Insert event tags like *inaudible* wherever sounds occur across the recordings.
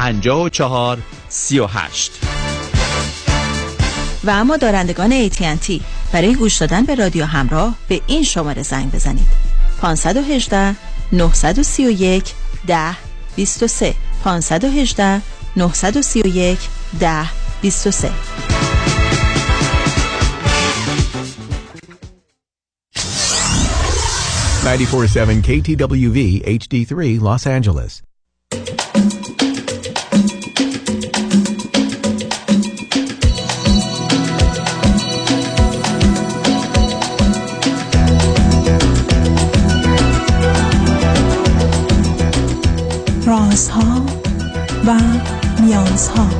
54 38 و اما دارندگان AT&T برای گوش دادن به رادیو همراه به این شماره زنگ بزنید. 518 931 10 23 518 931 10 23 94.7 KTWV HD3 Los Angeles. و نیازها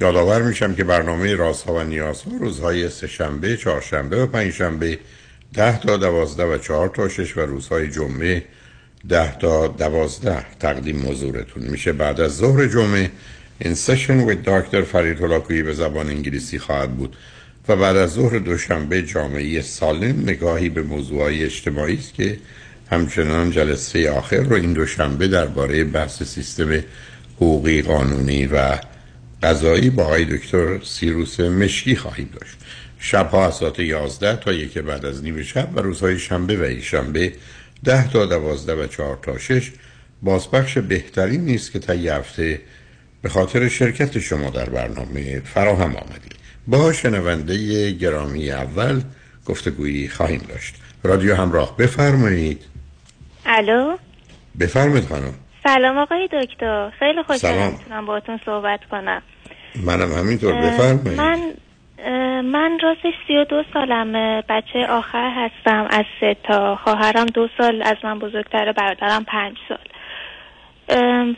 یادآور میشم که برنامه رازها و نیازها روزهای سهشنبه، چهارشنبه و پنجشنبه ده تا دوازده و چهار تا شش و روزهای جمعه ده تا دوازده تقدیم مزورتون میشه. بعد از ظهر جمعه این سشن with دکتر فرید هلاکویی به زبان انگلیسی خواهد بود و بعد از ظهر دوشنبه جامعه سالم نگاهی به موضوعهای اجتماعی است که همچنان جلسه آخر رو این دوشنبه درباره بحث سیستم حقوقی قانونی و قضایی با آقای دکتر سیروس مشکی خواهیم داشت. شبها از ساعت 11 تا یک بعد از نیم شب و روزهای شنبه و شنبه 10 تا 12 و 4 تا 6 بازپخش بهترین نیست که تا هفته به خاطر شرکت شما در برنامه فراهم آمدید با شنونده گرامی اول گفتگویی خواهیم داشت. رادیو همراه بفرمایید. الو؟ بفرمایید خانم. سلام آقای دکتر. خیلی خوشحالم می‌تونم باهاتون صحبت کنم. منم همینطور بفرمایید. من من راستش سی و دو سالم بچه آخر هستم از سه تا. خواهرم دو سال از من بزرگتره برادرم پنج سال.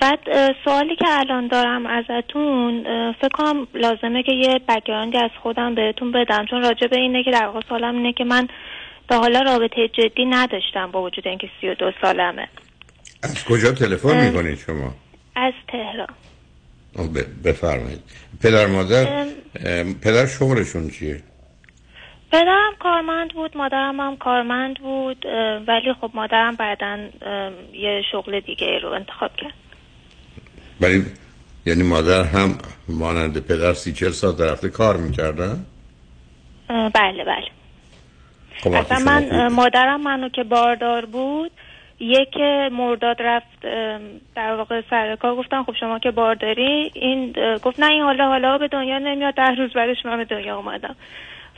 بعد سوالی که الان دارم ازتون فکر کنم لازمه که یه بگراندی از خودم بهتون بدم. چون راجع به اینه که در واقع سالم اینه که من تا حالا رابطه جدی نداشتم با وجود اینکه سی و دو سالمه. از کجا تلفن می‌کنید شما؟ از تهران. بفرمایید. پدر مادر پدر شغلشون چیه؟ پدرم کارمند بود مادرم هم کارمند بود ولی خب مادرم بعدا یه شغل دیگه رو انتخاب کرد. ولی یعنی مادر هم مانند پدر سی چل ساعت در هفته کار می‌کردن؟ بله بله. خب اصلا من مادرم منو که باردار بود یک مرداد رفت در واقع سر کار گفتن خب شما که بارداری این گفت نه این حالا حالا به دنیا نمیاد ده روز بعدش من به دنیا اومدم.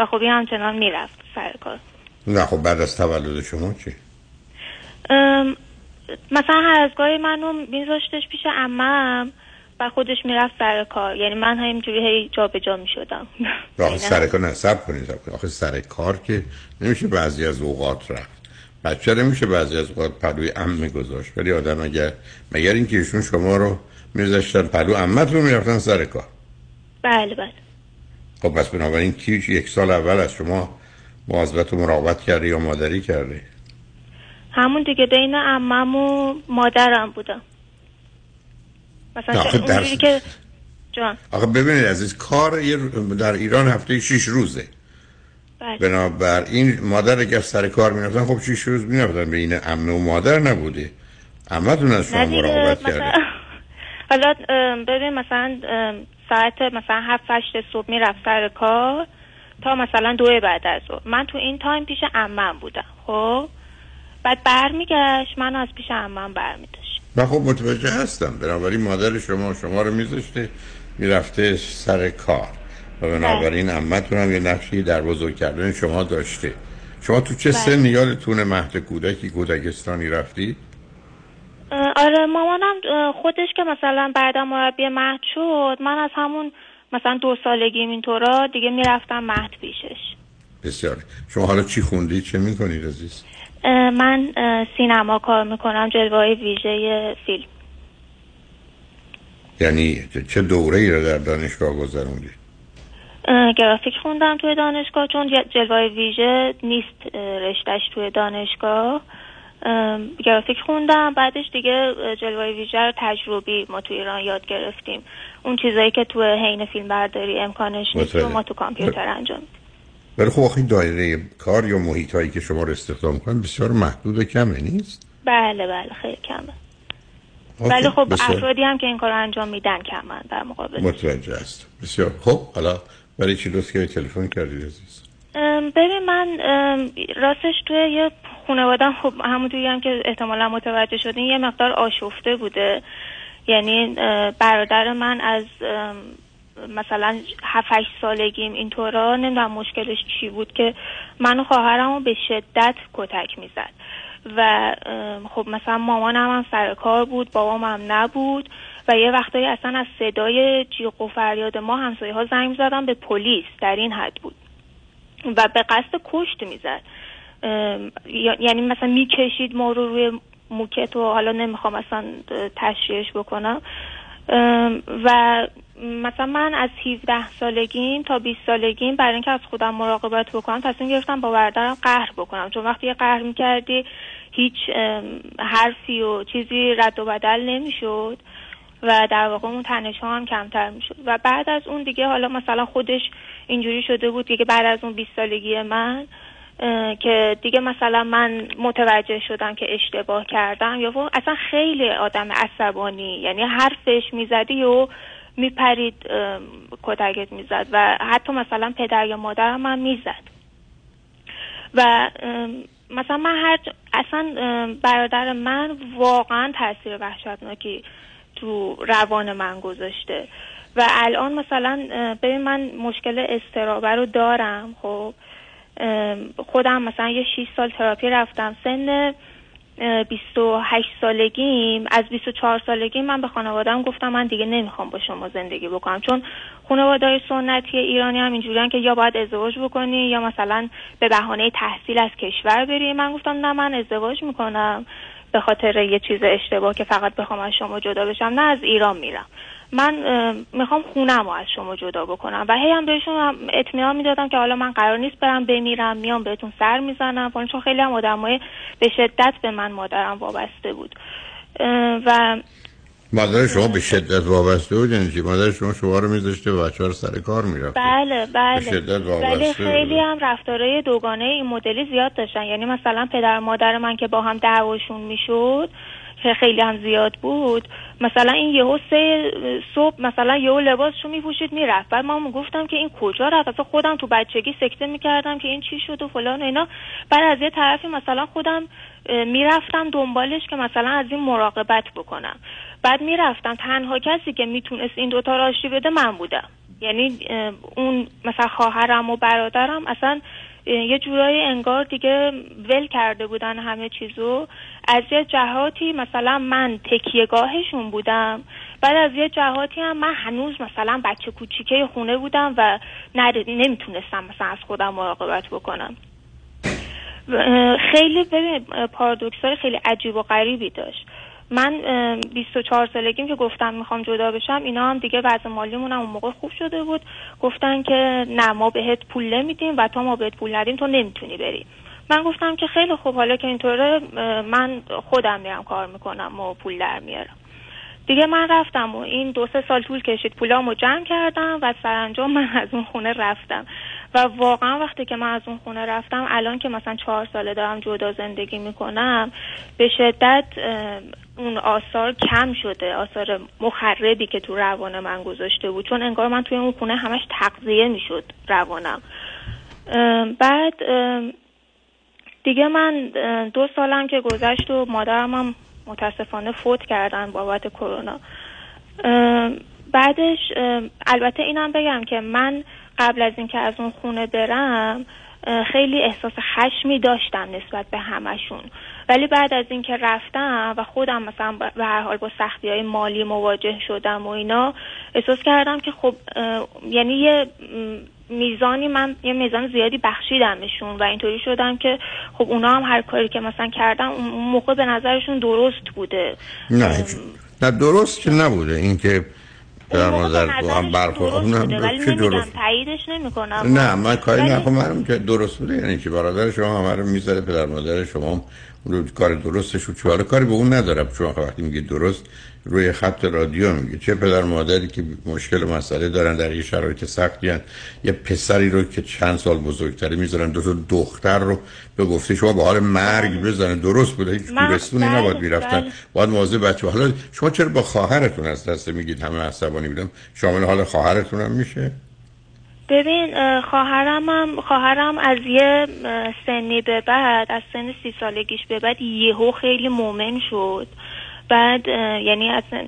و خب این همچنان می‌رفت سر کار. نه خب بعد از تولد شما چی؟ مثلا هر از گاهی منو میذاشتش پیش امم و خودش می‌رفت سر کار. یعنی من همینجوری هی جا به جا می‌شدم *laughs* سر کار نه سب کنید. آخه سر کار که نمیشه بعضی از اوقات رفت. بچه نمیشه بعضی از اوقات پلوی ام گذاشت ولی آدم اگر مگر اینکه ایشون شما رو میذاشتن پلو امت رو می‌رفتن سر کار. بله بله. خب پس بنابراین کیش یک سال اول از شما مواظبت و مراقبت کرده یا مادری کرده؟ همون دیگه بین امم و مادرم بودم. مثلا اونجوری که جان. آخه ببینید عزیز کار در ایران هفته شیش روزه. بله. بنابراین مادر اگر سر کار می‌رفتن خب شیش روز می‌رفتن. به این امن و مادر نبوده. امتون از شما مراقبت کرده. *laughs* حالا ببین مثلا ساعت مثلا هفت هشت صبح می‌رفت سر کار تا مثلا دو بعد از ظهر. من تو این تایم پیش عمم بودم خب؟ بعد برمیگشت من از پیش عمم برمیداشت. من خب متوجه هستم. بنابراین مادر شما شما رو میذاشته می‌رفته سر کار. و بنابراین عمتون هم یه نقشی در بزرگ کردن شما داشته شما تو چه بله. سن یادتون مهد کودکی کودکستانی رفتی؟ آره مامانم خودش که مثلا بعدا مربی مهد شد من از همون مثلا دو سالگیم اینطورا دیگه می‌رفتم مهد پیشش بسیار شما حالا چی خوندی چه می‌کنید عزیز؟ من سینما کار می‌کنم جلوه ویژه فیلم یعنی چه دوره ای رو در دانشگاه گذروندی؟ گرافیک خوندم توی دانشگاه چون جلوه ویژه نیست رشتهش توی دانشگاه. اه، گرافیک خوندم بعدش دیگه جلوه ویژه رو تجربی ما تو ایران یاد گرفتیم. اون چیزایی که تو حین فیلم برداری امکانش نیست رو. ما تو کامپیوتر انجام ولی خب این دایره کار یا محیط هایی که شما رو استخدام کنن بسیار محدود و کمه نیست؟ بله بله خیلی کمه. ولی خب بسیار. افرادی هم که این کار رو انجام میدن کمن در مقابل. متوجه است بسیار. خب حالا برای چی لطف که تلفن کردید عزیز؟ ببین من راستش توی یه خانوادم خب همونطوری هم که احتمالا متوجه شدین یه مقدار آشفته بوده. یعنی برادر من از مثلا هفت هشت سالگیم اینطورا نمی‌دونم مشکلش چی بود که من و خواهرم رو به شدت کتک می‌زد. و خب مثلا مامانم هم سر کار بود بابام هم نبود. و یه وقتایی اصلا از صدای جیغ و فریاد ما همسایه ها زنگ زدن به پلیس در این حد بود. و به قصد کشت می‌زد. یعنی مثلا می‌کشید ما رو روی موکت و حالا نمی‌خوام اصلا تشریحش بکنم. و مثلا من از 17 سالگیم تا 20 سالگیم برای اینکه از خودم مراقبت بکنم تصمیم گرفتم با برادرم قهر بکنم. چون وقتی قهر می‌کردی هیچ حرفی و چیزی رد و بدل نمی‌شد. و در واقع اون تنش ها هم کمتر می‌شد. و بعد از اون دیگه حالا مثلا خودش اینجوری شده بود دیگه بعد از اون 20 سالگی من که دیگه مثلا من متوجه شدم که اشتباه کردم. یا اصلا خیلی آدم عصبانی یعنی حرفش می‌زدی و میپرید کتکت می‌زد و حتی مثلا پدر یا مادرم هم می‌زد. و مثلا من هر اصلا برادر من واقعا تاثیر وحشتناکی تو روان من گذاشته. و الان مثلا ببین من مشکل استرابه رو دارم خب. خودم مثلا یه 6 سال تراپی رفتم. سن اه، 28 سالگیم. از 24 سالگیم من به خانواده‌ام گفتم من دیگه نمی‌خوام با شما زندگی بکنم. چون خانواده سنتی ایرانی هم اینجوریان که یا باید ازدواج بکنی یا مثلا به بهانه تحصیل از کشور بری. من گفتم نه من ازدواج می‌کنم. به خاطر یه چیز اشتباه که فقط بخوام از شما جدا بشم نه از ایران میرم. من می‌خوام خونم رو از شما جدا بکنم و هی هم بهشون اطمینان می‌دادم که حالا من قرار نیست برم بمیرم میام بهتون سر می‌زنم چون خیلی هم آدمای به شدت به من مادرم وابسته بود. و مادر شما به شدت وابسته بود یعنی؟ مادر شما شما رو میذاشته و بچه ها رو سر کار می‌رفته. بله بله. به شدت وابسته ولی بود. خیلی هم رفتارهای دوگانه این مدلی زیاد داشتن. یعنی مثلا پدر و مادر من که با هم دعواشون می‌شد که خیلی هم زیاد بود. مثلا این یهو سه صبح مثلا یهو لباسشو میپوشید می‌رفت. بعد من گفتم که این کجا رفت؟ اصلا خودم تو بچگی سکته می‌کردم که این چی شد و فلان و اینا. بعد از یه طرفی مثلا خودم می‌رفتم دنبالش که مثلا از این مراقبت بکنم. بعد می‌رفتم. تنها کسی که می‌تونست این دوتا را آشتی بده من بودم. یعنی اون مثلا خواهرم و برادرم اصلا یه جورایی انگار دیگه ول کرده بودن همه چیزو. از یه جهاتی مثلا من تکیهگاهشون بودم. بعد از یه جهاتی هم من هنوز مثلا بچه کوچیکه خونه بودم و نمی‌تونستم مثلا از خودم مراقبت بکنم. خیلی ببین پارادوکسال خیلی عجیب و غریبی داشت. من اه، 24 سالگیم که گفتم می‌خوام جدا بشم اینا هم دیگه وضع مالیمون هم اون موقع خوب شده بود. گفتن که نه ما بهت پول نمیدیم و تا ما بهت پول ندیم تو نمی‌تونی بری. من گفتم که خیلی خوب حالا که اینطوره من خودم میرم کار می‌کنم و پول در میارم. دیگه من رفتم و این دو سه سال طول کشید پولامو جمع کردم و سرانجام من از اون خونه رفتم. و واقعا وقتی که من از اون خونه رفتم الان که مثلا چهار ساله دارم جدا زندگی می‌کنم به شدت اون آثار کم شده آثار مخربی که تو روان من گذاشته بود. چون انگار من توی اون خونه همش تغذیه می‌شد روانم. بعد دیگه من دو سالم که گذشت و مادرم هم متاسفانه فوت کردن بابت کرونا. بعدش البته اینم بگم که من قبل از اینکه از اون خونه برم خیلی احساس خشمی داشتم نسبت به همشون. ولی بعد از اینکه رفتم و خودم مثلا به هر حال با سختی های مالی مواجه شدم و اینا احساس کردم که خب یعنی یه میزانی من یه میزان زیادی بخشیدمشون و اینطوری شدم که خب اونا هم هر کاری که مثلا کردم اون موقع به نظرشون درست بوده. نه نه درست که نبوده. اینکه در مادر با هم برخورد. ولی درست؟ تاییدش نمی‌کنم. نه من کاری نکنم که درست بوده یعنی که برادر شما همه رو می‌ذاره پدر مادر شما رو کار درستش رو چه کاری به اون ندارم. چون وقتی میگه درست روی خط رادیو میگه. چه پدر مادری که مشکل و مسئله دارن در یه شرایط سختی هن. یه پسری رو که چند سال بزرگتری می‌ذارن دو تا دختر رو به گفته شما به حال مرگ بزنه. درست بوده هیچ گورستونی بله، نباید می‌رفتن. بله. باید مواظب بچه حالا شما چرا با خواهرتون از دست میگید؟ همه عصبانی بودم شامل حال خواهرتون هم میشه. ببین اه، خواهرم هم خواهرم از یه سنی به بعد از سن سی سالگیش به بعد یهو خیلی مومن شد. بعد یعنی اصلا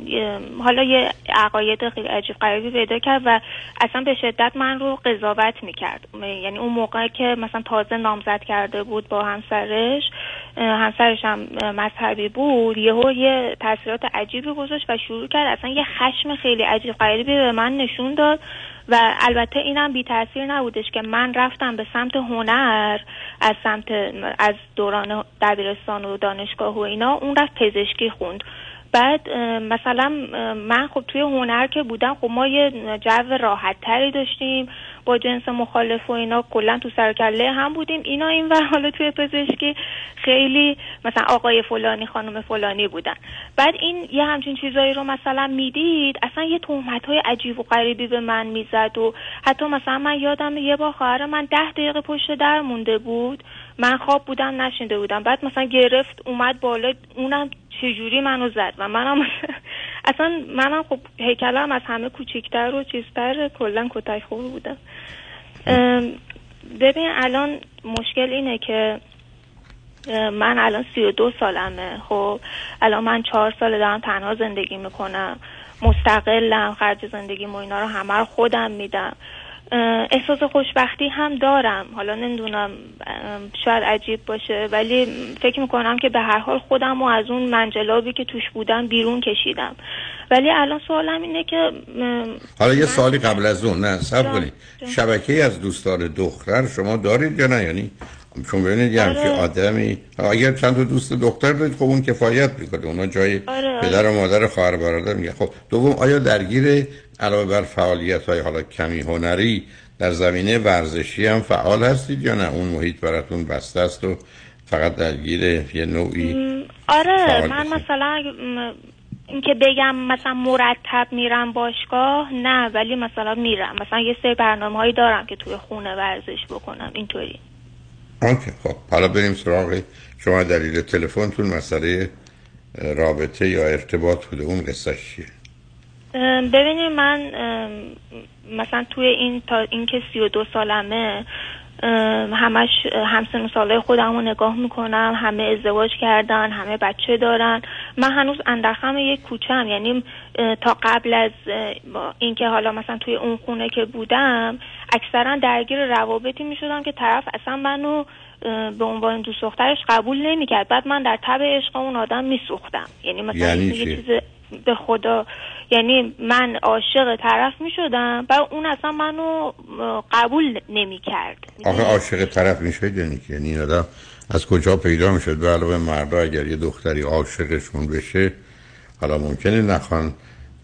حالا یه عقاید خیلی عجیب غریبی پیدا کرد و اصلا به شدت من رو قضاوت می‌کرد. یعنی اون موقع که مثلا تازه نامزد کرده بود با همسرش همسرش هم مذهبی بود یهو یه تاثیرات عجیبی گذاشت و شروع کرد. اصلا یه خشم خیلی عجیب غریبی به من نشون داد. و البته اینم بی تاثیر نبودش که من رفتم به سمت هنر از سمت از دوران دبیرستان و دانشگاه و اینا اون رفت پزشکی خوند. بعد مثلا من خب توی هنر که بودم خب ما یه جو راحت تری داشتیم با جنس مخالف و اینا کلا تو سر کله هم بودیم. اینا این و حالا توی پزشکی خیلی مثلا آقای فلانی خانم فلانی بودن. بعد این یه همچین چیزایی رو مثلا می‌دید اصلا یه تهمت های عجیب و غریبی به من می‌زد و حتی مثلا من یادم یه بار خواهر من ده دقیقه پشت در مونده بود. من خواب بودم نشینده بودم. بعد مثلا گرفت اومد بالا اونم چجوری منو زد و منم *laughs* اصلا منم خب هیکلم از همه کوچیکتر و چیزتر کلا کتک خور بودم. ببین الان مشکل اینه که من الان سی و دو سالمه. خب الان من چهار سال دارم تنها زندگی می‌کنم. مستقلم خرج زندگی و اینا رو همه رو خودم میدم. احساس خوشبختی هم دارم. حالا نمی‌دونم شاید عجیب باشه ولی فکر می‌کنم که به هر حال خودم و از اون منجلابی که توش بودم بیرون کشیدم. ولی الان سوالم اینه که حالا یه سوالی قبل از اون. نه سب کنید. شبکه از دوستان دختر شما دارید یا نه؟ یعنی چون ببینید یه همچین آره. آدمی. اگر چند تا دوست دختر دارید خب اون کفایت می‌کنه. اونا جای آره، پدر و مادر خواهر برادر میگه خب دوم آیا درگیر علاوه بر فعالیت های حالا کمی هنری در زمینه ورزشی هم فعال هستید یا نه؟ اون محیط براتون بسته است و فقط درگیر یه نوعی آره من. مثلا اینکه بگم مثلا مرتب میرم باشگاه نه ولی مثلا میرم. مثلا یه سری برنامه هایی دارم که توی خونه ورزش بکنم اینطوری. اوکی خب حالا بریم سراغ شما. دلیل تلفنتون مسئله رابطه یا ارتباط بوده اون قصه چیه؟ ببینید من مثلا توی این تا اینکه سی و دو سالمه همش همسن و سالای خودم رو نگاه می‌کنم همه ازدواج کردن همه بچه دارن. من هنوز اندرخم یک کوچم یعنی تا قبل از اینکه حالا مثلا توی اون خونه که بودم اکثرا درگیر روابطی می‌شدم که طرف اصلا منو به عنوان دوست دخترش قبول نمی‌کرد. بعد من در تب عشق اون آدم میسوختم. یعنی مثلا یعنی یه چی؟ چیز به خدا. یعنی من عاشق طرف می شدم و اون اصلا منو قبول نمی کرد آخه عاشق طرف میشه یعنی که؟ یعنی از کجا پیدا می‌شد؟ به علاوه مردا اگر یه دختری عاشقشون بشه حالا ممکنه نخوان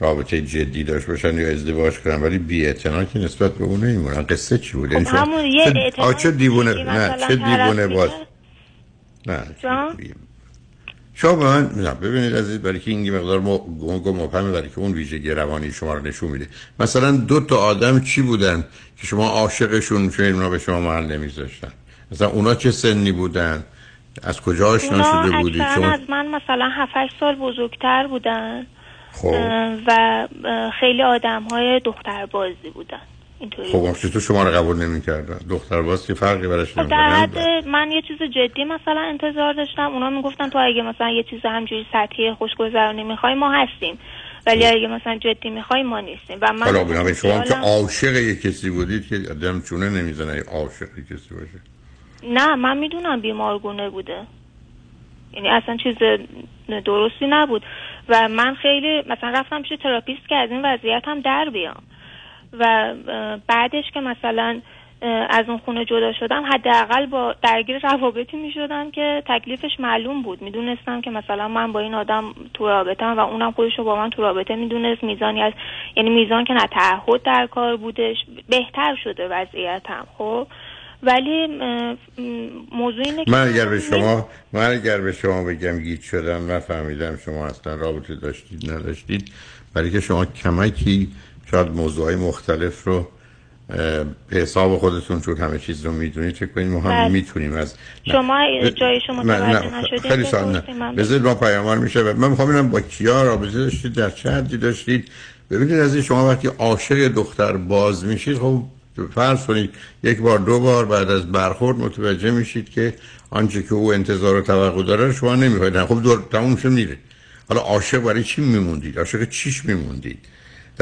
رابطه جدی داشت باشن یا ازدواج کنن ولی بی که نسبت به اون نمیمونن. قصه چی بود؟ یعنی شما- همون یه چه- دیوونه نه چه دیوونه. باز؟ نه شما به من نه ببینید عزیز برای که این مقدار و مبهمه برای که اون ویژگی روانی شما رو نشون میده. مثلا دو تا آدم چی بودن که شما عاشقشون شما اونا به شما محل نمیذاشتن؟ مثلا اونا چه سنی بودن؟ از کجا آشنا شده اکثرا چون از من مثلا 7 سال بزرگتر بودن. اه، و خیلی آدم های دختر بازی بودن. اینطوری. خب. اون چطور شما رو قبول نمی‌کردن. دختر باز که فرقی براش خب در حد نمی‌کنه من یه چیز جدی مثلا انتظار داشتم. اونا می‌گفتن تو اگه مثلا یه چیز همجوری سطحی خوشگذرانی می‌خوای ما هستیم. ولی اگه مثلا جدی می‌خوای ما نیستیم. و من حالا بنابراین شما که عاشق یک کسی بودید که آدم چونه نمی‌زنه عاشق کسی باشه. نه من می‌دونم بیمارگونه بوده. یعنی اصلا چیز درستی نبود. و من خیلی مثلا رفتم پیش تراپیست که از این وضعیت هم در بیام. و بعدش که مثلا از اون خونه جدا شدم حداقل با درگیر روابطی می شدم که تکلیفش معلوم بود. می‌دونستم که مثلا من با این آدم تو رابطم و اونم خودش رو با من تو رابطه می‌دونست. میزانی از یعنی میزان که نه تعهد در کار بودش. بهتر شده وضعیتم خب. ولی موضوع اینه من اگر به شما من اگر به شما بگم گیت شدم و فهمیدم شما اصلا رابطه داشتید نداشتید. برای که شما کمکی شاید موضوعهای مختلف رو به حساب خودتون چون همه چیز رو می‌دونید فکر کنید ما هم بله. می‌تونیم از شما جای شما متوجه خیلی من نه. بذارید ما پیاموار میشه من می‌خوام ببینم با کیا رابطه داشتید در چه حدی داشتید. ببینید از این شما وقتی عاشق دختر باز میشید خب فرض کنید یک بار دو بار بعد از برخورد متوجه میشید که آنچه که او انتظار و توقع داره شما نمی‌خواید خب دور تموم میره. حالا عاشق برای چی میموندید؟ عاشق چیش میموندید؟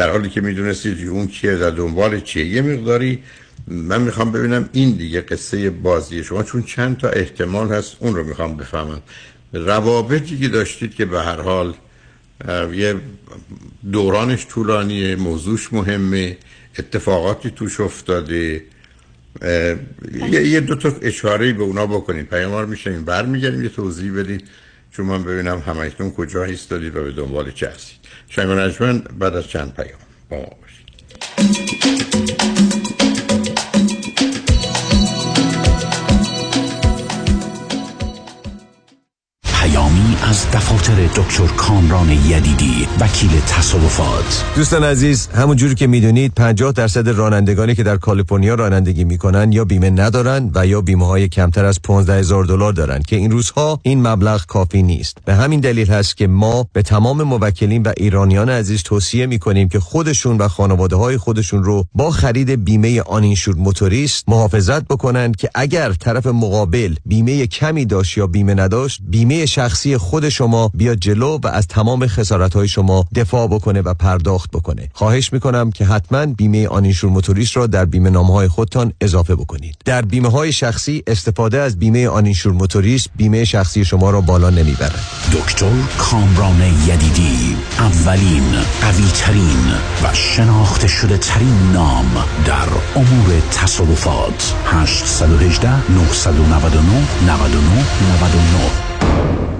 در حالی که می‌دونستید اون کیه در دنبال چیه یه مقداری من می‌خوام ببینم این دیگه قصه بازی شما چون چند تا احتمال هست اون رو می‌خوام بفهمم. روابطی که داشتید که به هر حال یه دورانش طولانیه موضوعش مهمه اتفاقاتی توش افتاده یه, دو تا اشاره به اونا بکنید پیاموار میشنیم برمیگردیم یه توضیح بدید چون من ببینم همکنون کجا ایستادید و به دنبال چه هستید. شنگ و بعد از چند پیام. با ما باشید. از دفاتر دکتر کامران یدیدی وکیل تصادفات. دوستان عزیز همون جوری که می‌دونید 50 درصد رانندگانی که در کالیفرنیا رانندگی می‌کنن یا بیمه ندارن و یا بیمه های کمتر از 15 هزار دلار دارن که این روزها این مبلغ کافی نیست. به همین دلیل هست که ما به تمام موکلین و ایرانیان عزیز توصیه می‌کنیم که خودشون و خانواده های خودشون رو با خرید بیمه آنینشور موتوریست محافظت بکنن که اگر طرف مقابل بیمه کمی داشت یا بیمه نداشت بیمه شخصی خود شما بیاد جلو و از تمام خسارت های شما دفاع بکنه و پرداخت بکنه. خواهش می‌کنم که حتما بیمه آنینشور موتوریست را در بیمه نامه های خودتان اضافه بکنید. در بیمه های شخصی استفاده از بیمه آنینشور موتوریست بیمه شخصی شما را بالا نمی‌بره دکتر کامران یدیدی اولین قویترین و شناخته شده ترین نام در امور تصادفات. 818 999 99 99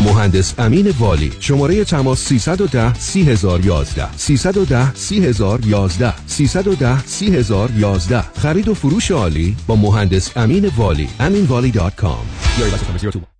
مهندس امین والی. شماره تماس 310 3011 310 3011 310 3011 خرید و فروش عالی با مهندس امین والی. aminvalley.com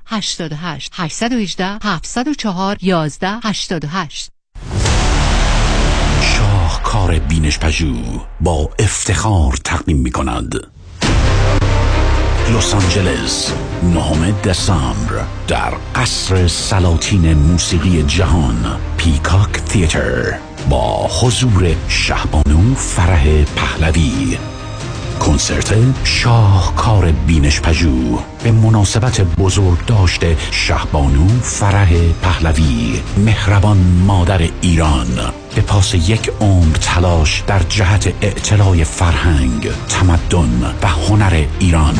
88 818 704 11 88 شاهکار بینش پژو با افتخار تقدیم می کند لس آنجلس نهم دسامبر در قصر سلاطین موسیقی جهان پیکاک تیتر با حضور شهبانو فرح پهلوی. کنسرت شاهکار بینش پژو به مناسبت بزرگ داشته شهبانو فرح پهلوی مهربان مادر ایران. به پاس یک عمر تلاش در جهت اعتلاع فرهنگ تمدن و هنر ایران.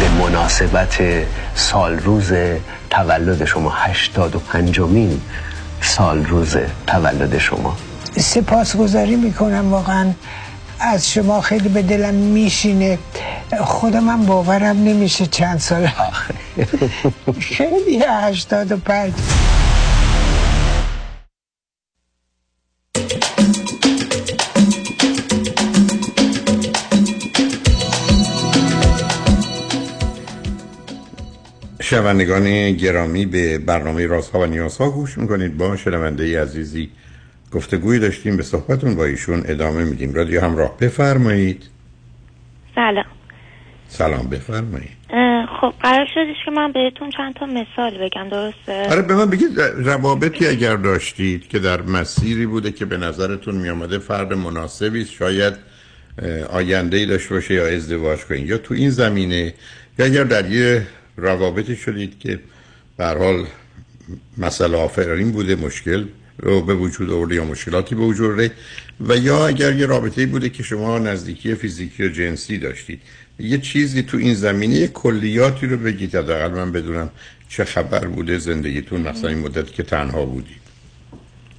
به مناسبت سال روز تولد شما هشتاد و پنجمین سال روز تولد شما. سپاسگزاری می‌کنم واقعا از شما خیلی به دلم میشینه. خودم هم باورم نمیشه چند سال خیلی هشتاد و پنج. شنوندگان گرامی به برنامه رازها و نیازها گوش می‌کنید. با شنونده عزیزی گفتگوی داشتیم به صحبتون با ایشون ادامه میدیم. رادیو همراه. بفرمایید. سلام. سلام بفرمایید. خب قرار شدش که من بهتون چند تا مثال بگم درسته؟ آره به من بگید روابطی اگر داشتید که در مسیری بوده که به نظرتون میامده فرد مناسبی شاید آینده ای داشته باشه یا ازدواج کنید. یا تو این زمینه یا اگر در یه روابطی شدید که به حال مسئله آفرین بوده مشکل رو به وجود آورده یا مشکلاتی به وجود آورده و یا اگر یه رابطه بوده که شما نزدیکی فیزیکی و جنسی داشتید. یه چیزی تو این زمینه کلیاتی رو بگید. حداقل من بدونم چه خبر بوده زندگیتون مثلا این مدت که تنها بودید.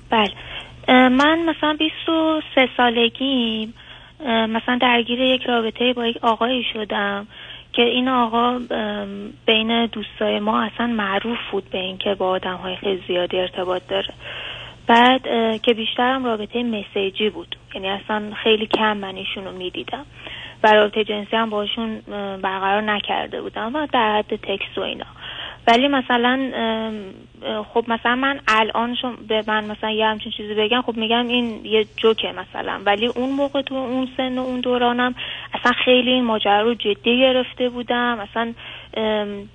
بله. من مثلا 23 سالگیم. مثلا درگیر یک رابطه با یک آقایی شدم که این آقا بین دوستای ما اصلا معروف بود به اینکه با آدم های خیلی زیادی ارتباط داره. بعد که بیشترم رابطه مسیجی بود. یعنی اصلا خیلی کم من ایشون رو می‌دیدم. و رابطه جنسی هم باشون برقرار نکرده بودم و در حد تکس و اینا. ولی مثلا خب مثلا من الان شم به من مثلا یه همچین چیزی بگم خب میگم این یه جوکه مثلا. ولی اون موقع تو اون سن و اون دورانم اصلا خیلی این ماجرا رو جدی گرفته بودم. اصلا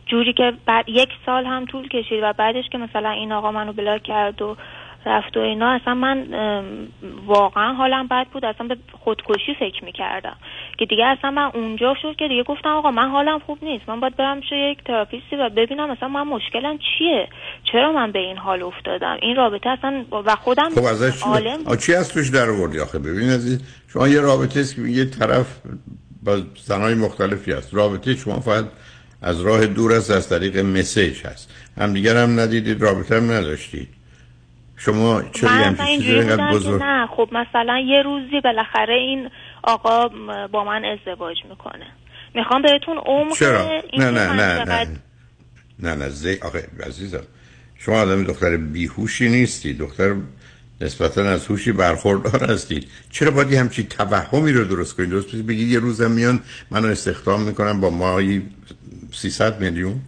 جوری که بعد یک سال هم طول کشید و بعدش که مثلا این آقا منو بلاک کرد و رفت و اینا اصلا من واقعا حالم بد بود. اصلا به خودکشی فکر می‌کردم که دیگه اصلا من اونجا شد که دیگه گفتم آقا من حالم خوب نیست. من باید برم چه یک تراپیستی و ببینم اصلا من مشکلم چیه؟ چرا من به این حال افتادم؟ این رابطه اصلا و خودم خب ازش عالم چی از توش در آوردی آخه؟ ببین از شما یه رابطه است که یه طرف با زنای مختلفی هست. رابطه شما فقط از راه دور است از طریق مسیج هست. همدیگر هم ندیدید رابطه هم نداشتید. شما چرا من اینجوری بزرگ نه. خب مثلا یه روزی بالاخره این آقا با من ازدواج می‌کنه. می‌خوام بهتون عمق چرا؟ این نه نه نه چقدر- نه. نه نه زی آخه عزیزم شما آدم دختر بیهوشی نیستی. دختر نسبتا از هوشی برخوردار هستید چرا باید یه همچین توهمی رو درست کنید درست بگید یه روزم میان منو استخدام می‌کنم با ماهی 300 میلیون؟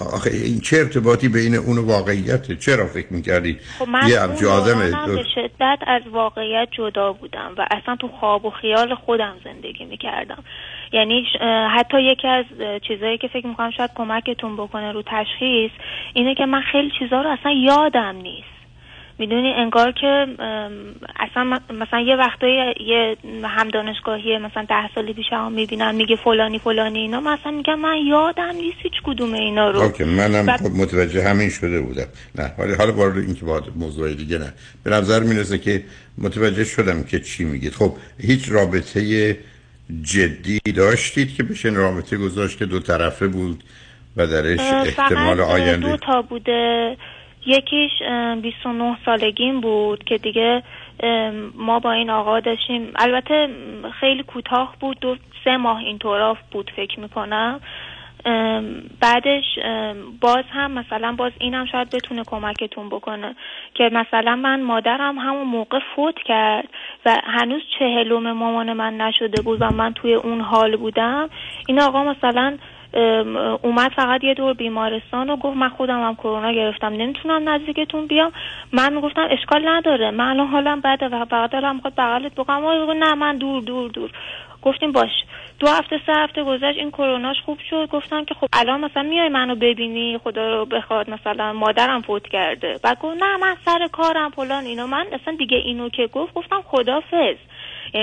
آخه این چه ارتباطی بین اون و واقعیته چرا فکر می‌کردی خب من یه آدم به شدت از واقعیت جدا بودم و اصلا تو خواب و خیال خودم زندگی می‌کردم. یعنی حتی یکی از اه، چیزایی که فکر می‌کنم شاید کمکتون بکنه رو تشخیص اینه که من خیلی چیزها رو اصلا یادم نیست. می‌دونی انگار که اصلا مثلا یه وقتایی یه هم دانشگاهی مثلا ده سال پیش هم می‌بینم میگه فلانی فلانی اینا. من اصلا میگم من یادم نیست هیچ کدوم اینا رو. اوکی منم و- متوجه همین شده بودم. نه ولی حالا وارد این که موضوع دیگه نه. به نظر می‌رسه که متوجه شدم که چی میگید. خب هیچ رابطه جدی داشتید که بشه این رابطه گذاشت که دو طرفه بود و درش احتمال آینده دو تا بوده. یکیش اه، 29 سالگیم بود که دیگه ما با این آقا داشتیم. البته خیلی کوتاه بود دو سه ماه اینطورا بود فکر می‌کنم. بعدش باز هم مثلا باز اینم شاید بتونه کمکتون بکنه که مثلا من مادرم همون موقع فوت کرد و هنوز چهلم مامان من نشده بود و من توی اون حال بودم. این آقا مثلا اومد فقط یه دور بیمارستان و گفت من خودم هم کرونا گرفتم. نمی‌تونم نزدیکتون بیام. من گفتم اشکال نداره. من الان حالم بده و دارم می‌خواد بغلت گفت نه من دور دور دور. گفتیم باش. دو هفته سه هفته گذشت این کروناش خوب شد. گفتم که خب الان مثلا میای منو ببینی خدا رو بخواد مثلا مادرم فوت کرده. بعد گفت نه من سر کارم فلان اینا. من اصلا دیگه اینو که گفت گفتم خدافظ.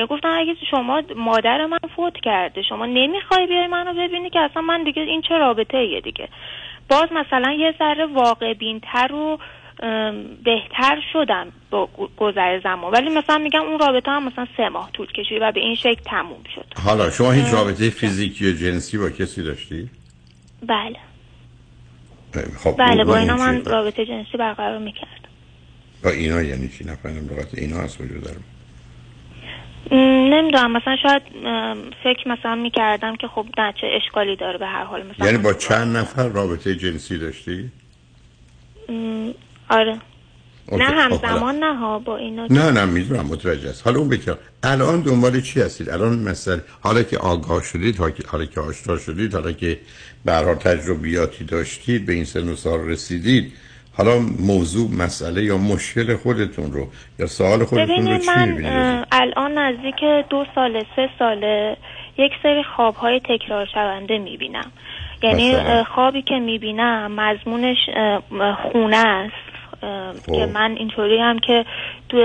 گفتم اگه شما مادر من فوت کرده شما نمی‌خوای بیای منو ببینی که اصلا من دیگه این چه رابطه ایه دیگه. باز مثلا یه ذره واقع بینتر و بهتر شدم با گذر زمان. ولی مثلا میگم اون رابطه هم مثلا سه ماه طول کشید و به این شکل تموم شد. حالا شما هیچ. رابطه فیزیکی و جنسی با کسی داشتی؟ بله. خب بله با اینا؟ من رابطه جنسی برقرار می‌کردم. با اینا یعنی چی؟ نفهمیدم لغت اینا از کجا دارم. نمی‌دونم مثلا شاید فکر مثلا می‌کردم که خب نه چه اشکالی داره به هر حال مثلا یعنی با چند نفر رابطه جنسی داشتی؟ آره اوکی، نه خب،. همزمان نه ها با اینا نه نه می‌دونم متوجه است حالا اون بکن الان دنبال چی هستید الان مثلا حالا که آگاه شدید حالا که- آشنا شدید حالا که به هر حال تجربیاتی داشتید به این سن و سال رسیدید حالا موضوع مسئله یا مشکل خودتون رو یا سوال خودتون رو چی می‌بینید؟ الان نزدیک دو ساله سه ساله یک سری خوابهای تکرار شونده می‌بینم. یعنی مثلا؟ خوابی که می‌بینم مضمونش خونه است. خب. که من اینطوری هم که تو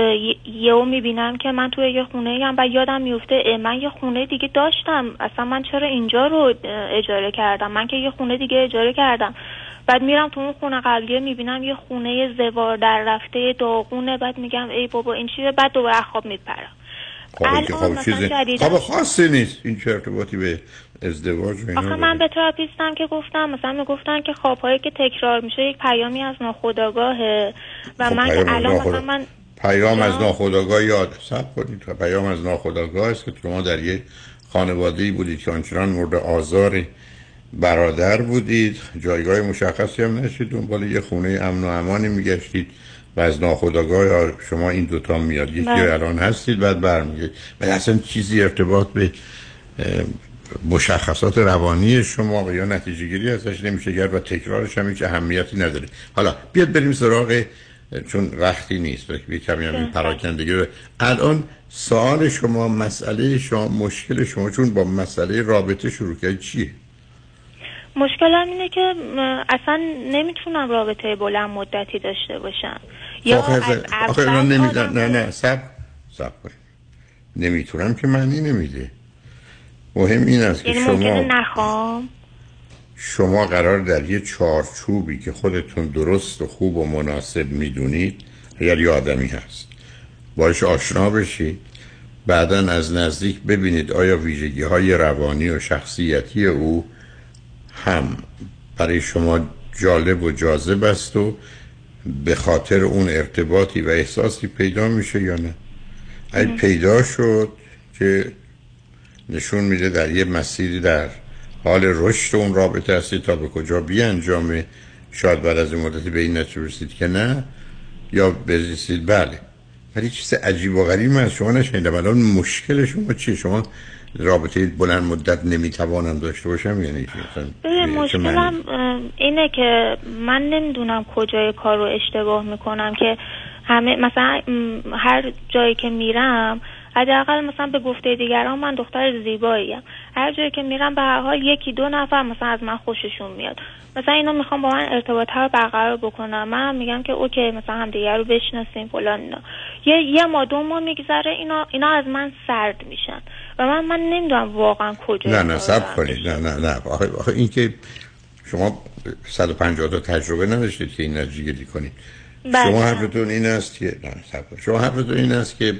یهو می‌بینم که من توی یه خونه هم و یادم میفته من یه خونه دیگه داشتم. اصلا من چرا اینجا رو اجاره کردم؟ من که یه خونه دیگه اجاره کردم. بعد میرم تو اون خونه قبلیه می‌بینم یه خونه زوار در رفته داغونه بعد میگم ای بابا این چیه بعد دوباره خواب میپرم خب خب چیزی خب خاصی نیست این چه ارتباطی به ازدواج و آخه؟ من به تراپیستم که گفتم مثلا می‌گفتن که خوابهایی که تکرار میشه یک پیامی از ناخودآگاهه و خب من الان مثلا من پیام از؟ ناخودآگاه یاد سب کنید پیام از ناخودآگاه است که شما در یک خانواده بودید که آنچنان مورد آزار برادر بودید جایگاه مشخصی هم نشید دنبال یه خونه امن و امانی میگشتید و از ناخودآگاه یا شما این دوتا میاد. یکی بله. الان هستید بعد برمیگید و اصلا چیزی ارتباط به مشخصات روانی شما و یا نتیجه گیری ازش نمیشه کرد و تکرارش هم هیچ اهمیتی نداره. حالا بیاد بریم سراغ چون وقتی نیست. یه کمی هم این بله. پراکندگی رو الان سوال شما مسئله شما مشکل شما چون با مسئله رابطه شروع کردید چیه؟ مشکلم اینه که اصلا نمی‌تونم رابطه بلند مدتی داشته باشم. یا آخه آخه آدم- نه نه سب سب نمی‌تونم که معنی نمیده. مهم این است که یعنی شما نخوام؟ شما قرار در یه چارچوبی که خودتون درست و خوب و مناسب می‌دونید اگر یه آدمی هست. باش آشنا بشید بعدا از نزدیک ببینید آیا ویژگی های روانی و شخصیتی او هم برای شما جالب و جاذب است و به خاطر اون ارتباطی و احساسی پیدا میشه یا نه؟ اگه پیدا شد که نشون میده در یه مسیری در حال رشد اون رابطه هستی تا به کجا بی انجامه شاید بعد از این مدتی به این نتیجه رسید که نه یا برسید بله. ولی چیز عجیب و غریب من از شما نشنیدم. الان مشکل شما چیه؟ شما رابطه بلند مدت نمی‌توانم داشته باشم یعنی مشکلم اینه که من نمی‌دونم کجای کار رو اشتباه می‌کنم که همه مثلا هر جایی که میرم حداقل مثلا به گفته دیگران من دختر زیباییم. هر جایی که میرم به هر حال یکی دو نفر مثلا از من خوششون میاد. مثلا اینا می‌خوام با من ارتباط رو برقرار بکنم. من هم میگم که اوکی مثلا همدیگه رو بشناسیم فلان اینا. یه یه ما دو ماه میگذره اینا اینا از من سرد میشن. و من من نمی‌دونم واقعا کجا نه نه سب کنید. نه نه نه. آخه, آخه این که شما 150 تا تجربه نداشتید که این نتیجه کنید. بله. شما حرفتون این است که نه کنید. شما حرفتون این است که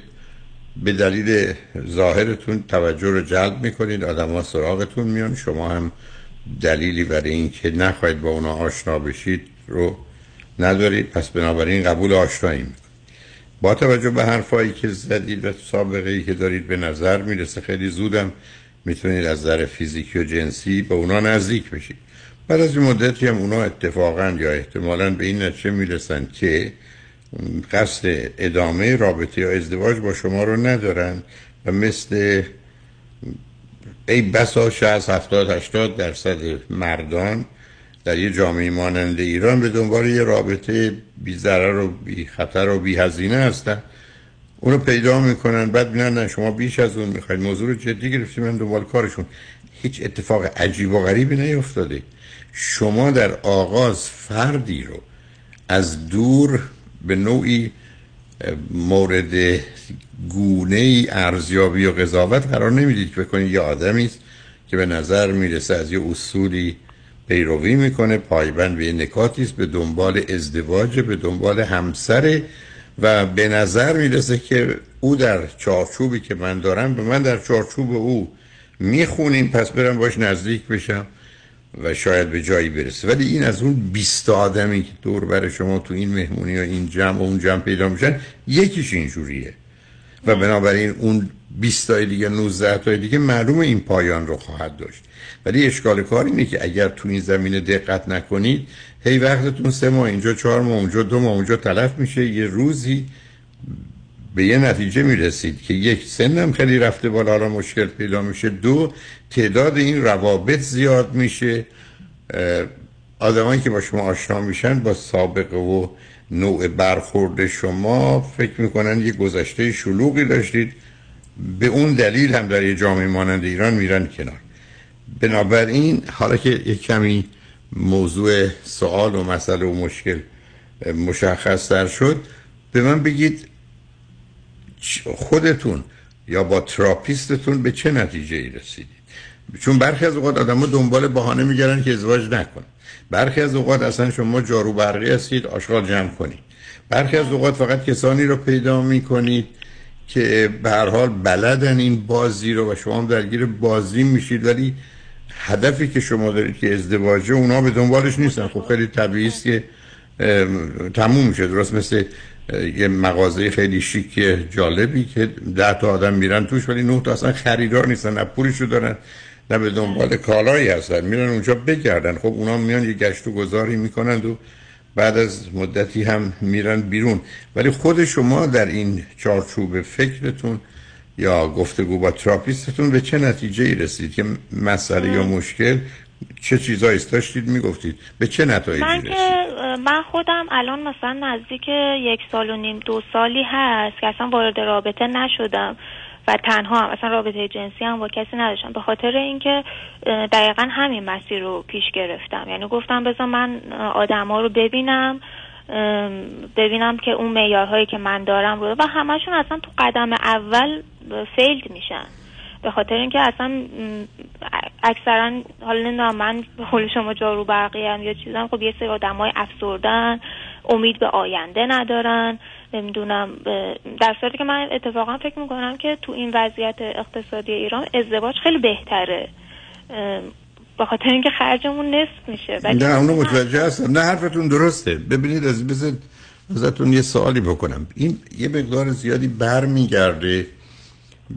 به دلیل ظاهرتون توجه رو جلب می‌کنید آدم ها سراغتون میان. شما هم دلیلی برای اینکه نخواهید با اونا آشنا بشید رو ندارید. پس بنابراین قبول آشنایی می‌کنید با توجه به حرفایی که زدید و سابقه ای که دارید به نظر می‌رسه خیلی زودم می‌تونید از نظر فیزیکی و جنسی به اونا نزدیک بشید. بعد از این مدتی هم اونا اتفاقا یا احتمالا به این نتیجه می‌رسن که قصد ادامه رابطه یا ازدواج با شما رو ندارن و مثل ای بسا 60 70 80 درصد مردان در یه جامعه مانند ایران به دنبال یه رابطه بی ضرر و بی خطر و بی هزینه هستن. اونو پیدا می‌کنن بعد میگن نه شما بیش از اون می‌خواید. موضوع رو جدی گرفتی من دنبال کارشون. هیچ اتفاق عجیب و غریبی نیفتاده. شما در آغاز فردی رو از دور به نوعی مورد گونه ای ارزیابی و قضاوت قرار نمی‌دید. که بکنید یه آدمی که به نظر می‌رسه از یه اصولی پیروی می‌کنه پایبند به نکاتی است به دنبال ازدواج به دنبال همسره و به نظر می‌رسه که او در چارچوبی که من دارم به من در چارچوب او می‌خونیم پس برم باش نزدیک بشم و شاید به جایی برسه. ولی این از اون 20 آدمی که دور بر شما تو این مهمونی و این جمع و اون جمع پیدا میشن یکیش اینجوریه. و بنابراین اون 20 تای دیگه 19 تای دیگه معلوم این پایان رو خواهد داشت. ولی اشکال کار اینه که اگر تو این زمینه دقت نکنید هی وقتتون سه ماه اینجا چهار ماه اونجا دو ماه اونجا تلف میشه یه روزی به یه نتیجه می‌رسید که یک سنم خیلی رفته بالا حالا مشکل پیدا میشه. دو تعداد این روابط زیاد میشه. آدمایی که با شما آشنا میشن با سابقه و نوع برخورد شما فکر می‌کنن یه گذشته شلوغی داشتید. به اون دلیل هم در یه جامعه مانند ایران میرن کنار. بنابراین حالا که یک کمی موضوع سوال و مسئله و مشکل مشخص تر شد به من بگید خودتون یا با تراپیستتون به چه نتیجه ای رسیدید؟ چون برخی از اوقات آدم دنبال بهانه میگردن که ازدواج نکن برخی از اوقات اصلا شما جارو برقی هستید آشغال جمع کنید. برخی از اوقات فقط کسانی رو پیدا می‌کنید که به هر حال بلدن این بازی رو و شما درگیر بازی میشید ولی هدفی که شما دارید که ازدواجه اونا به دنبالش نیستن. خب خیلی طبیعی است که تموم میشه. درست مثل یه مغازه خیلی شیک جالبی که ده تا آدم میرن توش ولی نه تا اصلا خریدار نیستن نه پولشو دارن نه به دنبال کالایی هستن. میرن اونجا بگردن. خب اونا میان یه گشت و گذاری می‌کنند و بعد از مدتی هم میرن بیرون. ولی خود شما در این چارچوب فکرتون یا گفتگو با تراپیستتون به چه نتیجه ای رسید که مسئله یا مشکل چه چیزایی داشتید می‌گفتید. به چه نتایجی من رسید که من خودم الان مثلا نزدیک یک سال و نیم دو سالی هست که اصلا وارد رابطه نشدم. و تنها هم. اصلا رابطه جنسی هم با کسی نداشتم. به خاطر اینکه دقیقا همین مسیر رو پیش گرفتم. یعنی گفتم بذار من آدما رو ببینم ببینم که اون معیارهایی که من دارم رو. و همشون اصلا تو قدم اول فیلد میشن. به خاطر اینکه اصلا اکثرا حالا نمی‌دونم من به شما جارو برقی هم یا چیزم خب یه سری آدمای افسردن امید به آینده ندارن. نمی‌دونم در صورتی که من اتفاقا فکر می‌کنم که تو این وضعیت اقتصادی ایران ازدواج خیلی بهتره به خاطر اینکه خرجمون نصف میشه. نه اونو متوجه هستم. نه حرفتون درسته. ببینید از بذار ازتون یه سوالی بکنم. این یه مقدار زیادی برمیگرده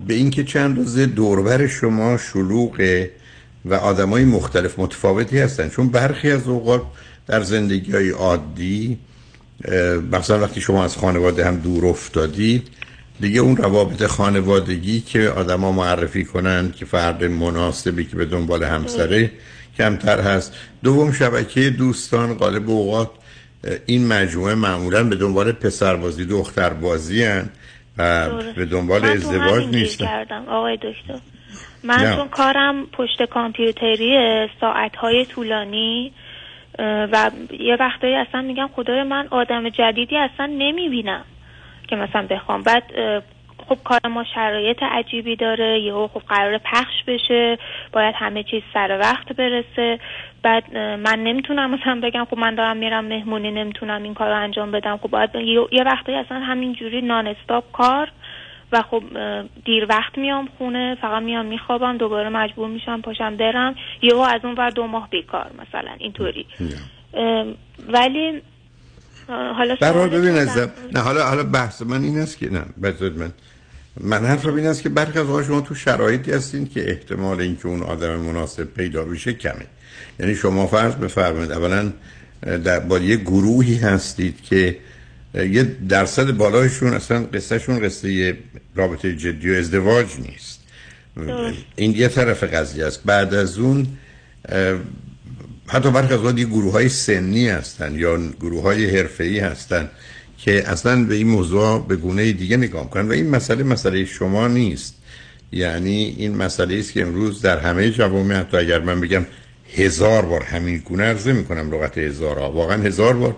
به اینکه چند روزه دوربر شما شلوغه و آدمای مختلف متفاوتی هستن. چون برخی از اوقات در زندگی های عادی مثلا وقتی شما از خانواده هم دور افتادید دیگه اون روابط خانوادگی که آدما معرفی کنن که فرد مناسبی که به دنبال همسره کمتر هست. دوم شبکه دوستان غالب اوقات این مجموعه معمولا به دنبال پسربازی دختربازی هن و به دنبال ازدواج نیستن. کردم آقای دکتر. من. چون کارم پشت کامپیوتری ساعتهای طولانی و یه وقتایی اصلا میگم خدای من آدم جدیدی اصلا نمی‌بینم که مثلا بخوام. بعد خب کار ما شرایط عجیبی داره یهو خب قرار پخش بشه باید همه چیز سر وقت برسه. بعد من نمی‌تونم مثلا بگم خب من دارم میرم مهمونی نمی‌تونم این کار رو انجام بدم. خب باید یه- یه وقتایی اصلا همینجوری نان استاپ کار و خب دیر وقت میام خونه فقط میام میخوابم دوباره مجبور میشم پاشم برم. یهو از اون ور دو ماه بیکار مثلا اینطوری. ولی حالا سوال ببین. عزیزم نه حالا حالا بحث من این است که نه بذارید من من حرفم این است که برخی از شما تو شرایطی هستین که احتمال اینکه اون آدم مناسب پیدا بشه کمه. یعنی شما فرض بفرمایید اولا در با یه گروهی هستید که یه درصد بالایشون اصلا قصهشون قصه رابطه جدی و ازدواج نیست. این یه طرف قضیه است. بعد از اون حتی برخی از یه گروه های سنی هستن یا گروه های حرفه‌ای هستن که اصلا به این موضوع به گونه دیگه نگاه کنن و این مسئله مسئله شما نیست. یعنی این مسئله است که امروز در همه جوامع حتی اگر من بگم هزار بار همین گونه عرضه می‌کنم لغت هزار ها واقعا هزار بار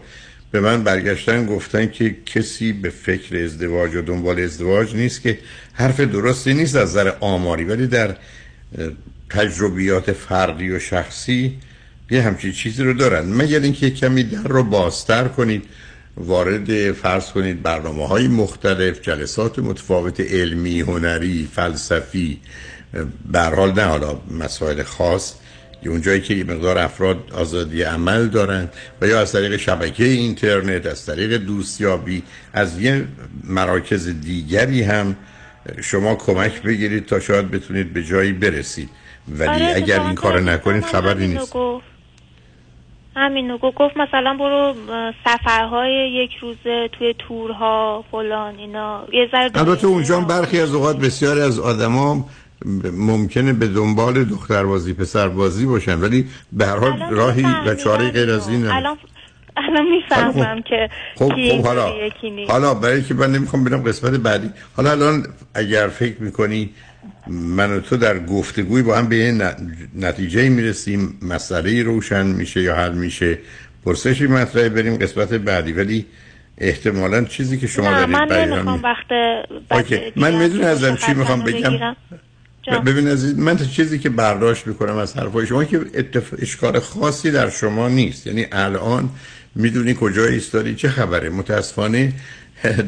به من برگشتن گفتن که کسی به فکر ازدواج و دنبال ازدواج نیست که حرف درستی نیست از نظر آماری ولی در تجربیات فردی و شخصی یه همچین چیزی رو دارن. مگر اینکه کمی در رو بازتر کنید وارد فرض کنید برنامه های مختلف جلسات متفاوت علمی هنری فلسفی به حال نه حالا مسائل خاص اونجایی که یه مقدار افراد آزادی عمل دارن و یا از طریق شبکه اینترنت از طریق دوستیابی از یه مراکز دیگری هم شما کمک بگیرید تا شاید بتونید به جایی برسید. ولی آره، اگر این کار نکنید خبری نیست. همینو گفت مثلا برو سفرهای یک روزه توی تورها فلان اینا. یه ذره البته اونجا برخی از اوقات بسیاری از آدما ممکنه به دنبال دختربازی پسربازی باشن ولی به هر حال راهی و چاره غیر از این هم. الان الان می‌فهمم که خب کی خب حالا. حالا برای که من نمی‌خوام برم قسمت بعدی حالا الان اگر فکر می‌کنی من و تو در گفتگوی با هم به یه نتیجه می‌رسیم مسئله روشن میشه یا حل میشه پرسشی مطرحه بریم قسمت بعدی ولی احتمالا چیزی که شما دارید من نمی‌خوام می- وقت من می‌دونم ازم چی می‌خوام بگم. ببین عزیز من تا چیزی که برداشت می‌کنم از حرفای شما که اتف... اشکال خاصی در شما نیست. یعنی الان می‌دونی کجا ایستادی چه خبره؟ متاسفانه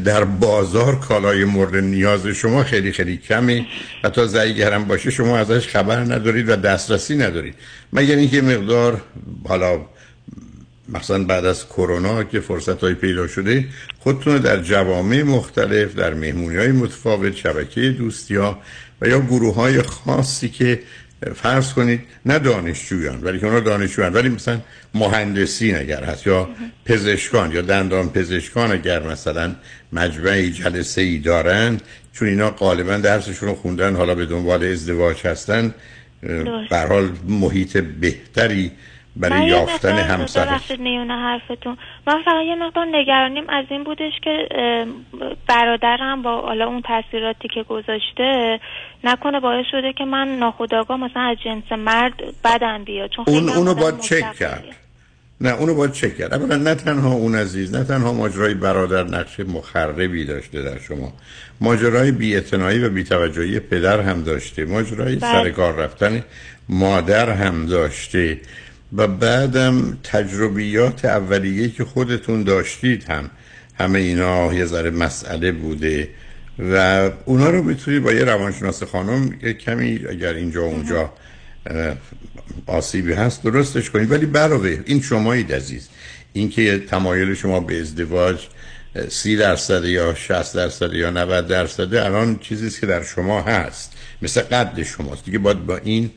در بازار کالای مورد نیاز شما خیلی خیلی کمه و تا زیگرم باشه شما ازش خبر ندارید و دسترسی ندارید. مگر اینکه مقدار حالا مثلا بعد از کرونا که فرصت های پیدا شده خودتون در جوامع مختلف در مهمونی های متفاوت شبکه دوستی ها و یا گروه های خاصی که فرض کنید نه دانشجویان ولی که اونا دانشجویان ولی مثلا مهندسین اگر هست یا پزشکان یا دندان پزشکان اگر مثلا مجمعی جلسه ای دارن چون اینا غالبا درسشون رو خوندن حالا به دنبال ازدواج هستن. به حال محیط بهتری برای یافتن همسر میونه حرفتون. من فقط یه مقدار نگرانیم از این بودش که برادرم با حالا اون تاثیراتی که گذاشته نکنه باعث شده که من ناخودآگاه مثلا از جنس مرد بدم بیاد. چون اون اونو باید چک. کرد. نه اونو باید چک کرد. اولا نه تنها اون عزیز نه تنها ماجرای برادر نقش مخربی داشته در شما. ماجرای بی‌اعتنایی و بی‌توجهی پدر هم داشته. ماجرای بله. سر کار رفتن مادر هم داشته. و بعدم تجربیات اولیه که خودتون داشتید هم همه اینا یه ذره مسئله بوده و اونا رو می‌تونید با یه روانشناس خانم یه کمی اگر اینجا و اونجا آسیبی هست درستش کنید ولی علاوه این شمایید عزیز. اینکه تمایل شما به ازدواج سی درصد یا 60 درصد یا 90 درصد الان چیزی که در شما هست. مثل قد شماست. دیگه باید با این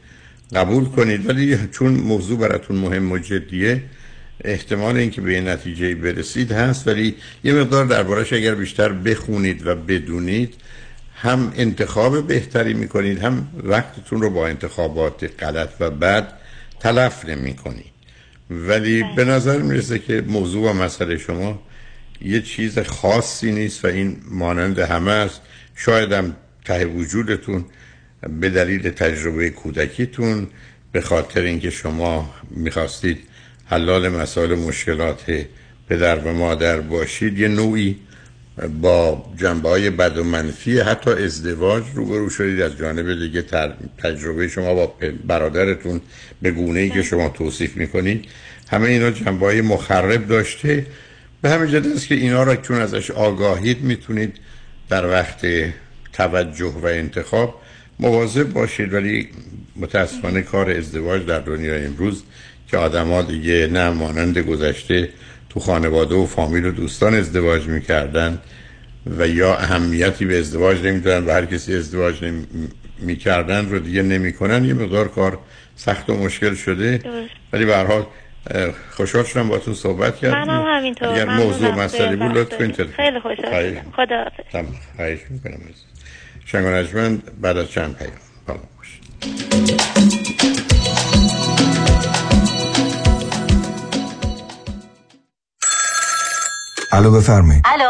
قبول کنید. ولی چون موضوع براتون مهم و جدیه احتمال اینکه به نتیجه برسید هست ولی یه مقدار دربارش اگر بیشتر بخونید و بدونید هم انتخاب بهتری می‌کنید هم وقتتون رو با انتخابات غلط و بد تلف نمی کنید ولی به نظر می‌رسه که موضوع و مسئله شما یه چیز خاصی نیست و این مانند همه است. شاید هم ته وجودتون به دلیل تجربه کودکیتون به خاطر اینکه شما می‌خواستید حلال مسائل مشکلات پدر و مادر باشید یه نوعی با جنبه های بد و منفی حتی ازدواج روبرو شدید. از جانب دیگه تجربه شما با برادرتون به گونه ای که شما توصیف می‌کنید همه اینا جنبه های مخرب داشته. به همین جد است که اینا را چون ازش آگاهید می‌تونید در وقت توجه و انتخاب مواظب باشید ولی متاسفانه کار ازدواج در دنیای امروز که آدما دیگه نه مانند گذشته تو خانواده و فامیل و دوستان ازدواج می‌کردن و یا اهمیتی به ازدواج نمی‌دونن و هر کسی ازدواج می‌کردن رو دیگه نمی‌کنن یه مقدار کار سخت و مشکل شده. ولی به هر حال خوشحال شدم باتون صحبت کردم منم همینطور. اگر موضوع مسئله بود لطف کنید. خیلی خوشحال خدا. خواهش می‌کنم. عزیز. شنگ و نجمن بعد از چند پیام با ما باشید. الو بفرمایید الو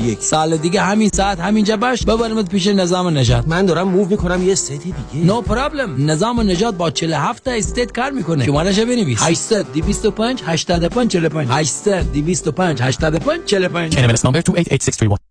61 سال دیگه همین ساعت همینجا باش. ببرمت پیش نظام نجات من دارم move می‌کنم یه state دیگه. no no problem نظام نجات با 47 تا state کار می‌کنه. شمارش بنویس. 800 225 85 45 800 225 85 45 NMLS number 288631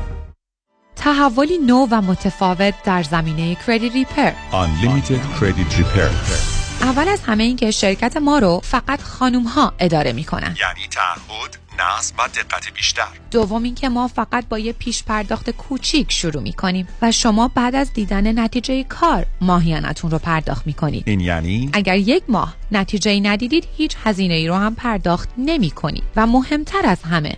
تحولی نو و متفاوت در زمینه کردیت ریپر Unlimited Credit Repair. اول از همه این که شرکت ما رو فقط خانوم ها اداره می‌کنن. یعنی تعهد نصب و دقت بیشتر. دوم اینکه ما فقط با یه پیش پرداخت کوچیک شروع می‌کنیم و شما بعد از دیدن نتیجه کار ماهیانتون رو پرداخت می‌کنید. این یعنی؟ اگر یک ماه نتیجه ندیدید هیچ هزینه ای رو هم پرداخت نمی کنید و مهمتر از همه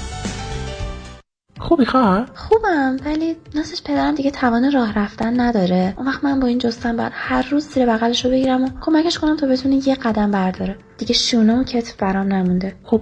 خوبی خواهر؟ خوبم ولی ناسش پدرم دیگه توان راه رفتن نداره. اون وقت من با این جستن باید هر روز زیر بغلش رو بگیرم و کمکش کنم تا بتونه یه قدم برداره. دیگه شونه و کتف برام نمونده. خب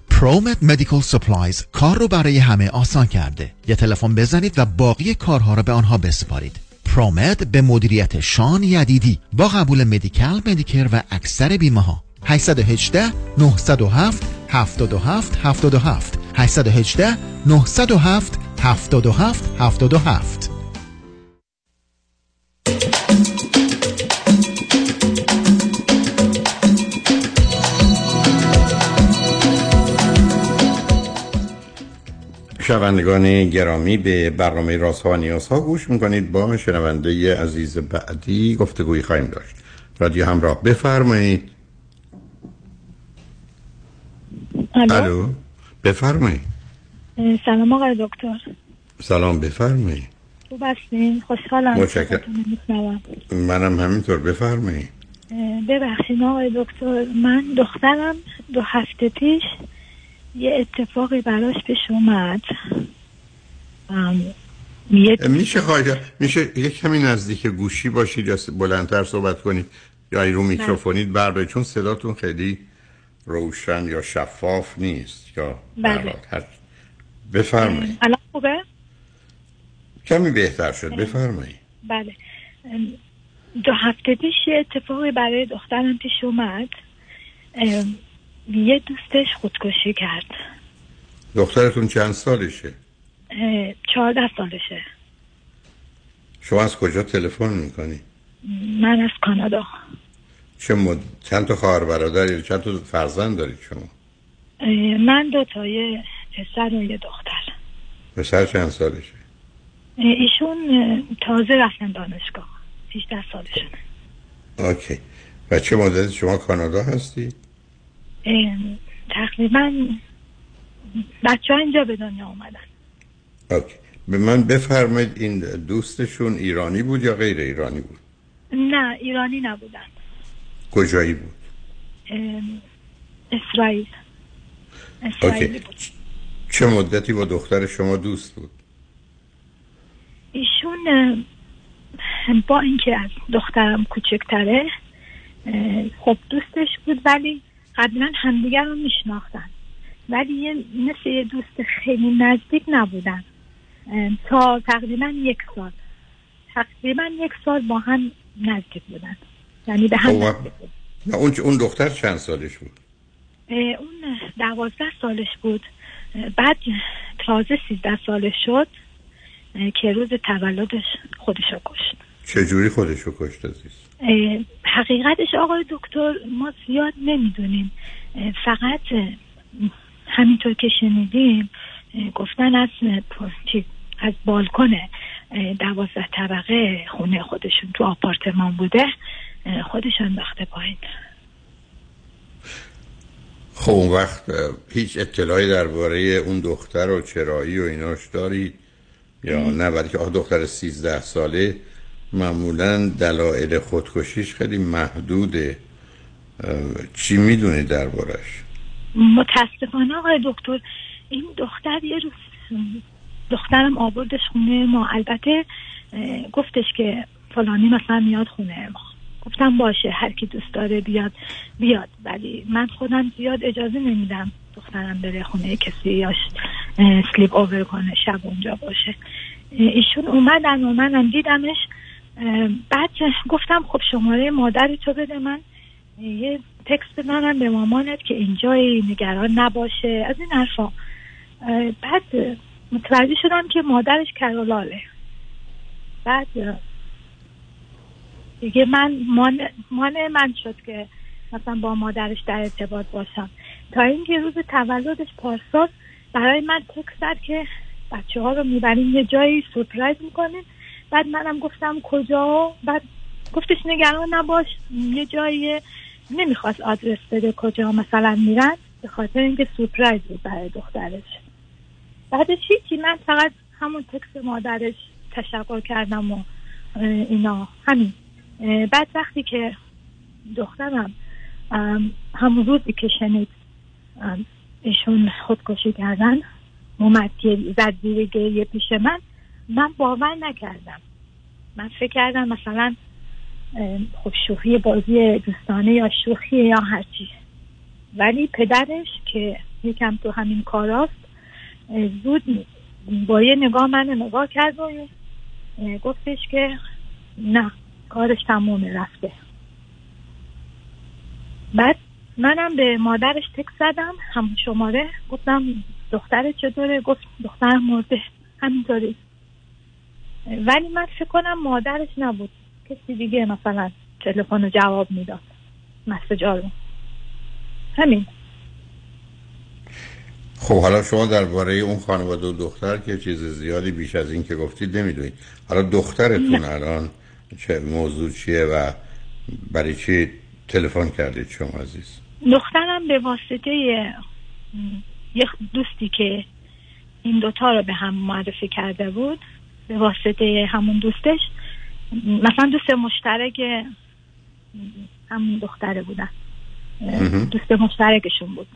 ProMed Medical Supplies کار رو برای همه آسان کرده. یه تلفن بزنید و باقی کارها رو به آنها بسپارید. ProMed به مدیریت شان یدیدی با قبول Medi-Cal Medicare و اکثر بیمه ها 818 907 77 77 818 907 77 77 شنوندگان گرامی به برنامه راست ها و نیاز ها گوش می‌کنید با شنونده عزیز بعدی گفتگویی خواهیم داشت. رادیو همراه بفرمایید. الو؟ بفرمایید. سلام آقای دکتر. سلام بفرمایید. خوب هستین؟ خوشحالم. متشکرم. منم همینطور بفرمایید. ببخشید آقای دکتر من دخترم دو هفته پیش یه اتفاقی براش پیش اومد. یه میشه خواهید میشه یک کمی نزدیک گوشی باشید یا بلندتر صحبت کنید یا رو میکروفونید. بر چون صداتون خیلی روشن یا شفاف نیست. یا بله. بفرمایید. الان خوبه؟ کمی بهتر شد. بفرمایید. بله. دو هفته پیش یه اتفاقی برای دخترم پیش اومد. یه دوستش خودکشی کرد. دخترتون چند سالشه؟ چهارده سالشه. شما از کجا تلفن می‌کنی؟ من از کانادا. چه مد... چند تا خواهر برادر چند تا فرزند دارید شما؟ من دو تا یه پسر و یه دختر. پسر چند سالشه؟ ایشون تازه رفتن دانشگاه. 18 سالشونه. اوکی. و چه مدت شما کانادا هستی؟ تقریبا بچه ها اینجا به دنیا اومدن. اوکی. به من بفرمایید این دوستشون ایرانی بود یا غیر ایرانی بود؟ نه ایرانی نبودن. کجایی بود؟ اسرائیل. اسرائیلی اوکی بود. چه مدتی با دختر شما دوست بود؟ ایشون با اینکه از دخترم کوچکتره خب دوستش بود ولی قبلا همدیگر رو میشناختن. ولی یه مثل یه دوست خیلی نزدیک نبودن. تا تقریبا یک سال. تقریبا یک سال با هم نزدیک بودن. یعنی به هم خب، اون اون دختر چند سالش بود؟ اون دوازده سالش بود. بعد تازه سیزده سالش شد که روز تولدش خودشو کشت. چجوری خودشو کشت عزیز؟ حقیقتش آقای دکتر ما زیاد نمی‌دونیم. فقط همینطور که شنیدیم گفتن از از بالکن دوازده طبقه خونه خودشون تو آپارتمان بوده. اه، خودش انداخته پایین. خب اون وقت هیچ اطلاعی درباره اون دختر و چرایی و ایناش دارید؟ یا نه برای که دختر 13 ساله معمولا دلایل خودکشیش خیلی محدوده. اه، چی می‌دونید دربارش؟ متاسفانه آقای دکتر این دختر یه روز دخترم آوردش خونه ما. البته گفتش که فلانی مثلا میاد خونه ما. گفتم باشه هر کی دوست داره بیاد بیاد. ولی من خودم زیاد اجازه نمیدم دخترم بره خونه کسی یا سلیپ اوور کنه شب اونجا باشه. ایشون اومدن و منم دیدمش بعد گفتم خب شماره مادر تو بده من. یه تکست بزنم به مامانت که اینجای نگران نباشه. از این حرفا. بعد متوجه شدم که مادرش کرولاله. بعد دیگه من مان, مان من شد که مثلا با مادرش در ارتباط باشم. تا اینکه روز تولدش پارسال برای من تکست که بچه ها رو می‌بریم یه جایی سورپرایز می‌کنیم. بعد منم گفتم کجا؟ بعد گفتش نگران نباش یه جایی نمی‌خواست آدرس بده کجا مثلا میرن به خاطر اینکه سورپرایز بود برای دخترش. بعدش هیچی من فقط همون تکس مادرش تشکر کردم و اینا همین. بعد وقتی که دخترم همون روزی که شنید ایشون خودکشی کردن اومد زد زیر گریه پیش من. من باور نکردم. من فکر کردم مثلا خب شوخی بازی دوستانه یا شوخی یا هرچی ولی پدرش که یکم تو همین کاراست زود با یه نگاه من نگاه کرد و گفتش که نه کارش تمومه رفته. بعد منم به مادرش تک زدم همون شماره. گفتم دختر چطوره؟ گفت دخترم مرده. همینطوری. ولی من فکر کنم مادرش نبود. کسی دیگه مثلا تلفن جواب می‌داد. مسجا رو همین. خب حالا شما درباره اون خانواده و دختر که چیز زیادی بیش از این که گفتید نمی‌دونید. حالا دخترتون. الان چه موضوع چیه و برای چی تلفن کردید شما عزیز؟ دخترم به واسطه یه دوستی که این دوتا رو به هم معرفی کرده بود به واسطه همون دوستش. مثلا دوست مشترک همون دختره بودن. دوست مشترکشون بود.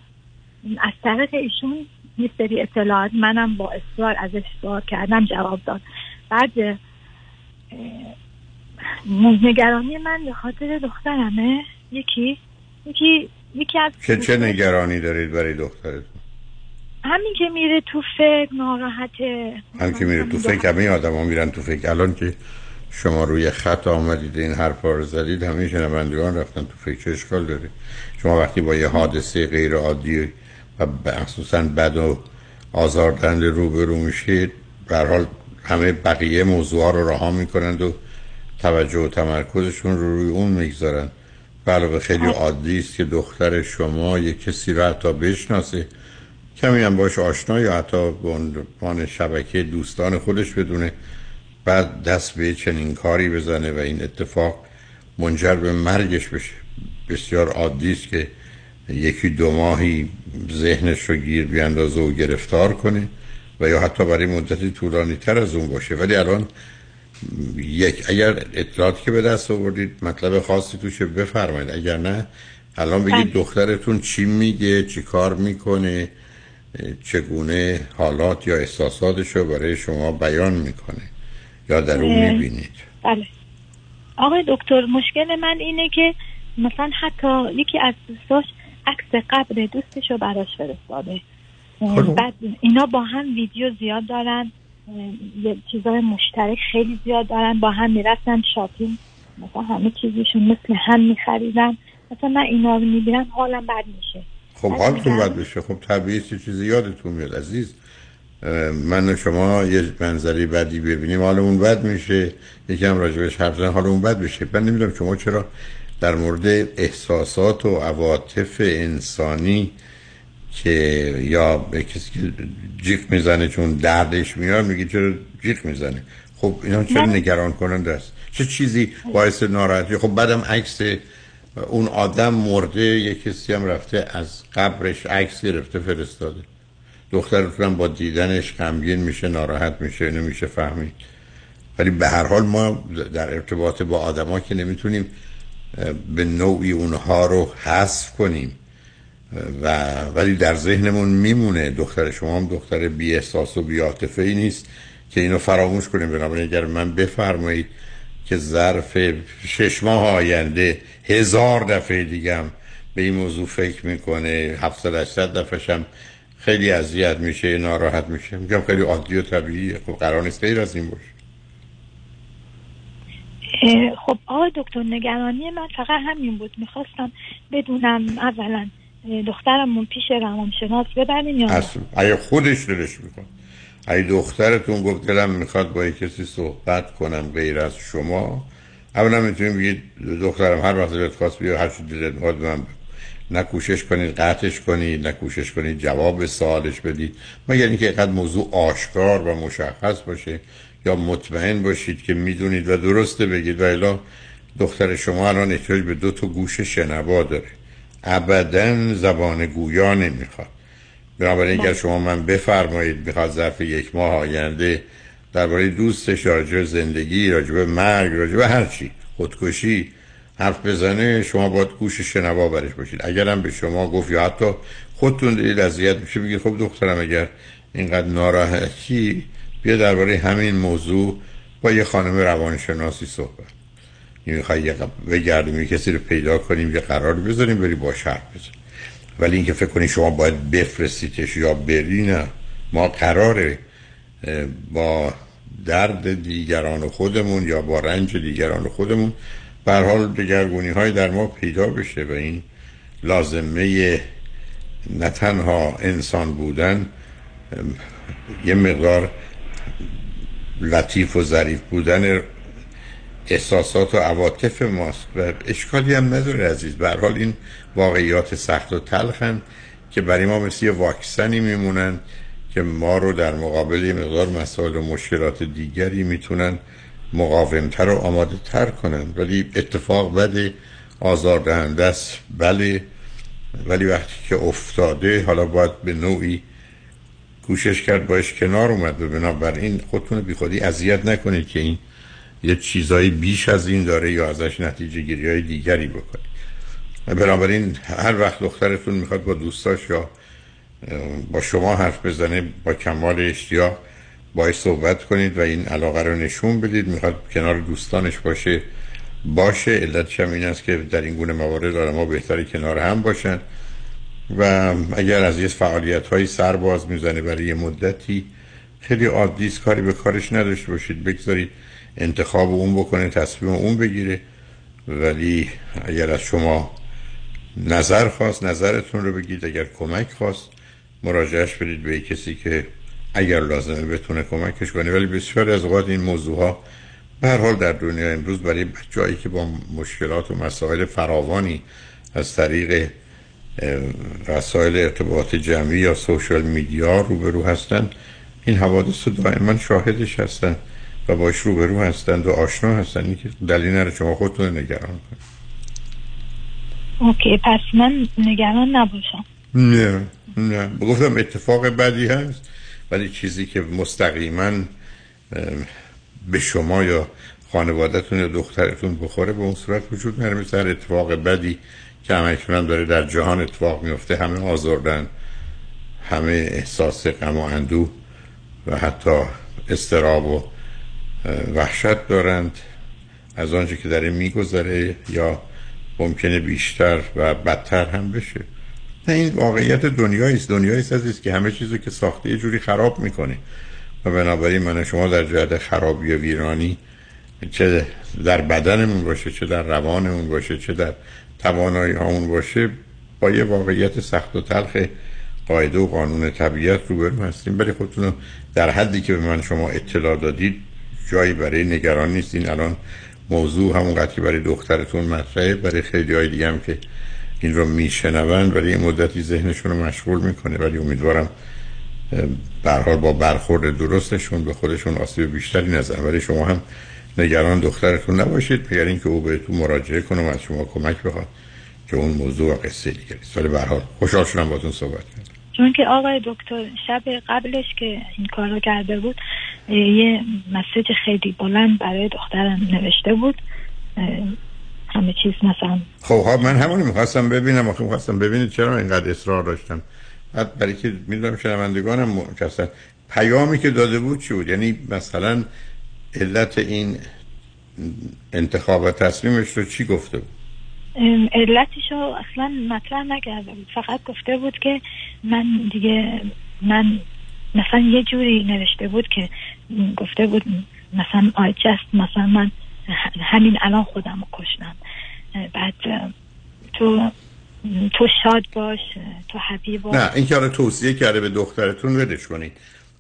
از طریق ایشون یه سری اطلاعات منم با اصرار ازش سوال کردم جواب داد. بعد نگرانی من به خاطر دخترمه. یکی یکی یکی از چه چه نگرانی دارید برای دخترتون همین که میره تو فکر ناراحته هم که میره تو فکر همه آدم ها میرن تو فکر. الان که شما روی خط آمدید این حرفا رو زدید همه شنوندگان رفتن تو فکر. اشکال داره؟ شما وقتی با یه حادثه غیر عادی و مخصوصا بد و آزاردهنده روبرو میشید به حال همه بقیه موضوع رو رها می‌کنند و توجه و تمرکزشون رو روی اون می‌گذارن. علاوه خیلی عادی است که دختر شما یه کسی رو حتی بشناسه کمی هم باش آشنا یا حتی به عنوان شبکه دوستان خودش بدونه. بعد دست به چنین کاری بزنه و این اتفاق منجر به مرگش بشه. بسیار عادی است که یکی دو ماهی ذهنش رو گیر بیاندازه و گرفتار کنه و یا حتی برای مدتی طولانی تر از اون باشه. ولی الان یک اگر اطلاعاتی که به دست آوردید مطلب خاصی توشه بفرمایید. اگر نه الان بگید بله. دخترتون چی میگه چی کار می‌کنه؟ چگونه حالات یا احساساتش رو برای شما بیان می‌کنه یا در اون. می‌بینید بله آقای دکتر مشکل من اینه که مثلا حتی یکی از دوستاش عکس قبر دوستش رو براش فرستاده خب. بعد اینا با هم ویدیو زیاد دارن یه چیزای مشترک خیلی زیاد دارن با هم می‌رفتن شاپینگ مثلا همه چیزشون مثل هم میخریدن مثلا من اینا رو می‌بینم حالم بد میشه خب حالتون بد بشه. خب طبیعی چیزی یادتون میاد عزیز؟ من و شما یه منظری بدی ببینیم. حالمون بد میشه. یکی هم راجبش حرف زن حالمون بد بشه. من نمی‌دونم شما چرا در مورد احساسات و عواطف انسانی که یا به کسی که جیغ می‌زنه چون دردش میاد میگی چرا جیغ می‌زنه. خب اینا چرا نگران کننده است؟ چه چیزی باعث ناراحتی؟ خب بعدم عکس اون آدم مرده یه کسی هم رفته از قبرش عکس گرفته فرستاده. دخترتون با دیدنش غمگین میشه ناراحت میشه نمیشه فهمید. ولی به هر حال ما در ارتباط با آدما که نمی‌تونیم به نوعی اونها رو حذف کنیم. و ولی در ذهنمون میمونه دختر شما هم دختر بی احساس و بی ای نیست که اینو فراموش کنیم. بنابراین اگر من بفرمایید که ظرف شش ماه آینده هزار دفعه دیگه هم به این موضوع فکر می‌کنه. 700 800 دفعه هم خیلی اذیت میشه ناراحت میشه. میگم خیلی عادی و طبیعیه. خب قرار نیست غیر از این باشه. خب آقای دکتر نگرانی من فقط همین بود. می‌خواستم بدونم اولا دخترمون پیش روانشناس ببریم یا اصلا خودش دلش میکن اگه دخترتون گفت دلم می‌خواد با کسی صحبت کنم غیر از شما. اولا می‌تونیم بگید دخترم هر وقت دلت خواست بیا هر دلت می‌خواد من نه کوشش کنید قطعش کنید نه کوشش کنید جواب سوالش بدید. مگر اینکه اینقدر موضوع آشکار و مشخص باشه یا مطمئن باشید که می‌دونید و درسته بگید. و الا دختر شما الان احتیاج به دو تا گوش شنوا داره. ابدا زبان گویا نمی‌خواد. بنابراین اگر شما من بفرمایید می‌خواد ظرف یک ماه آینده درباره دوستش راجع زندگی راجع مرگ راجع هر چی خودکشی حرف بزنه شما باید گوش شنوا برش باشید. اگرم به شما گفت یا حتی خودتون دلید اذیت میشه بگید خب دخترم اگر اینقدر ناراحتی بیا درباره همین موضوع با یه خانم روانشناسی صحبت. می‌خوای بگردیم کسی رو پیدا کنیم یه قرار بذاریم بری با حرف بزن ولی اینکه فکر کنی شما باید بفرستیدش یا بری نه. ما قراره با درد دیگران خودمون یا با رنج دیگران خودمون بر حال دگرگونی های در ما پیدا بشه و این لازمه نه تنها انسان بودن یه مقدار لطیف و ظریف بودن احساسات و عواطف ماست و اشکالی هم نداره عزیز. به حال این واقعیات سخت و تلخن که برای ما مثل یه واکسنی میمونن که ما رو در مقابل مقدار مسائل و مشکلات دیگری می‌تونن مقاومتر و آماده تر کنن. ولی اتفاق بده آزاردهنده است بله. ولی وقتی که افتاده حالا باید به نوعی کوشش کرد باش کنار اومد. و بنابراین خودتون بی خودی اذیت نکنید که این یه چیزایی بیش از این داره یا ازش نتیجه گیری های دیگری بکنید بنابراین هر وقت دخترتون می‌خواد با دوستاش یا با شما حرف بزنه با کمال اشتیاق باید صحبت کنید و این علاقه رو نشون بدید. می‌خواد کنار دوستانش باشه باشه. علتش هم این است که در این گونه موارد ما بهتری کنار هم باشن. و اگر از یه فعالیت های سر باز می‌زنه برای یه مدتی خیلی عادی کاری به کارش نداشته باشید. بگذارید انتخاب اون بکنه تصمیم اون بگیره. ولی اگر از شما نظر خواست نظرتون رو بگید اگر کمک خواست مراجعش بدید به کسی که اگر لازمه بتونه کمکش کنه. ولی بسیار از اوقات این موضوع ها به حال در دنیا امروز برای جایی که با مشکلات و مسائل فراوانی از طریق رسایل ارتباط جمعی یا سوشال میدیا روبرو هستند این حوادث رو دائما شاهدش هستن. و باش روبرو هستند و آشنا هستند. این که دلیل نره شما خودتون نگران کنید. اوکی پس من نگران نباشم. نه نه. گفتم اتفاق بدی هست ولی چیزی که مستقیما به شما یا خانوادهتون یا دخترتون بخوره به اون صورت وجود نداره مثل اتفاق بدی که همکنون داره در جهان اتفاق میفته همه آزردن همه احساس غم و اندوه و حتی استراب و وحشت دارند از آنچه که داره میگذره یا ممکنه بیشتر و بدتر هم بشه. این واقعیت دنیایی است دنیایی است که همه چیزو که ساخته یه جوری خراب می‌کنه. و بنابراین من شما در جهت خرابی و ویرانی چه در بدنمون باشه چه در روانمون باشه چه در توانایی هامون باشه با یه واقعیت سخت و تلخ قاعده و قانون طبیعت روبرو هستیم. برای خودتون در حدی که به من شما اطلاع دادید جایی برای نگران نیستین الان موضوع همونقدر که برای دخترتون مطرحه برای خیلی های دیگه هم که این رو میشنوند ولی یه مدتی ذهنشون رو مشغول می‌کنه. ولی امیدوارم برحال با برخورد درستشون به خودشون آسیب بیشتری نزن ولی شما هم نگران دخترتون نباشید. مگر اینکه او بهتون مراجعه کنه و از شما کمک بخواد. که اون موضوع و قصه دیگری است ولی به هر حال خوشحال شدم باهاتون صحبت کردم. چون که آقای دکتر شب قبلش که این کار رو کرده بود یه مسیج خیلی بلند برای دخترم نوشته بود. همه چیز مثلا خب ها من همونی می‌خواستم ببینم. آخه می‌خواستم ببینید چرا اینقدر اصرار داشتم. بعد برای که می‌دونم شنوندگانم کسان پیامی که داده بود چی بود؟ یعنی مثلا علت این انتخاب و تصمیمش رو چی گفته بود؟ علتش رو اصلا مطرح نکرده بود فقط گفته بود که من دیگه من مثلا یه جوری نوشته بود که گفته بود مثلا آی جست مثلا من همین الان خودم رو کشتم. بعد تو تو شاد باش تو حبی باش. نه این که توصیه کرده به دخترتون ودش کنید.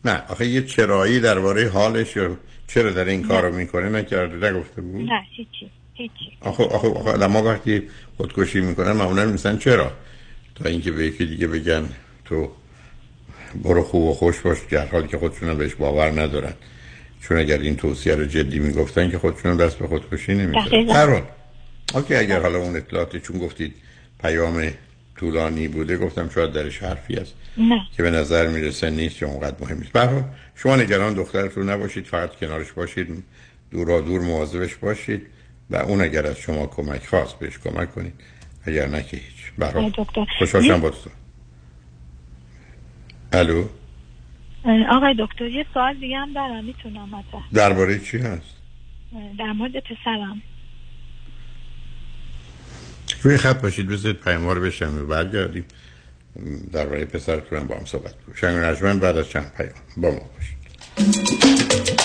نه آخه یه چرایی درباره حالش یا چرا در این کار رو می‌کنه نکرده نگفته بود؟ نه هیچی. هیچی. آخه آخه, آخه ما وقتی خودکشی می‌کنن معمولا میسن چرا؟ تا اینکه به یکی دیگه بگن تو برو خوب و خوش باش در حالی که خودشون بهش باور ندارن. چون اگر این توصیه رو جدی می‌گفتن که خودشون دست به خودکشی نمی‌زدن اوکی اگر حالا اون اطلاعاتی چون گفتید پیام طولانی بوده گفتم شاید درش حرفی است. نه. که به نظر می‌رسه نیست یا اونقدر مهم نیست. برای شما نگران دخترتون نباشید فقط کنارش باشید دورا دور مواظبش باشید. و اون اگر از شما کمک خواست بهش کمک کنید اگر نه که هیچ. برای خوشحال با تو. الو؟ آقای دکتر یه سوال دیگه هم دارم می‌تونم درباره چی هست؟ در مورد پسرم. روی خط باشید بذارید پیام رو بشنم و برگردیم. درباره پسرتون هم با هم صحبت کنیم. شنگ بعد از چند پیام با ما باشید.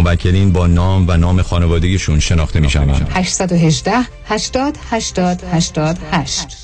موکلین با نام و نام خانوادگیشون شناخته می شوند 818 80 80 88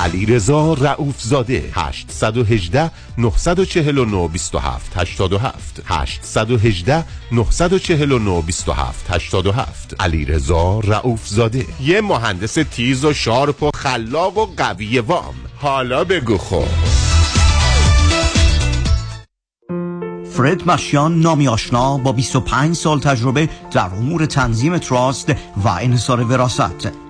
علی رضا رعوف زاده 818 949 27 87 818 949 27 87 علی رضا رعوف زاده یه مهندس تیز و sharp و خلاق و قوی وام. حالا بگو خب. فرد مشیان نامی آشنا با 25 سال تجربه در امور تنظیم تراست و انحصار وراست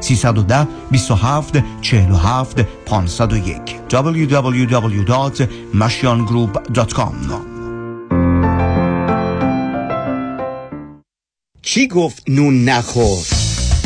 310 27 47 501 www.mashiangroup.com کی گفت نون نخور؟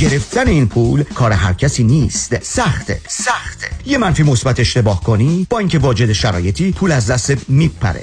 گرفتن این پول کار هر کسی نیست. سخته. سخته. یه منفی مثبت اشتباه کنی با اینکه واجد شرایطی پول از دست میپره.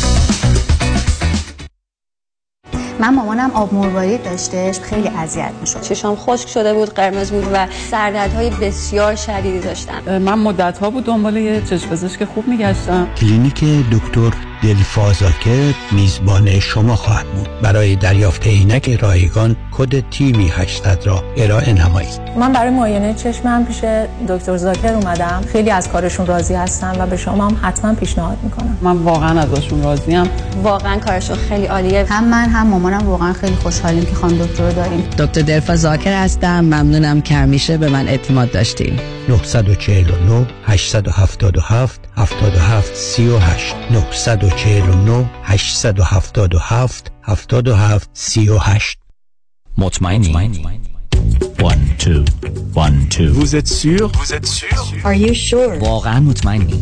من مامانم آب مروارید داشتش خیلی اذیت می‌شد. چشام خشک شده بود قرمز بود و سردردهای بسیار شدیدی داشتم. من مدت ها بود دنبال یه چشم پزشک خوب میگشتم. کلینیک دکتر دلفازاکر میزبان شما خواهد بود. برای دریافت عینک رایگان کد تیوی 800 را ارائه نمایید. من برای معاینه چشمم پیش دکتر زاکر اومدم. خیلی از کارشون راضی هستم و به شما هم حتما پیشنهاد می‌کنم. من واقعا ازشون راضیم واقعا کارشون خیلی عالیه. هم من هم مامانم واقعا خیلی خوشحالیم که خانم دکتر رو داریم. دکتر دلفا زاکر هستم. ممنونم که همیشه به من اعتماد داشتیم 949 877 77 38 949 877 77 38 مطمئنی؟ 1 2 1 2 Vous êtes sûr? Vous êtes sûr? Are you sure? واقعا مطمئنی؟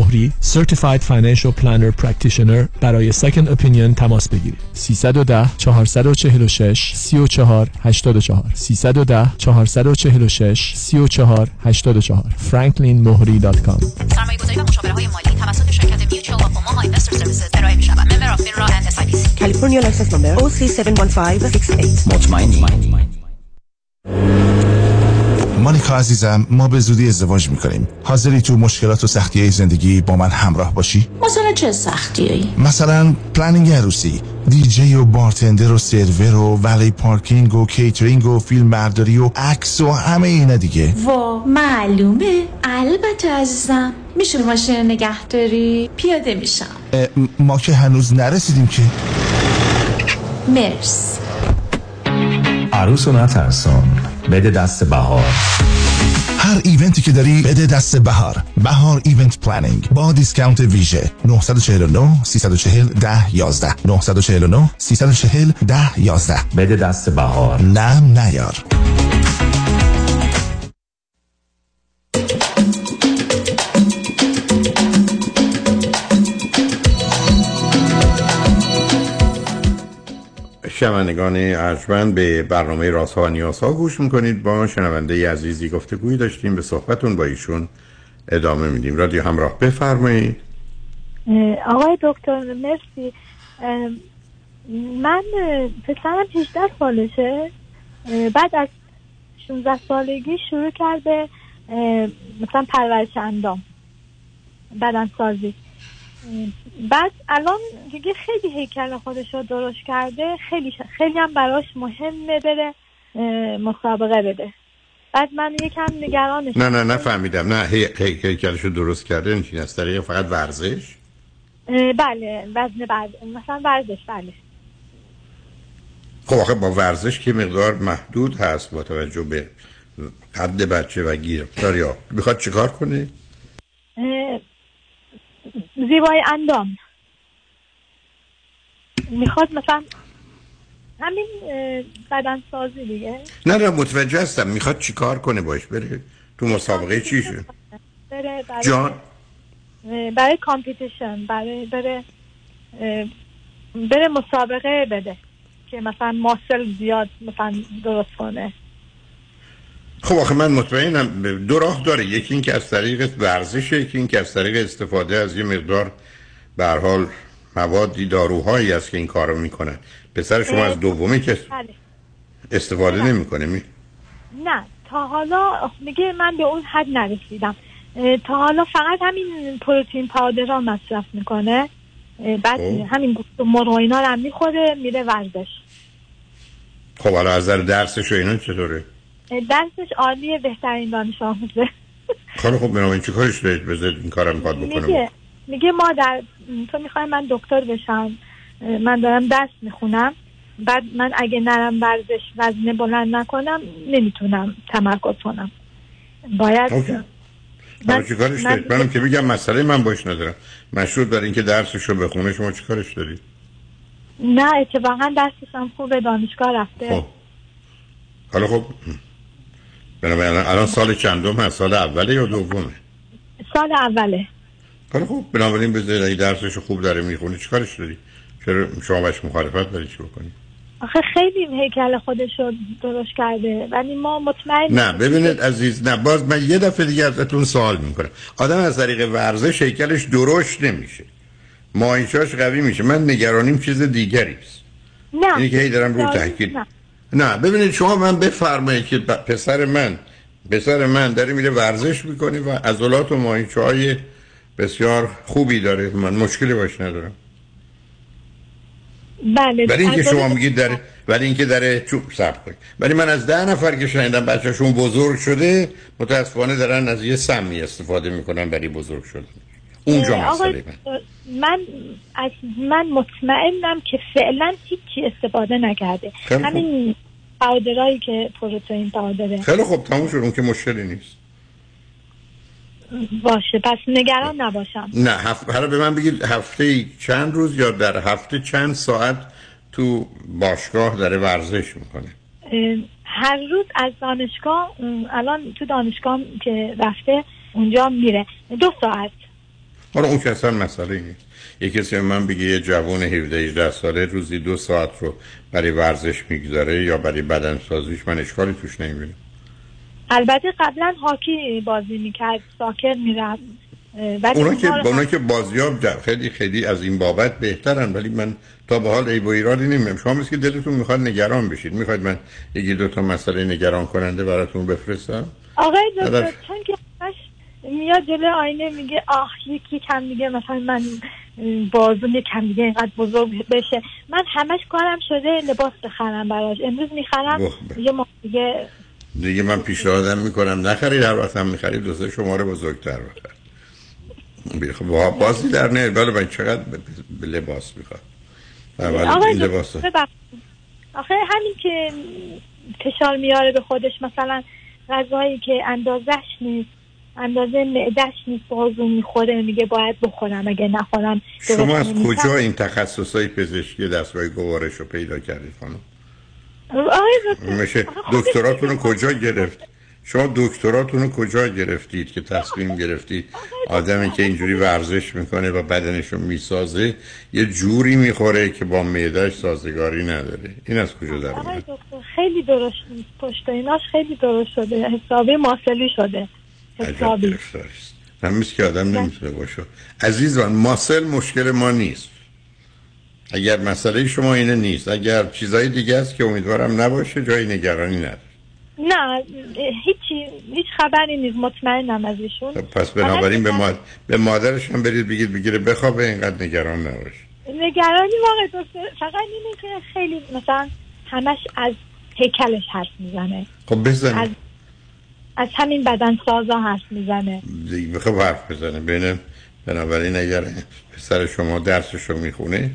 مهری Certified Financial Planner Practitioner برای Second Opinion تماس بگیرید. 310 446 34 84 310 446 34 84 franklinmohri.com سرمایه گذاری و مشاوره های مالی توسط شرکت Mutual of Omaha Investor Services ارائه می شود member of FINRA and SIPC California license number OC71568 مطمئنی؟ مانیکا عزیزم ما به زودی ازدواج می‌کنیم. حاضری تو مشکلات و سختی زندگی با من همراه باشی؟ مثلا چه سختی مثلا planning عروسی. دیجی و bartender و سرور و valet parking و کیترینگ و فیلم برداری و عکس و همه اینا دیگه. وا معلومه. البته عزیزم میشه ماشین نگه داری پیاده میشم. ما که هنوز نرسیدیم که. مرسی عروس و نترسان. بده دست بهار. هر event ی که داری بده دست بهار. بهار event planning با discount ویژه. 949 340 10 11 949 340 10 11 بده دست بهار. نم نیار. شنوندگان ارجمند به برنامه راست ها و نیاز ها گوش می‌کنید. با شنونده عزیزی گفتگویی داشتیم. به صحبتون با ایشون ادامه میدیم. رادیو همراه بفرمایید. آقای دکتر مرسی. من پسرم 18 سالشه. بعد از 16 سالگی شروع کرده مثلا پرورش اندام بدن سازی بعد الان دیگه خیلی هیکل خودش رو درست کرده خیلی خیلی هم براش مهمه بره مسابقه بده. بعد من یکم نگرانش نه نه نفهمیدم. نه هی هی- هیکلشو درست کرده این از طریق فقط ورزش؟ بله وزن بعد مثلا ورزش بله. خب آخه با ورزش که مقدار محدود هست با توجه به قد بچه و گیرفتاری ها می‌خواد چیکار کنه؟ زیبای اندام. می‌خواد مثلا همین بدن سازی دیگه؟ نه نه متوجه هستم. می‌خواد چیکار کنه؟ باش بره تو مسابقه چی شد؟ بره برای جان. برای کامپیتیشن برای بره بره مسابقه بده که مثلا ماسل زیاد مثلا درست کنه. خب آخه من مطمئنم دو راه داره. یکی این که از طریق ورزش یکی این که از طریق استفاده از یه مقدار به حال موادی داروهایی است که این کارو می‌کنن. پسر شما از دومی که بله. استفاده نمی‌کنه می نه تا حالا میگه من به اون حد نرسیدم. تا حالا فقط همین پروتئین پاودر مصرف می‌کنه. بعد خب. همین گوشت و مرغ اینا رو هم می‌خوره میره ورزش. خب حالا از درسش و اینا چطوره؟ درسش عالیه بهترین دانش آموزه خیلی خب بنابراین چی کارش دارید بذارید این کارم می‌خواد بکنه میگه میگه مادر تو می‌خوای من دکتر بشم من دارم درس می‌خونم بعد من اگه نرم ورزش وزنه بلند نکنم نمی‌تونم تمرکز کنم. باید اوکی. حالا چی کارش من- دارید منم که بگم مسئله من باش ندارم. مشروط بر اینکه درسش رو بخونه شما چی کارش دارید نه اتفاقا درسش هم خوبه دانشگاه رفته. حالا خب. بنابراین الان- سال چندم هست؟ سال اوله یا دومه؟ سال اوله. حالا خب بنابراین بذارید اگه درسش خوب داره می‌خونه چی کارش داری؟ چرا شما باش مخالفت داری؟ چی بکنی؟ آخه خیلی هیکل خودش رو درست کرده ولی ما مطمئن نه ببینید عزیز نه باز من یه دفعه دیگه ازتون سوال می‌کنم. آدم از طریق ورزش هیکلش درشت نمیشه. ماهیچاش قوی میشه. من نگرانیم چیز دیگری است. نه. اینی که هی دارم رو تحکیل نه. نه ببینید شما من بفرمایید که پسر من پسر من داره میره ورزش می‌کنه و عضلات و ماهیچه های بسیار خوبی داره. من مشکلی باش ندارم. بله ولی اینکه شما میگید داره ولی اینکه داره چوب سب کنید. ولی من از ده نفر که شنیدم بچهشون بزرگ شده متاسفانه دارن از یه سمی استفاده می‌کنن برای بزرگ شدن اونجا مسئله من من از من مطمئنم که فعلا هیچی استفاده نکرده. همین پاودرایی که پروتئین پاودره. خیلی خوب تموم شد. اون که مشکلی نیست. باشه پس نگران نباشم. نه هفته حالا به من بگید هفته چند روز یا در هفته چند ساعت تو باشگاه داره ورزش می‌کنه؟ هر روز از دانشگاه الان تو دانشگاه که رفته اونجا میره. دو ساعت. حالا اون که اصلا مسئله نیست یه کسی من بگه یه جوان 17 18 ساله روزی دو ساعت رو برای ورزش می‌گذاره یا برای بدن سازیش من اشکالی توش نمی‌بینم. البته قبلا هاکی بازی می‌کرد ساکر می‌رفت. اونا که اونا که بازیاب ج- خیلی خیلی از این بابت بهترن ولی من تا به حال عیب و ایرادی نمی‌دونم شما مثل که دلتون می‌خواد نگران بشید. می‌خواید من یکی دو تا مسئله نگران کننده براتون بفرستم؟ آقای دکتر چون که میاد جلو آینه میگه آه یکی کم میگه مثلا من بازون یکم دیگه اینقدر بزرگ بشه. من همش کارم شده لباس بخرم براش. امروز می‌خرم واه، یه ماه دیگه. دیگه من پیشنهادم می‌کنم نخرید هر وقت هم می‌خرید دوست شما رو بزرگتر بخرید خب با- بازی در نه بله من چقدر ب- ب- لباس می‌خواد این لباس. آخه همین که فشار میاره به خودش مثلا غذایی که اندازش نیست. اندازه معدش نیست بازو می‌خوره میگه باید بخورم اگه نخورم شما از. کجا این تخصص های پزشکی دستگاه گوارش رو پیدا کردید خانم؟ میشه دکتراتون رو کجا گرفت؟ شما دکتراتون رو کجا گرفتید که تصمیم گرفتید آدمی که اینجوری ورزش می‌کنه و بدنش رو می‌سازه یه جوری می‌خوره که با معدهش سازگاری نداره. این از کجا در خیلی درست پشت ایناش خیلی درست شده. حسابی ماسلی شده. عجب حسابی. است. همیست که آدم نمی‌تونه باشه. عزیزان ماسل مشکل ما نیست. اگر مسئله شما اینه نیست. اگر چیزای دیگه است که امیدوارم نباشه جای نگرانی نداره نه هیچی هیچ خبری نیست. مطمئنم از ایشون پس بنابراین به, ماد... به مادرش هم برید بگید بگیره بخوابه اینقدر نگران نباشه. نگرانی واقع فقط اینه که خیلی مثلا همش از هیکلش حرف می‌زنه. خب از بزنید از همین بدن سازا حرف می‌زنه. بخواب حرف بزنه بین بنابراین اگر پسر شما درسش رو می‌خونه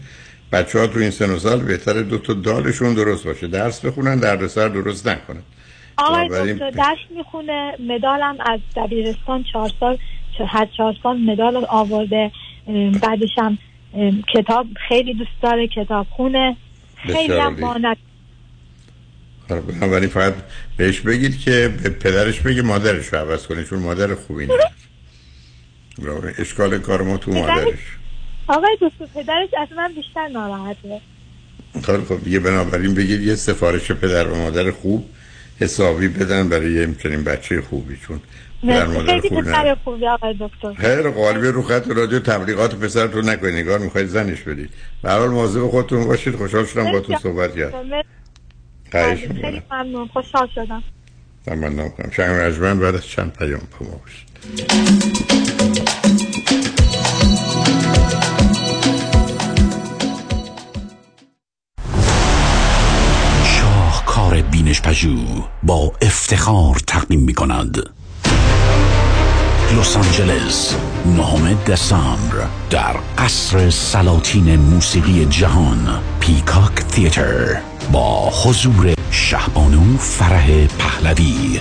بچه ها تو این سن و سال بهتره دو تا دالشون درست باشه. درس بخونن دردسر درست نکنن. آقای دکتر درس می‌خونه مدالم از دبیرستان چهار سال هر چهار سال مدال آورده. بعدش هم کتاب خیلی دوست داره کتاب خونه. خیلی هم بنابراین فقط بهش بگید که به پدرش بگه مادرش رو عوض کنه چون مادر خوبی برای اشکال کار ما تو مادرش. آقای دکتر پدرش از من بیشتر ناراحته. کار خب یه بنابراین بگید یه سفارش پدر و مادر خوب حسابی بدن برای یه چنین بچه خوبی چون پدر مادر خیلی خوب نه خیر قالبی رو خط رادیو تبلیغات پسر تو نکنید. نگار می‌خواید زنش بدید. به هر حال مواظب خودتون باشید. خوشحال شدم با تو صحبت کردم. خواهش خیلی ممنون. خوشحال شدم. تمنا کنم شنگ رجمن بعد از چند پیام با ما شاهکار بینش پژوه با افتخار تقدیم می کند لس آنجلس نهم دسامبر در قصر سلاطین موسیقی جهان پیکاک تیتر. با حضور شهبانو فرح پهلوی.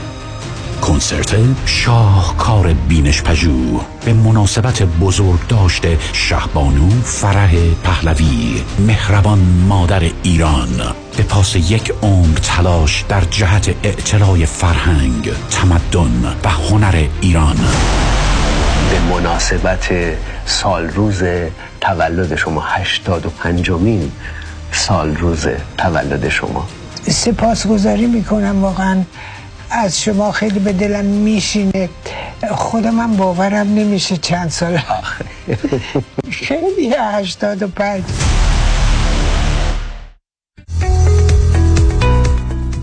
کنسرت شاهکار بینش پژوه به مناسبت بزرگ داشته شهبانو فرح پهلوی. مهربان مادر ایران. به پاس یک عمر تلاش در جهت اعتلای فرهنگ تمدن و هنر ایران. به مناسبت سال روز تولد شما هشتاد و پنجمین سال روز تولد شما. سپاسگزاری می‌کنم واقعا. از شما خیلی به دلم میشینه. خودم هم باورم نمیشه چند سال. خیلی هشتاد و پنج.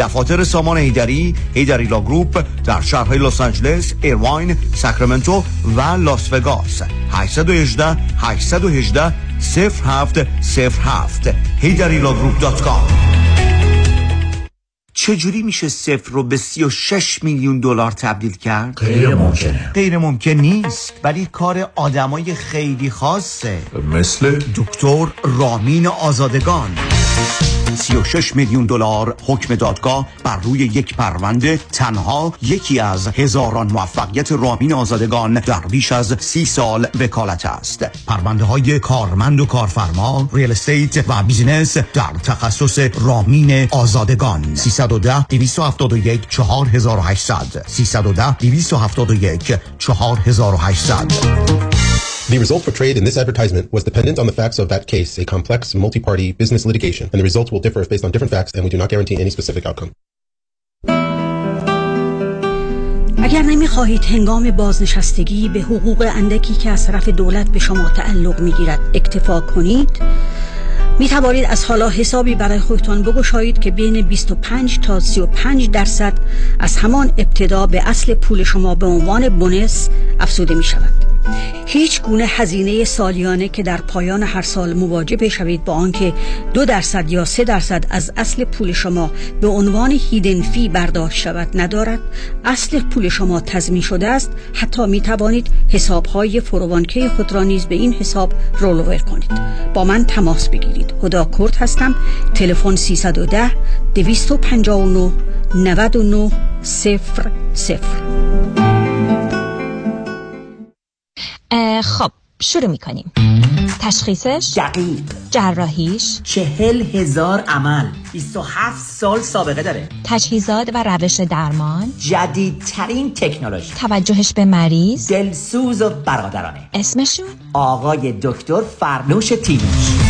دفاتر سامان هیدری Heidari Law Group در شهرهای لس آنجلس، ایرواین، ساکرامنتو و لاس وگاس. 818 818 0707 heidarilawgroup.com چجوری میشه صفر رو به 36 میلیون دلار تبدیل کرد؟ غیر ممکنه. غیر ممکن نیست ولی کار آدمای خیلی خاصه. مثل؟ دکتر رامین آزادگان. 36 میلیون دلار حکم دادگاه بر روی یک پرونده تنها یکی از هزاران موفقیت رامین آزادگان در بیش از سی سال وکالت است. پرونده های کارمند و کارفرما real estate و business در تخصص رامین آزادگان. 310 271 4800 310 271 4800 The result portrayed in this advertisement was dependent on the facts of that case, a complex, multi-party business litigation, and the results will differ if based on different facts, and we do not guarantee any specific outcome. اگر نمیخواهید هنگام بازنشستگی به حقوق اندکی که از طرف دولت به شما تعلق میگیرد اکتفا کنید می توانید از حالا حسابی برای خودتان بگشایید که بین 25 تا 35 درصد از همان ابتدا به اصل پول شما به عنوان بونس افزوده می شود هیچ گونه هزینه سالیانه که در پایان هر سال مواجه بشوید با آنکه دو درصد یا سه درصد از اصل پول شما به عنوان هیدن فی برداشت شود ندارد. اصل پول شما تضمین شده است. حتی می توانید حساب های فروانکه خود را نیز به این حساب رولوور کنید. با من تماس بگیرید. هدا کرد هستم. تلفن 310 259 99 صفر صفر. خب شروع می‌کنیم. تشخیصش؟ دقیق. جراحیش؟ چهل هزار عمل. 27 سال سابقه داره. تجهیزات و روش درمان؟ جدیدترین تکنولوژی. توجهش به مریض؟ دلسوز و برادرانه. اسمشون؟ آقای دکتر فرنوش تیموش.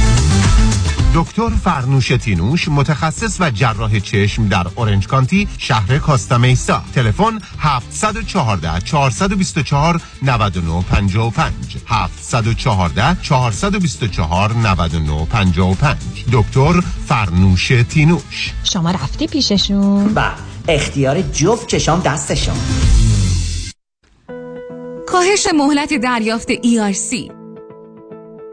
دکتر فرنوش تینوش متخصص و جراح چشم در اورنج کانتی شهر کاستامیسا تلفن 714 424 9955 714 424 9955 دکتر فرنوش تینوش. شما رفتی پیششون؟ و اختیار جفت چشام دستشون. کاهش مهلت دریافت ERC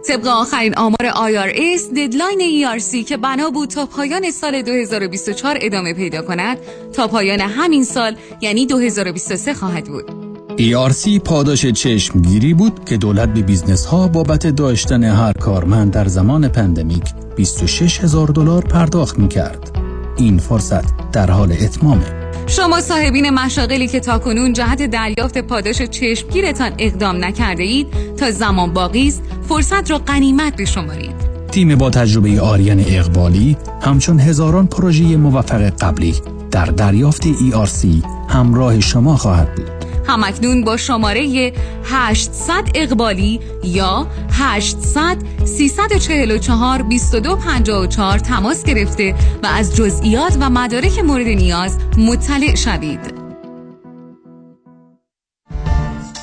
طبق آخرین آمار IRS deadline ERC که بنا بود تا پایان سال 2024 ادامه پیدا کند تا پایان همین سال یعنی 2023 خواهد بود ERC پاداش چشمگیری بود که دولت به business ها بابت داشتن هر کارمند در زمان pandemic 26 هزار دلار پرداخت می کرد. این فرصت در حال اتمامه. شما صاحبین مشاغلی که تاکنون جهت دریافت پاداش چشمگیرتان اقدام نکرده اید تا زمان باقی است فرصت را غنیمت بشمارید تیم با تجربه آریان اقبالی همچون هزاران پروژه موفق قبلی در دریافت ERC همراه شما خواهد بود. همکنون با شماره 800 اقبالی یا 800 344 2254 تماس گرفته و از جزئیات و مدارک مورد نیاز مطلع شوید.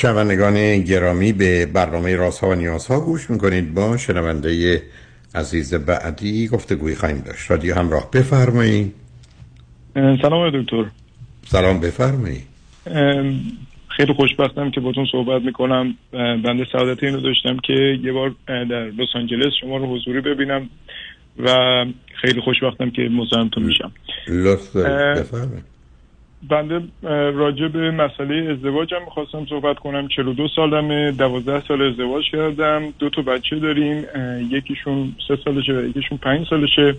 شنوندگان گرامی به برنامه رازها و نیازها گوش می‌کنید. با شنونده عزیز بعدی گفتگوی خواهیم داشت. رادیو همراه بفرمایید. سلام دکتر. سلام بفرمایید. خیلی خوشبختم که باتون صحبت می‌کنم. بنده سعادت اینو داشتم که یه بار در لس آنجلس شما رو حضوری ببینم و خیلی خوشبختم که مزاحمتون میشم. لطف بفرمایید. بنده راجع به مسئله ازدواجم می‌خواستم صحبت کنم. 42 سالمه 12 سال ازدواج کردم. دو تا بچه داریم یکیشون سه سالشه و یکیشون پنج سالشه.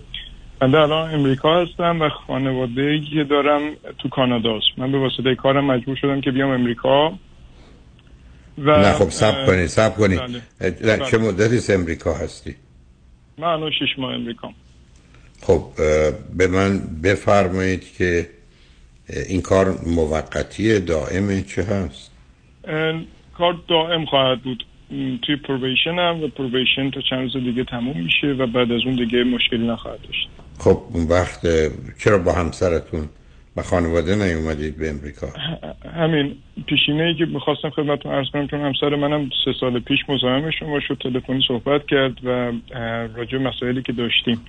بنده الان امریکا هستم و خانواده که دارم تو کاناداست من به واسطه کارم مجبور شدم که بیام امریکا. و نه خب سب کنی سب کنی. بله. چه مدتی امریکا هستی؟ من الان شش ماه امریکا خب به من بفرمایید که این کار موقتی دائم چه هست؟ کار دائم خواهد بود. توی پروبیشن هم و پروبیشن تا چند روز دیگه تموم میشه و بعد از اون دیگه مشکلی نخواهد داشت. خب اون وقت چرا با همسرتون و خانواده نیومدید به امریکا؟ همین پیشینه ای که می‌خواستم خدمتتون عرض کنم چون همسر منم سه سال پیش مزاحم شما شد تلفنی صحبت کرد و راجع مسائلی که داشتیم.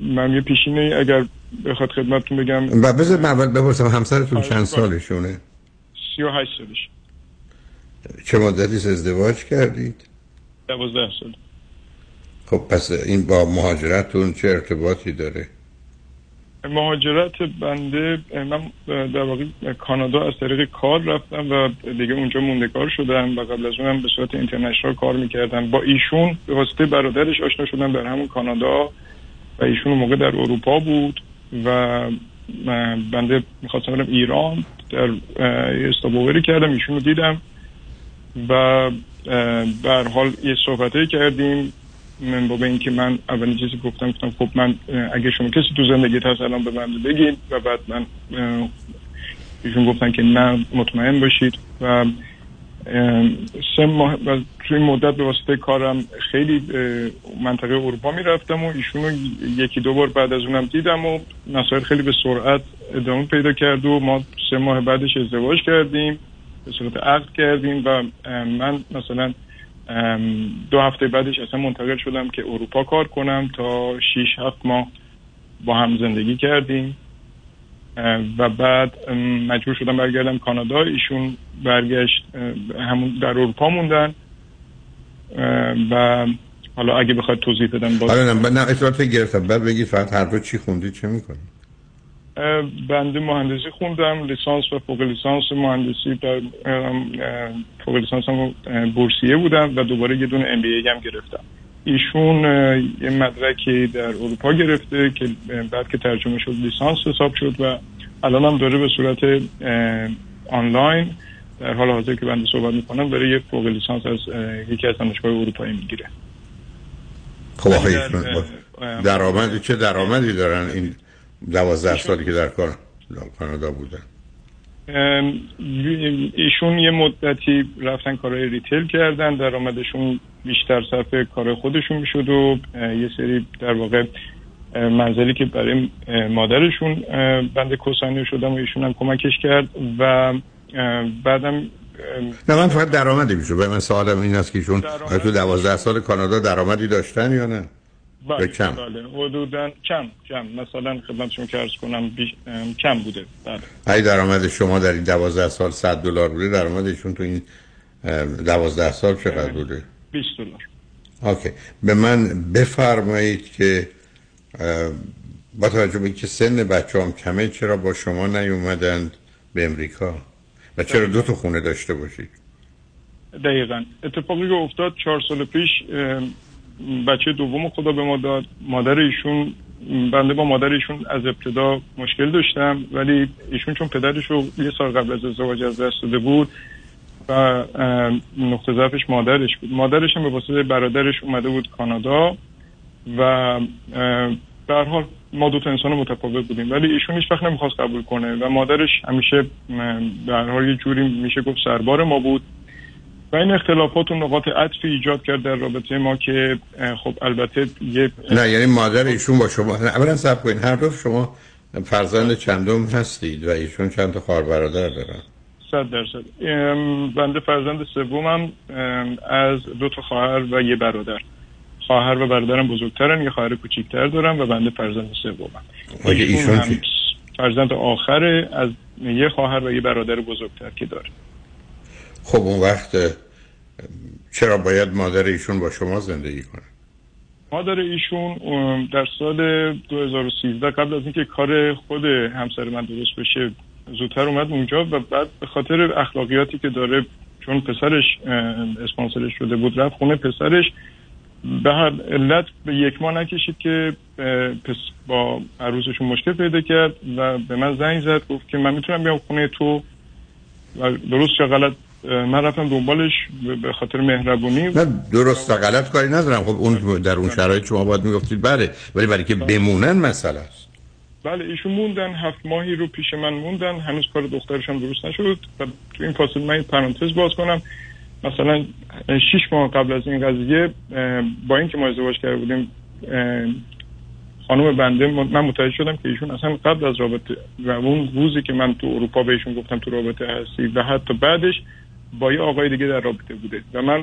من یه پیشینه اگر بخواد خدمتتون بگم. و بذار اول بپرسم همسرتون آره، چند سالشونه؟ 38 سالش. چه مدتی ازدواج کردید؟ 12 سال. خب پس این با مهاجرتتون چه ارتباطی داره؟ مهاجرت بنده من در واقع کانادا از طریق کار رفتم و دیگه اونجا موندگار شدم و قبل از اونم به صورت اینترنشنال کار می‌کردم. با ایشون به واسطه برادرش آشنا شدم در همون کانادا و ایشون موقع در اروپا بود. و بنده می‌خواستم برم ایران در استابوری کردم ایشون رو دیدم و در حال یه صحبته کردیم. من با اینکه من اولین چیزی گفتم گفتم خب من اگه شما کسی تو زندگی هست الان به من بگید و بعد من ایشون گفتن که نه مطمئن باشید و سه ماه و توی مدت به واسطه کارم خیلی منطقه اروپا می‌رفتم و ایشون رو یکی دو بار بعد از اونم دیدم و مسائل خیلی به سرعت ادامه پیدا کرد و ما سه ماه بعدش ازدواج کردیم به صورت عقد کردیم و من مثلا دو هفته بعدش اصلا منتقل شدم که اروپا کار کنم تا 6 هفت ماه با هم زندگی کردیم. و بعد مجبور شدم برگردم کانادا. ایشون برگشت همون در اروپا موندن. و حالا اگه بخواد توضیح بدم باز حالا نه نه اطلاعات گرفتم. بعد بگید فقط هر چی خوندید چه می‌کنی؟ بنده مهندسی خوندم لیسانس و فوق لیسانس مهندسی. در فوق لیسانس هم بورسیه بودم و دوباره یه دونه ام بی هم گرفتم. ایشون یه مدرکی در اروپا گرفته که بعد که ترجمه شد لیسانس حساب شد و الان هم داره به صورت آنلاین در حال حاضر که بنده صحبت می‌کنم داره یه فوق لیسانس از یکی از دانشگاه اروپایی می‌گیره. خب آخه درآمدی چه درآمدی دارن این دوازده سالی که در کار کانادا بودن؟ ایشون یه مدتی رفتن کارهای ریتیل کردن درآمدشون بیشتر صرف کار خودشون می‌شد و یه سری در واقع منزلی که برای مادرشون بنده کوسانی شدم و ایشون هم کمکش کرد و بعدم نه من فقط درآمدی میشه به من سوالم این است که ایشون تو دوازده سال کانادا درآمدی داشتن یا نه؟ بله کم؟ بله. حدودا کم کم. مثلا خدمتشون که عرض کنم بیش... ام، کم بوده. بله. ای درآمد شما در این دوازده سال 100 دلار بوده درآمد ایشون تو این اه، دوازده سال چقدر بوده؟ 20 دلار. اوکی. به من بفرمایید که با توجه به اینکه سن بچه هم کمه چرا با شما نیومدند به امریکا؟ و چرا دو تا خونه داشته باشید؟ دقیقا. اتفاقی که افتاد چهار سال پیش بچه دوم خدا به ما داد. مادر ایشون بنده با مادر ایشون از ابتدا مشکل داشتم ولی ایشون چون پدرش رو یه سال قبل از ازدواج از دست داده بود و نقطه ضعفش مادرش بود. مادرش هم به واسطه برادرش اومده بود کانادا و هر حال ما دو تا انسان متفاوت بودیم. ولی ایشون هیچ وقت نمی‌خواست قبول کنه و مادرش همیشه هر حال یه جوری میشه گفت سربار ما بود. و این اختلافات و نقاط عطفی ایجاد کرد در رابطه ما که خب البته یه نه یعنی مادر ایشون با شما نه اولا صبر کنید هر دو شما فرزند چندم هستید و ایشون چند تا خواهر برادر دارن؟ صد درصد. بنده فرزند سومم از دو تا خواهر و یه برادر. خواهر و برادرم بزرگترن یه خواهر کوچیکتر دارم و بنده فرزند سومم. ایشون چی؟ فرزند آخره از یه خواهر و یه برادر بزرگتر که داره. خب اون وقت چرا باید مادر ایشون با شما زندگی کنه؟ مادر ایشون در سال 2013 قبل از اینکه کار خود همسر من درست بشه زودتر اومد اونجا و بعد به خاطر اخلاقیاتی که داره چون پسرش اسپانسرش شده بود رفت خونه پسرش. به هر علت به یک ماه نکشید که پس با عروسشون مشکل پیدا کرد و به من زنگ زد گفت که من می‌تونم بیام خونه تو و درست چه غلط من رفتم دنبالش به- خاطر مهربونی. نه درست و غلط کاری ندارم. خب اون در اون شرایط شما باید می‌گفتید بله. ولی برای که بمونن مسئله است. بله ایشون موندن هفت ماهی رو پیش من موندن. هنوز کار دخترش هم درست نشد. و تو این فاصله من یه پرانتز باز کنم. مثلا شیش ماه قبل از این قضیه با اینکه ما ازدواج کرده بودیم خانم بنده من متوجه شدم که ایشون اصلا قبل از رابطه و اون روزی که من تو اروپا بهشون گفتم تو رابطه هستی و حتی بعدش با یه آقای دیگه در رابطه بوده. و من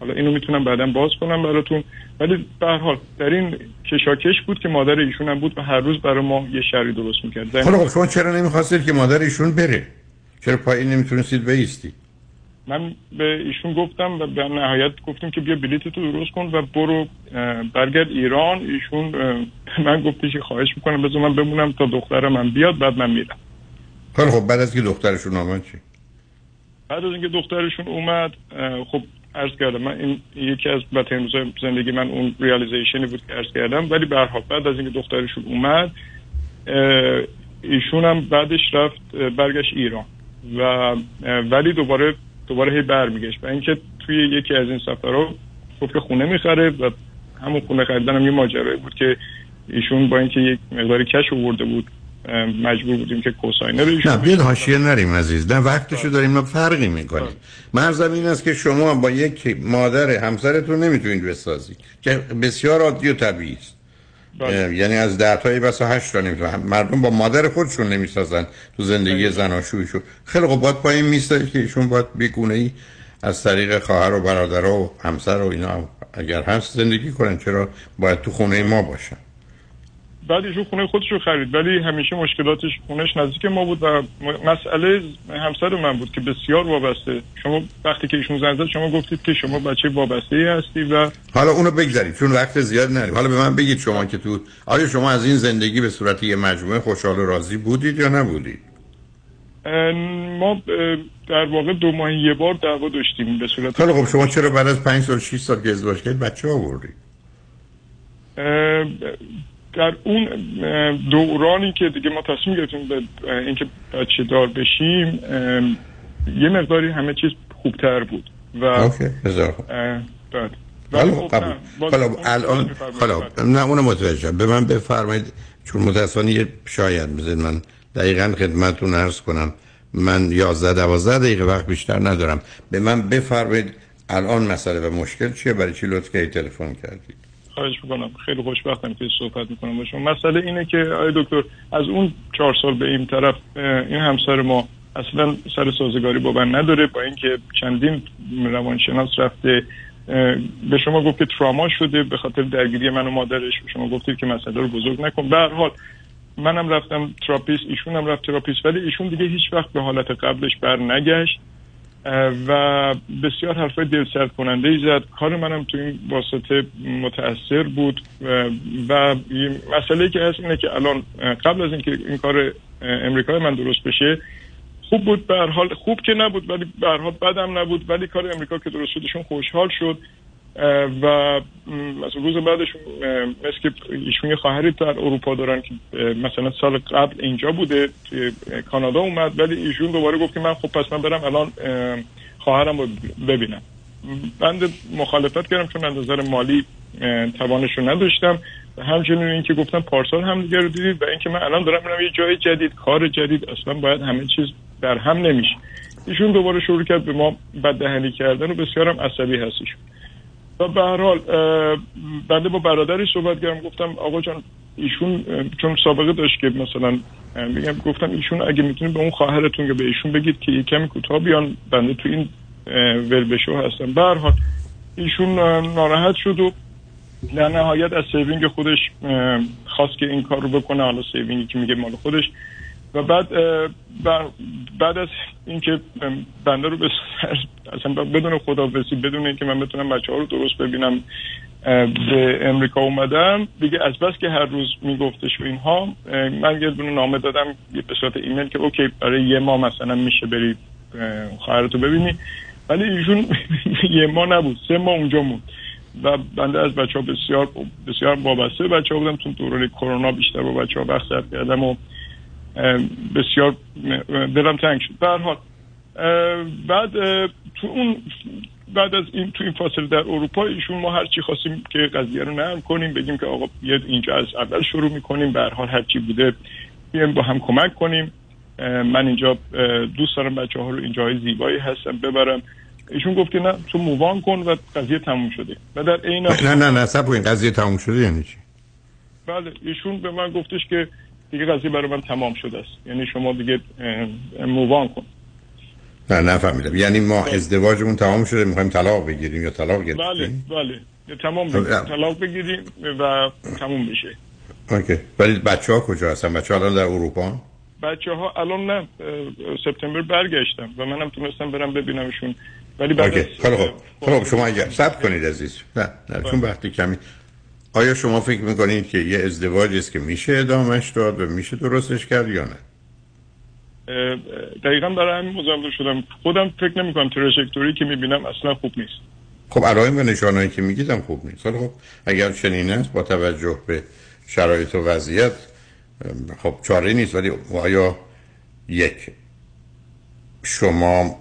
حالا اینو می‌تونم بعدا باز کنم براتون. ولی به هر حال در این کشاکش بود که مادر ایشون هم بود و هر روز برای ما یه شری درست می‌کرد. حالا خب شما چرا نمی‌خواستید که مادر ایشون بره؟ چرا پایین نمی‌تونستید بیستی من به ایشون گفتم و به نهایت گفتیم که بیا بلیط تو درست کن و برو برگرد ایران. ایشون من گفتش که خواهش می‌کنم بذار من بمونم تا دخترم من بیاد بعد من میرم. خیلی خب بعد از که دخترشون آمد چی؟ بعد از اینکه دخترشون اومد خب عرض کردم من این یکی از روزای زندگی من اون ریالیزیشنی بود که عرض کردم. ولی به هر بعد از اینکه دخترشون اومد ایشون هم بعدش رفت برگشت ایران. و ولی دوباره دوباره هی برمیگشت. و اینکه توی یکی از این سفرها گفت که خونه می‌خره و همون خونه خریدن هم یه ماجرایی بود که ایشون با اینکه یک مقداری کش آورده بود مجبور بودیم که کوساینر ایشون نه بیاد حاشیه نریم عزیز. نه وقتشو داریم ما فرقی می‌کنیم. مرزم این است که شما با یک مادر همسرتون نمی‌تونید بسازید که بسیار عادی و طبیعی است. اه، یعنی از ده تایی بسا هشت تا نمی‌تونن. مردم با مادر خودشون نمی‌سازن تو زندگی زناشویشون خیلی خب باید پایین میسته که ایشون باید بیگونه ای از طریق خواهر و برادر و همسر و اینا اگر هست زندگی کنن چرا باید تو خونه ما باشن؟ بعد ایشون خونه خودش رو خرید. ولی همیشه مشکلاتش خونش نزدیک ما بود و مسئله همسر من بود که بسیار وابسته. شما وقتی که ایشون زنگ زد شما گفتید که شما بچه وابسته ای هستی و حالا اونو بگذارید. چون وقت زیاد نریم حالا به من بگید شما که تو آیا شما از این زندگی به صورت یه مجموعه خوشحال و راضی بودید یا نبودید؟ ما در واقع دو ماهی یه بار دعوا داشتیم به صورت خیلی خب شما چرا بعد از پنج سال 6 سال که ازدواج کردید بچه آوردید؟ در اون دورانی که دیگه ما تصمیم گرفتیم به اینکه بچه دار بشیم یه مقداری همه چیز خوبتر بود و اوکی. اه، بعد. حالا قبول. حالا الان حالا نه اونم متوجه به من بفرمایید چون متاسفانه یه شاید بزنید من دقیقا خدمتتون عرض کنم. من 11 12 دقیقه وقت بیشتر ندارم. به من بفرمایید الان مسئله و مشکل چیه؟ برای چی لطف کردید تلفن کردید؟ خواهش می‌کنم. خیلی خوشبختم که صحبت می‌کنم با شما. مسئله اینه که آقای دکتر از اون چهار سال به این طرف این همسر ما اصلا سر سازگاری با من نداره. با اینکه چندین روانشناس رفته به شما گفت که تراما شده به خاطر درگیری من و مادرش. به شما گفتید که مسئله رو بزرگ نکن. به هر حال منم رفتم therapist ایشون هم رفت therapist ولی ایشون دیگه هیچ وقت به حالت قبلش بر نگشت و بسیار حرفای دل سرد کننده ای زد. کار منم تو این واسطه متاثر بود و مسئله که هست اینه که الان قبل از اینکه این کار امریکای من درست بشه خوب بود به حال خوب که نبود ولی به حال بدم نبود ولی کار امریکا که درست شدشون خوشحال شد. و مثلا روز بعدش مثل که ایشون یه در اروپا دارن که مثلا سال قبل اینجا بوده توی کانادا اومد ولی ایشون دوباره گفت که من خب پس من برم الان خواهرم رو ببینم. بند مخالفت کردم چون من نظر مالی توانش رو نداشتم. همچنین اینکه گفتم پارسال هم دیگه رو دیدید و اینکه من الان دارم میرم یه جای جدید کار جدید اصلا باید همه چیز در هم نمیشه. ایشون دوباره شروع کرد به ما بددهنی کردن و بسیارم عصبی هست ایشون و به هر حال بنده با برادری صحبت کردم گفتم آقا جان ایشون چون سابقه داشت که مثلا میگم گفتم ایشون اگه می‌تونید به اون خواهرتون که به ایشون بگید که کمی کوتاه بیان بنده تو این بلبشو هستم. به هر حال ایشون ناراحت شد و در نهایت از saving خودش خواست که این کار رو بکنه. حالا saving ی که میگه مال خودش. و بعد بعد از اینکه بنده رو اصلا بدون خداحافظی بدون اینکه من بتونم بچه ها رو درست ببینم به امریکا اومدم. دیگه از بس که هر روز میگفتش و اینها من یه دونه نامه دادم به صورت ایمیل که اوکی برای یه ماه مثلا میشه بری خواهرتو ببینی. ولی ایشون *laughs* یه ماه نبود سه ماه اونجا موند. و بنده از بچه ها بسیار بسیار وابسته بچه ها بودم. تو دوره کرونا بیشتر با بچه ها وقت کردم و بسیار دلم تنگ شد. حال بعد تو اون بعد از این تو این فاصله در اروپا ایشون ما هر چی خواستیم که قضیه رو نرم کنیم بگیم که آقا بیاد اینجا از اول شروع می‌کنیم به حال هر چی بوده بیایم با هم کمک کنیم. من اینجا دوست دارم بچه ها رو اینجا زیبایی هستم ببرم. ایشون گفت که نه تو مووان کن و قضیه تموم شده. و در این نه نه نه سب این قضیه تموم شده یعنی چی؟ بله ایشون به من گفتش که دیگه قضیه برای من تمام شده است. یعنی شما دیگه مووان کن. نه نفهمیدم. یعنی ما ازدواجمون تمام شده می‌خوایم طلاق بگیریم یا طلاق گرفتیم؟ بله. بله تمام بگیریم. طلاق بگیریم و تموم بشه. اوکی. ولی بچه ها کجا هستن؟ بچه ها الان در اروپا بچه ها الان نه سپتامبر برگشتم و منم تونستم برم ببینمشون. ولی بعد خب خب. شما اگر سب کنید عزیز. نه نه چون وقتی کمی. آیا شما فکر می‌کنید که یه ازدواجی است که میشه ادامش داد و میشه درستش کرد یا نه؟ دقیقا برای همین مزمدر شدم. خودم فکر نمی کنم ترشکتوری که می‌بینم اصلا خوب نیست. خب علائم و نشانهایی که میگیدم خوب نیست. خب اگر چنین است با توجه به شرایط و وضعیت خب چاره نیست. ولی آیا یک شما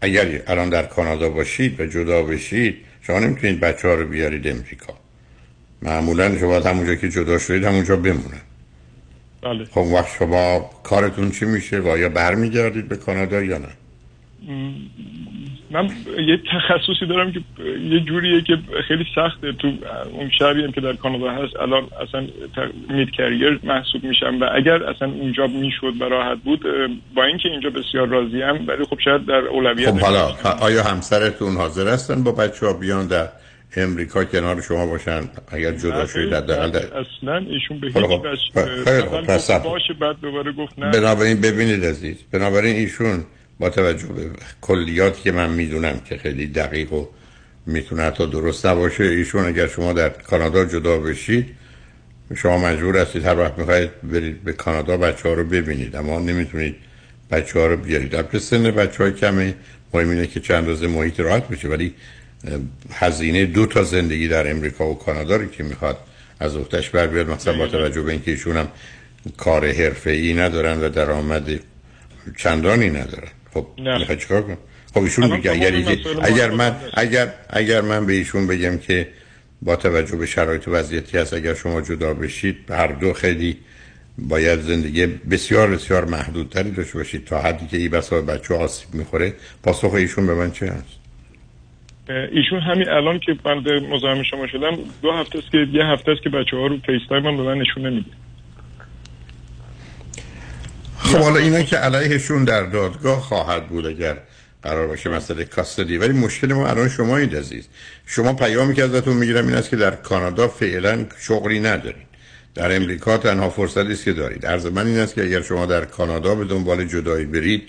اگر الان در کانادا باشید و جدا بشید شما نمی‌تونید بچه ها رو بیارید امریکا. معمولا شما همونجا که جدا شدید همونجا بمونن. بله. خب وقت شما کارتون چی میشه؟ و آیا برمیگردید به کانادا یا نه؟ من یه تخصصی دارم که یه جوریه که خیلی سخته. تو اون شهری هم که در کانادا هست الان اصلا مید کریر محسوب میشم و اگر اصلا اونجا می‌شد و راحت بود با اینکه اینجا بسیار راضی هم ولی خب شاید در اولویت خب حالا آیا همسرتون حاضر هستن با بچه ها بیان در امریکا کنار شما باشن اگر جدا شدید در در اصلا ایشون به هیچ وجه باشه بعد دوباره گفت نه. بنابراین ببینید عزیز بنابراین ایشون با توجه به کلیاتی که من می‌دونم که خیلی دقیق و می‌تونه حتی درست نباشه ایشون اگر شما در کانادا جدا بشید شما مجبور هستید هر وقت می‌خواید برید به کانادا بچه ها رو ببینید. اما نمی‌تونید بچه ها رو بیارید. در سن بچه های کمی مهم اینه که چند روز محیط راحت بشه ولی هزینه دو تا زندگی در امریکا و کانادا رو که می‌خواد از اختش بر بیاد. مثلا با توجه به اینکه ایشون هم کار حرفه ای ندارن و درآمد چندانی ندارن. خب می‌خواد چیکار کنم؟ خب ایشون میگه اگر, اگر من اگر اگر من به ایشون بگم که با توجه به شرایط و وضعیتی هست اگر شما جدا بشید هر دو خیلی باید زندگی بسیار بسیار محدودتری داشته باشید تا حدی که این بسا بچه آسیب می‌خوره. پاسخ ایشون به من چه هست ایشون همین الان که بنده مزاحم شما شدم دو هفته است که یه هفته است که بچه ها رو FaceTime هم به من نشون نمیده. خب حالا اینا که علیهشون در دادگاه خواهد بود اگر قرار باشه مسئله custody ولی مشکل ما الان شما این عزیز. شما پیامی که ازتون می‌گیرم این است که در کانادا فعلا شغلی ندارید. در امریکا تنها فرصتی است که دارید. عرض من این است که اگر شما در کانادا به دنبال جدایی برید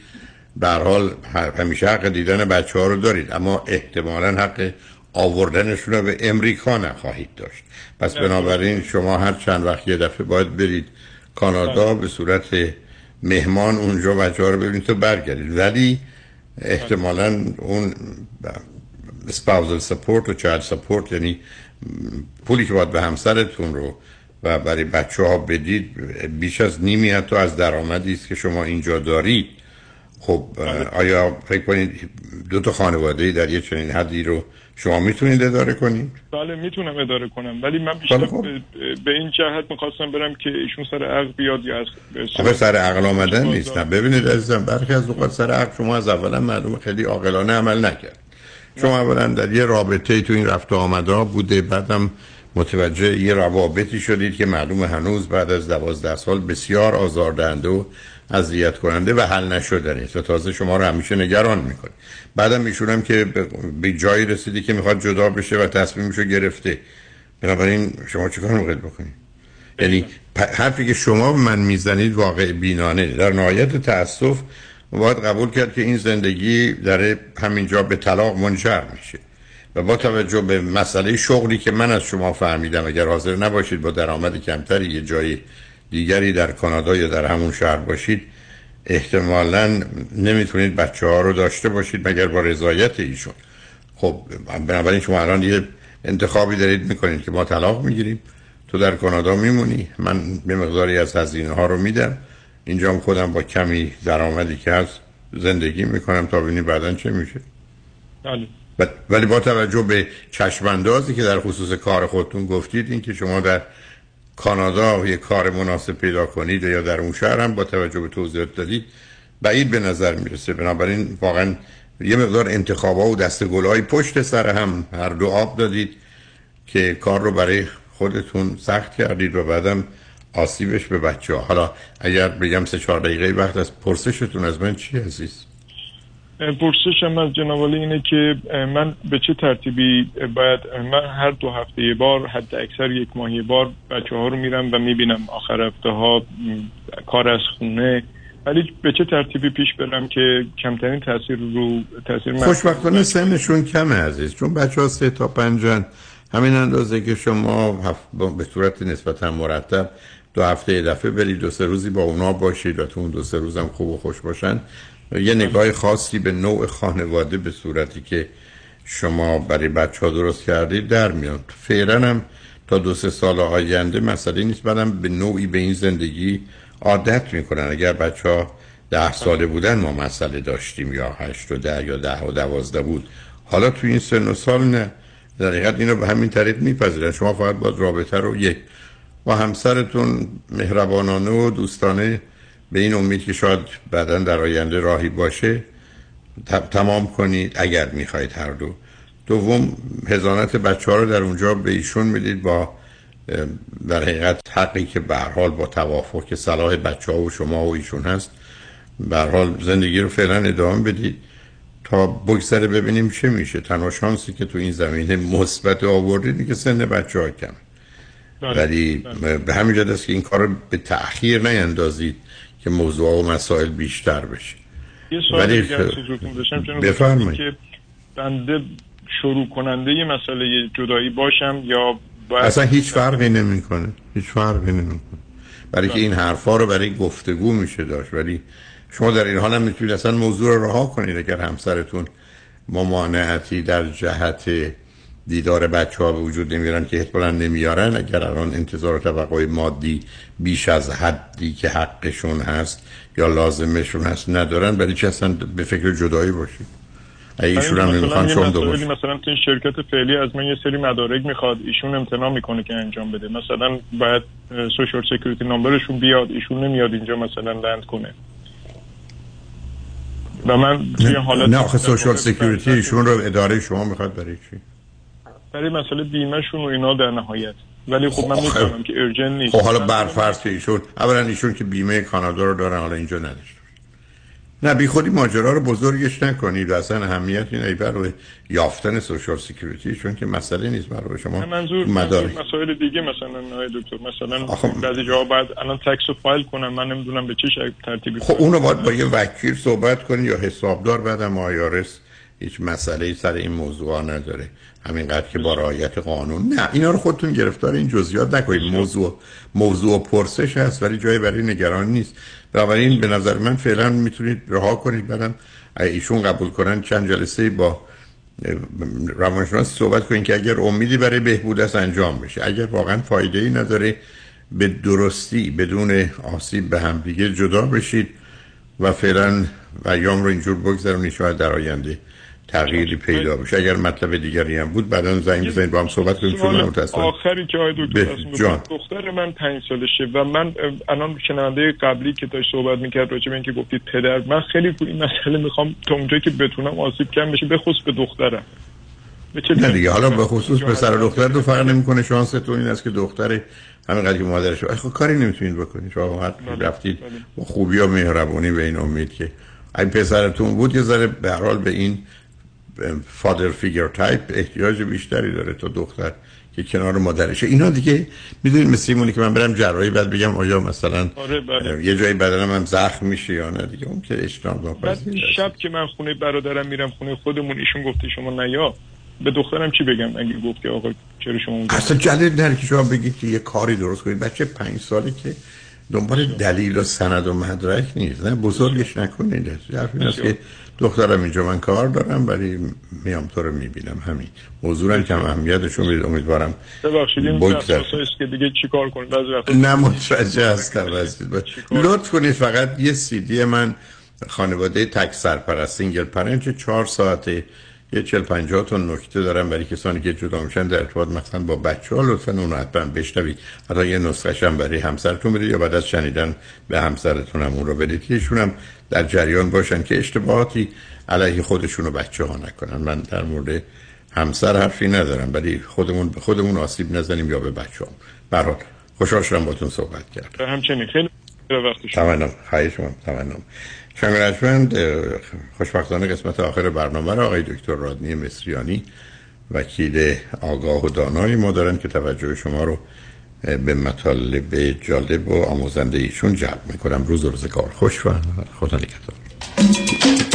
به هر حال همیشه حق دیدن بچه ها رو دارید اما احتمالا حق آوردنشون رو به امریکا نخواهید داشت. پس بنابراین شما هر چند وقت یه دفعه باید برید کانادا به صورت مهمان اونجا بچه ها رو ببینید تو برگردید. ولی احتمالا اون spousal support و child support یعنی پولی که باید به همسرتون رو و برای بچه ها بدید بیش از نیمی حتی از درآمدی است که شما اینجا دارید. خب آیا فکر کنید دو تا خانواده در یه چنین حدی رو شما می‌تونید اداره کنید؟ بله می‌تونم اداره کنم ولی من بیشتر بله، خب. به, به این جهت می‌خواستم برم که ایشون سر عقل بیاد یا از خب سر عقل آمدن نیست. نه ببینید عزیزم برخی از اوقات سر عقل شما از اولا معلوم خیلی عاقلانه عمل نکرد. شما اولا در یه رابطه تو این رفت و آمده بوده بعدم متوجه یه روابطی شدید که معلوم هنوز بعد از دوازده سال بسیار آزاردهنده و اذیت کننده و حل نشدنی است و تازه شما رو همیشه نگران می‌کنه. بعدم ایشون هم که به- جایی رسیدی که می‌خواد جدا بشه و تصمیمشو گرفته. بنابراین شما چیکار می‌خواید بکنید؟ یعنی حرفی که شما من می‌زنید واقع بینانه. در نهایت تاسف باید قبول کرد که این زندگی در همینجا به طلاق منجر میشه. و با توجه به مسئله شغلی که من از شما فهمیدم اگر حاضر نباشید با درآمد کمتری یه جای دیگری در کانادا یا در همون شهر باشید احتمالا نمی‌تونید بچه ها رو داشته باشید مگر با رضایت ایشون. خب بنابراین شما الان یه انتخابی دارید می‌کنید که ما طلاق می‌گیریم. تو در کانادا میمونی من یه مقداری از هزینه ها رو میدم. اینجا هم خودم با کمی درآمدی که هست زندگی می‌کنم. تا ببینیم بعدا چه میشه. بله. ولی با توجه به چشماندازی که در خصوص کار خودتون گفتید این که شما در کانادا یه کار مناسب پیدا کنید یا در اون شهر هم با توجه به توضیحات دادید بعید به نظر می‌رسه. بنابراین واقعا یه مقدار انتخابا و دست گلهای پشت سر هم هر دو آب دادید که کار رو برای خودتون سخت کردید و بعدم آسیبش به بچه ها حالا اگر بگم سه چهار دقیقه وقت از پرسشتون از من چی عزیز؟ پرسشم از جناب اینه که من به چه ترتیبی باید من هر دو هفته یه بار حد اکثر یک ماه یه بار بچه ها رو میرم و می‌بینم آخر هفته ها کار از خونه. ولی به چه ترتیبی پیش برم که کمترین تاثیر رو تاثیر من- خوشبختانه سنشون کمه عزیز چون بچه ها سه تا پنجن. همین اندازه که شما هف- با- به صورت نسبتا مرتب دو هفته یه دفعه برید دو سه روزی با اونا باشید و تو اون دو سه روز هم خوب و خوش باشن. یه نگاه خاصی به نوع خانواده به صورتی که شما برای بچه ها درست کردید در میاد. فعلا هم تا دو سه سال آینده مسئله نیست بعدم به نوعی به این زندگی عادت می‌کنن. اگر بچه ها ده ساله بودن ما مسئله داشتیم یا هشت و ده یا ده و دوازده بود. حالا تو این سن و سال نه. در حقیقت اینو به همین طریق میپذیرن. شما فقط باید رابطه رو یک با همسرتون مهربانانه و دوستانه به این امید که شاید بعدا در آینده راهی باشه تمام کنید اگر می‌خواید هر دو. دوم هزانت بچه ها رو در اونجا به ایشون می‌دید با در حقیقت حقی که به حال با توافق که صلاح بچه ها و شما و ایشون هست به حال زندگی رو فعلا ادامه بدید تا بگذره ببینیم چه میشه. تنها شانسی که تو این زمینه مثبت آوردید که سن بچه ها کم ولی به همین جد است که این کار رو به تأخیر نیندازید. که موضوع و مسائل بیشتر بشه. یه سوال دیگه بفرمایید. که بنده شروع کننده یه مسئله جدایی باشم یا باید اصلا هیچ فرقی نمی‌کنه. هیچ فرقی نمی‌کنه. برای که این حرفا رو برای گفتگو میشه داشت. ولی شما در این حال هم می‌تونید اصلا موضوع رو رها کنید اگر همسرتون ممانعتی در جهت دیدار بچه ها به وجود نمیارن که احتمالا نمیارن. اگر الان انتظار و توقع مادی بیش از حدی که حقشون هست یا لازمشون هست ندارن برای چی اصلا به فکر جدایی باشید ایشون هم نمی‌خوان شما دو مثلا مثلا تو این شرکت فعلی از من یه سری مدارک می‌خواد ایشون امتناع می‌کنه که انجام بده. مثلا باید social security number شون بیاد ایشون نمیاد اینجا مثلا land کنه. و من نه آخه social security ایشون رو اداره شما می‌خواد برای چی؟ برای مسئله بیمهشون و اینا در نهایت. ولی خب من می‌فهمم که urgent نیست. خب حالا برفرض که ایشون اولا ایشون که بیمه کانادا رو دارن حالا اینجا نداشت نه بی خودی ماجرا رو بزرگش نکنید. اصلا اهمیت این رو یافتن social security چون که مسئله نیست برای شما. منظور مدار مسائل دیگه مثلا نه دکتر. مثلا بعضی جاها بعد الان تکس رو فایل کنم من نمی‌دونم به چه شکل ترتیبی خب اونو باید با یه وکیل صحبت کنید یا حسابدار بعدم آیارس هیچ مسئله سر این موضوع نداره. همینقدر که با رعایت قانون. نه اینا رو خودتون گرفتار این جزئیات نکنید. موضوع موضوع پرسش هست ولی جایی برای نگران نیست. بنابراین به نظر من فعلا می‌تونید رها کنید. بعدم ایشون قبول کنن چند جلسه با روانشناس صحبت کنید که اگر امیدی برای بهبود است انجام بشه. اگر واقعا فایده ای نداره به درستی بدون آسیب به هم دیگه جدا بشید و فعلا ایام رو اینجور بگذارونید شاید در آینده. تغییری پیدا بشه اگر مطلب دیگری هم بود بعدا زنگ بزنید با هم صحبت کنیم. چون متاسفم آخری که آقای دکتر. دختر من پنج سالشه و من الان شنونده قبلی که داشت صحبت می‌کرد راجع به اینکه گفتید پدر من خیلی تو این مسئله می‌خوام تا اونجایی که بتونم آسیب کم بشه به خصوص به دخترم. نه دیگه حالا به خصوص پسر و دختر تو فرق نمی‌کنه. تو این است که دختر همینقدر که مادرش خب کاری نمی‌تونید بکنید. شما هر بله، رفتید بله. با خوبی و مهربونی به این امید که. این پسرتون بود یه ذره به حال به این father figure type احتیاج بیشتری داره تا دختر که کنار مادرشه. اینا دیگه می‌دونید مثل اینه که من برم جراحی بعد بگم آیا مثلا آره بله. یه جایی بدنم هم زخم میشه یا نه؟ دیگه اون که اجتناب ناپذیره شب که من خونه برادرم میرم خونه خودمون ایشون گفته شما نیا. به دخترم چی بگم؟ اگه گفت که آقا چرا شما اصلا جلد نره که شما بگید که یه کاری درست کنید. بچه پنج ساله که دنبال دلیل و سند و مدرک نیست. نه بزرگش نکنید. حرف این است که دخترم اینجا من کار دارم ولی میام تو رو می‌بینم. همین. موضوع کم اهمیتشون بدید امیدوارم ببخشید این که دیگه چیکار کنید نه متوجه هستم لطف کنید فقط یه سی دی من خانواده تک سرپرست single parent چهار ساعته یه چل پنجاه تا نکته دارم برای کسانی که جدا میشن در ارتباط مثلا با بچه ها لطفا اون حتما بشنوید. حتی یه نسخه هم برای همسرتون بدید یا بعد از شنیدن به همسرتون هم اون رو بدید که هم در جریان باشن که اشتباهاتی علیه خودشون و بچه ها نکنن. من در مورد همسر حرفی ندارم ولی خودمون به خودمون آسیب نزنیم یا به بچه هم برحال خوشحال شدم باتون صحبت کرد همچنین. خیلی خواهی شما تمام شنگرشمند خوشبختانه قسمت آخر برنامه را آقای دکتر رادنی مصریانی وکیل آگاه و دانایی ما دارن که توجه شما رو به مطالب جالب و آموزنده ایشون جلب می‌کنم. روز و روزگار خوش و خدا نگهدار.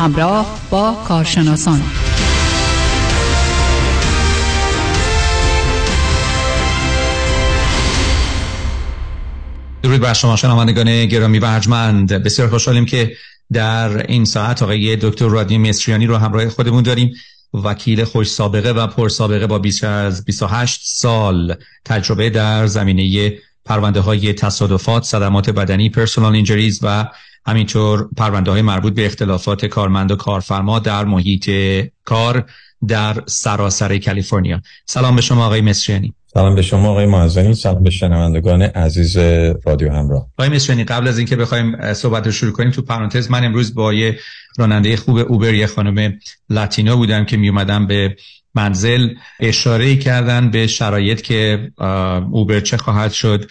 همراه با کارشناسان. درود بر شما شنوندگان گرامی و ارجمند. بسیار خوشحالیم که در این ساعت آقای دکتر رادی مصریانی رو همراه خودمون داریم. وکیل خوش سابقه و پر سابقه با بیش از 28 سال تجربه در زمینه پرونده های تصادفات، صدمات بدنی، پرسونال اینجریز و همینطور پرونده های مربوط به اختلافات کارمند و کارفرما در محیط کار در سراسر کالیفرنیا. سلام به شما آقای مصریانی. سلام به شما آقای معزنی. سلام به شنوندگان عزیز رادیو همراه. آقای مصریانی قبل از اینکه بخوایم صحبت رو شروع کنیم تو پرانتز من امروز با یه راننده خوب اوبر یه خانم لاتینو بودم که می اومدم به منزل. اشاره کردن به شرایط که اوبر چه خواهد شد.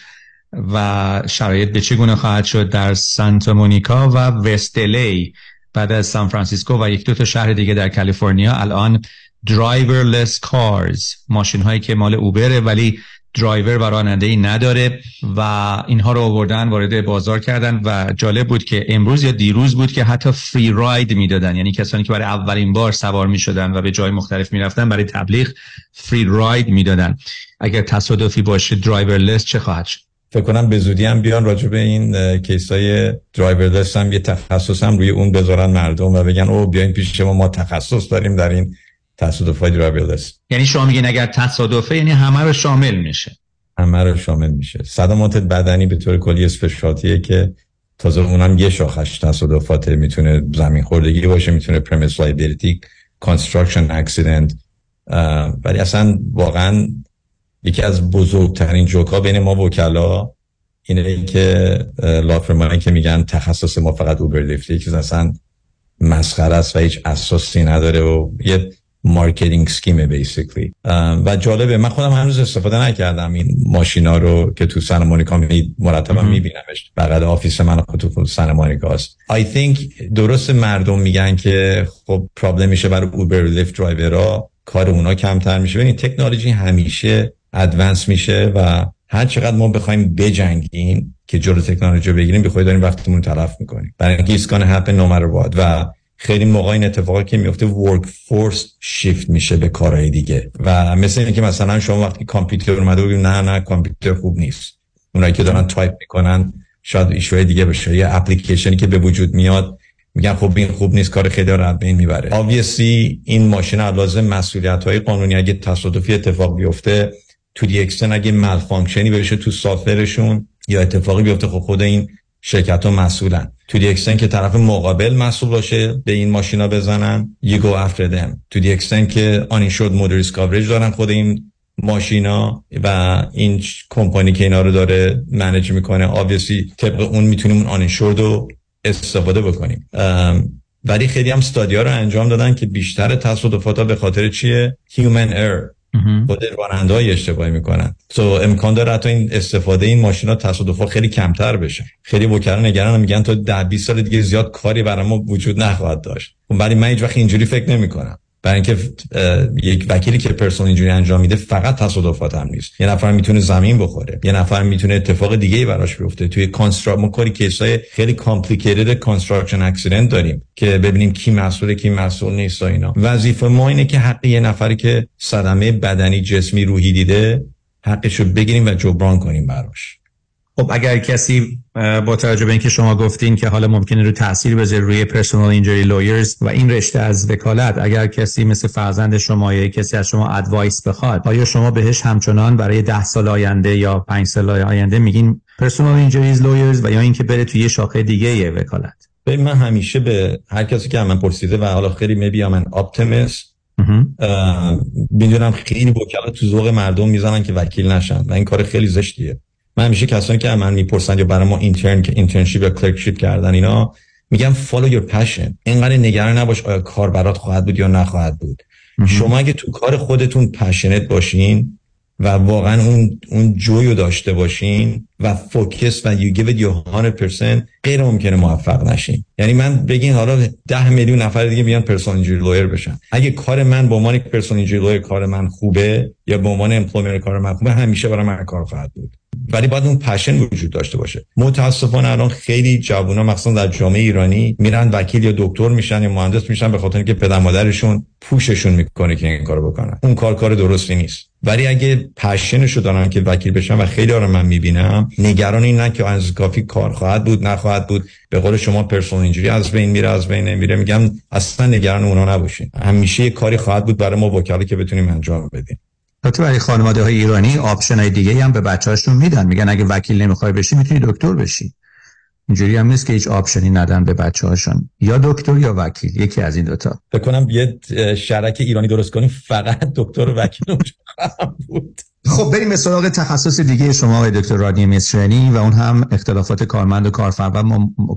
و شرایط به چگونه خواهد شد در سانتا مونیکا و West LA بعد از سان فرانسیسکو و یک دو تا شهر دیگه در کالیفرنیا. الان driverless cars ماشین هایی که مال اوبره ولی درایور و راننده ای نداره و اینها رو آوردن وارد بازار کردن و جالب بود که امروز یا دیروز بود که حتی free ride می‌دادن. یعنی کسانی که برای اولین بار سوار می شدن و به جای مختلف می‌رفتن برای تبلیغ free ride می‌دادن. اگر تصادفی باشه driverless چه خواهد شد؟ فکر کنم به زودی هم بیان راجع به این case های درایور هم یه تخصص هم روی اون بذارن مردم و بگن او بیاین پیش ما ما تخصص داریم در این تصادف های درایور یعنی شما میگین اگر تصادفه یعنی همه رو شامل میشه. همه رو شامل میشه. صدمات بدنی به طور کلی specialty یه که تازه اونم یه شاخش تصادفات می‌تونه زمین خوردگی باشه می‌تونه premises liability construction accident ولی اصلا واقعا یکی از بزرگترین جوکا بین ما وکلا اینه که law firm هایی که میگن تخصص ما فقط اوبر لیفت یکی اصلا مسخره است و هیچ اساسی نداره و یه marketing scheme ه basically. و جالبه من خودم هنوز استفاده نکردم این ماشینا رو که تو سن مونیکا می مرتبا میبینمش. بغل office من خود تو سن مونیکا است. I think درست مردم میگن که خب problem میشه برای اوبر لیفت درایورها کار اونا کمتر میشه. ببینید تکنولوژی همیشه advance میشه و هر چقدر ما بخوایم بجنگیم که جلو تکنولوژی بگیریم به داریم وقتمون تلف می‌کنیم. برای اینکه it's gonna happen no matter what و خیلی موقع این اتفاقی که میفته workforce shift میشه به کارهای دیگه. و مثل اینکه مثلا شما وقتی کامپیوتر اومده بگید نه نه کامپیوتر خوب نیست. اونایی که دارن تایپ می‌کنن شاید issue های دیگه بشه. یه اپلیکیشنی که به وجود میاد میگن خب این خوب نیست کار خیلی رو بین می‌بره. Obviously این ماشین لازم مسئولیت های قانونی اگه تصادفی اتفاق بیفته to the extent اگه malfunction ی بشه تو software شون یا اتفاقی بیفته خب خود این شرکت ها مسئولن. تو دی اکستن که طرف مقابل مسئول باشه به این ماشینا بزنن you go after them. تو دی اکستن که uninsured motorist coverage دارن خود این ماشینا و این کمپانی که اینا رو داره منیج می‌کنه obviously طبق اون می‌تونیم اون uninsured رو استفاده بکنیم. ولی خیلی هم ها رو انجام دادن که بیشتر تصادفات به خاطر چیه؟ human error. خود راننده های اشتباهی می‌کنن. تو امکان داره حتی این استفاده این ماشین ها تصادف خیلی کمتر بشه. خیلی وکلا نگران میگن تا ده 20 سال دیگه زیاد کاری برای ما وجود نخواهد داشت. ولی من هیچ وقت اینجوری فکر نمی کنم برای اینکه یک وکیلی که personal injury انجام میده فقط تصادفات هم نیست. یه نفر می‌تونه زمین بخوره یه نفر می‌تونه اتفاق دیگه ای براش بیفته. توی construction ما کاری case های خیلی complicated construction accident داریم که ببینیم کی مسئوله کی مسئول نیست اینا. وظیفه ما اینه که حق یه نفری که صدمه بدنی جسمی روحی دیده حقشو بگیریم و جبران کنیم براش. خب اگر کسی با توجه به اینکه شما گفتین که حالا ممکنه رو تاثیر بذاره روی personal injury lawyers و این رشته از وکالت اگر کسی مثل فرزند شما یا کسی از شما advice بخواد آیا شما بهش همچنان برای ده سال آینده یا پنج سال آینده میگین personal injury lawyers و یا اینکه بره توی یه شاخه دیگه یه وکالت؟ من همیشه به هر کسی که من پرسیده و حالا خیلی maybe من optimist می‌دونم خیلی وکالت تو ذوق مردم می‌زنن که وکیل نشن و این کار خیلی زشتیه. من همیشه کسانی که من می‌پرسن یا برای ما intern که internship یا clerkship کردن اینا میگم follow your passion اینقدر نگران نباش آیا کار برات خواهد بود یا نخواهد بود. شما اگه تو کار خودتون passionate باشین و واقعا اون اون joy و داشته باشین و focus و you give your 100% غیر ممکنه موفق نشین. یعنی من بگین حالا 10 میلیون نفر دیگه بیان personal injury lawyer بشن. اگه کار من به عنوان personal injury lawyer کار من خوبه یا به عنوان employer کار من خوبه همیشه برای من کار خواهد بود. ولی باید اون passion وجود داشته باشه. متاسفانه الان خیلی جوونا مخصوصا در جامعه ایرانی میرن وکیل یا دکتر میشن یا مهندس میشن به خاطر اینکه پدر مادرشون push شون می‌کنه که این کارو بکنن. اون کار کار درستی نیست. ولی اگه passion شو دارن که وکیل بشن و خیلی رو من می‌بینم نگران این نه که از کافی کار خواهد بود نخواهد بود. به قول شما personal injury از بین میره از بین نمیره. میگم اصلا نگران اونا نباشین. همیشه یه کاری خواهد بود برای ما وکلایی که بتونیم انجام بدیم. حتی برای خانواده های ایرانی option های دیگه هم به بچه هاشون میدن. میگن اگه وکیل نمی‌خوای بشی می‌تونی دکتر بشی. اینجوری هم نیست که هیچ option ی ندن به بچه هاشون یا دکتر یا وکیل یکی از این دوتا فکر کنم یه شهرک ایرانی درست کنیم فقط دکتر و وکیل بود. خب بریم به سراغ تخصص دیگه شما آقای دکتر رادنی مصریانی و اون هم اختلافات کارمند و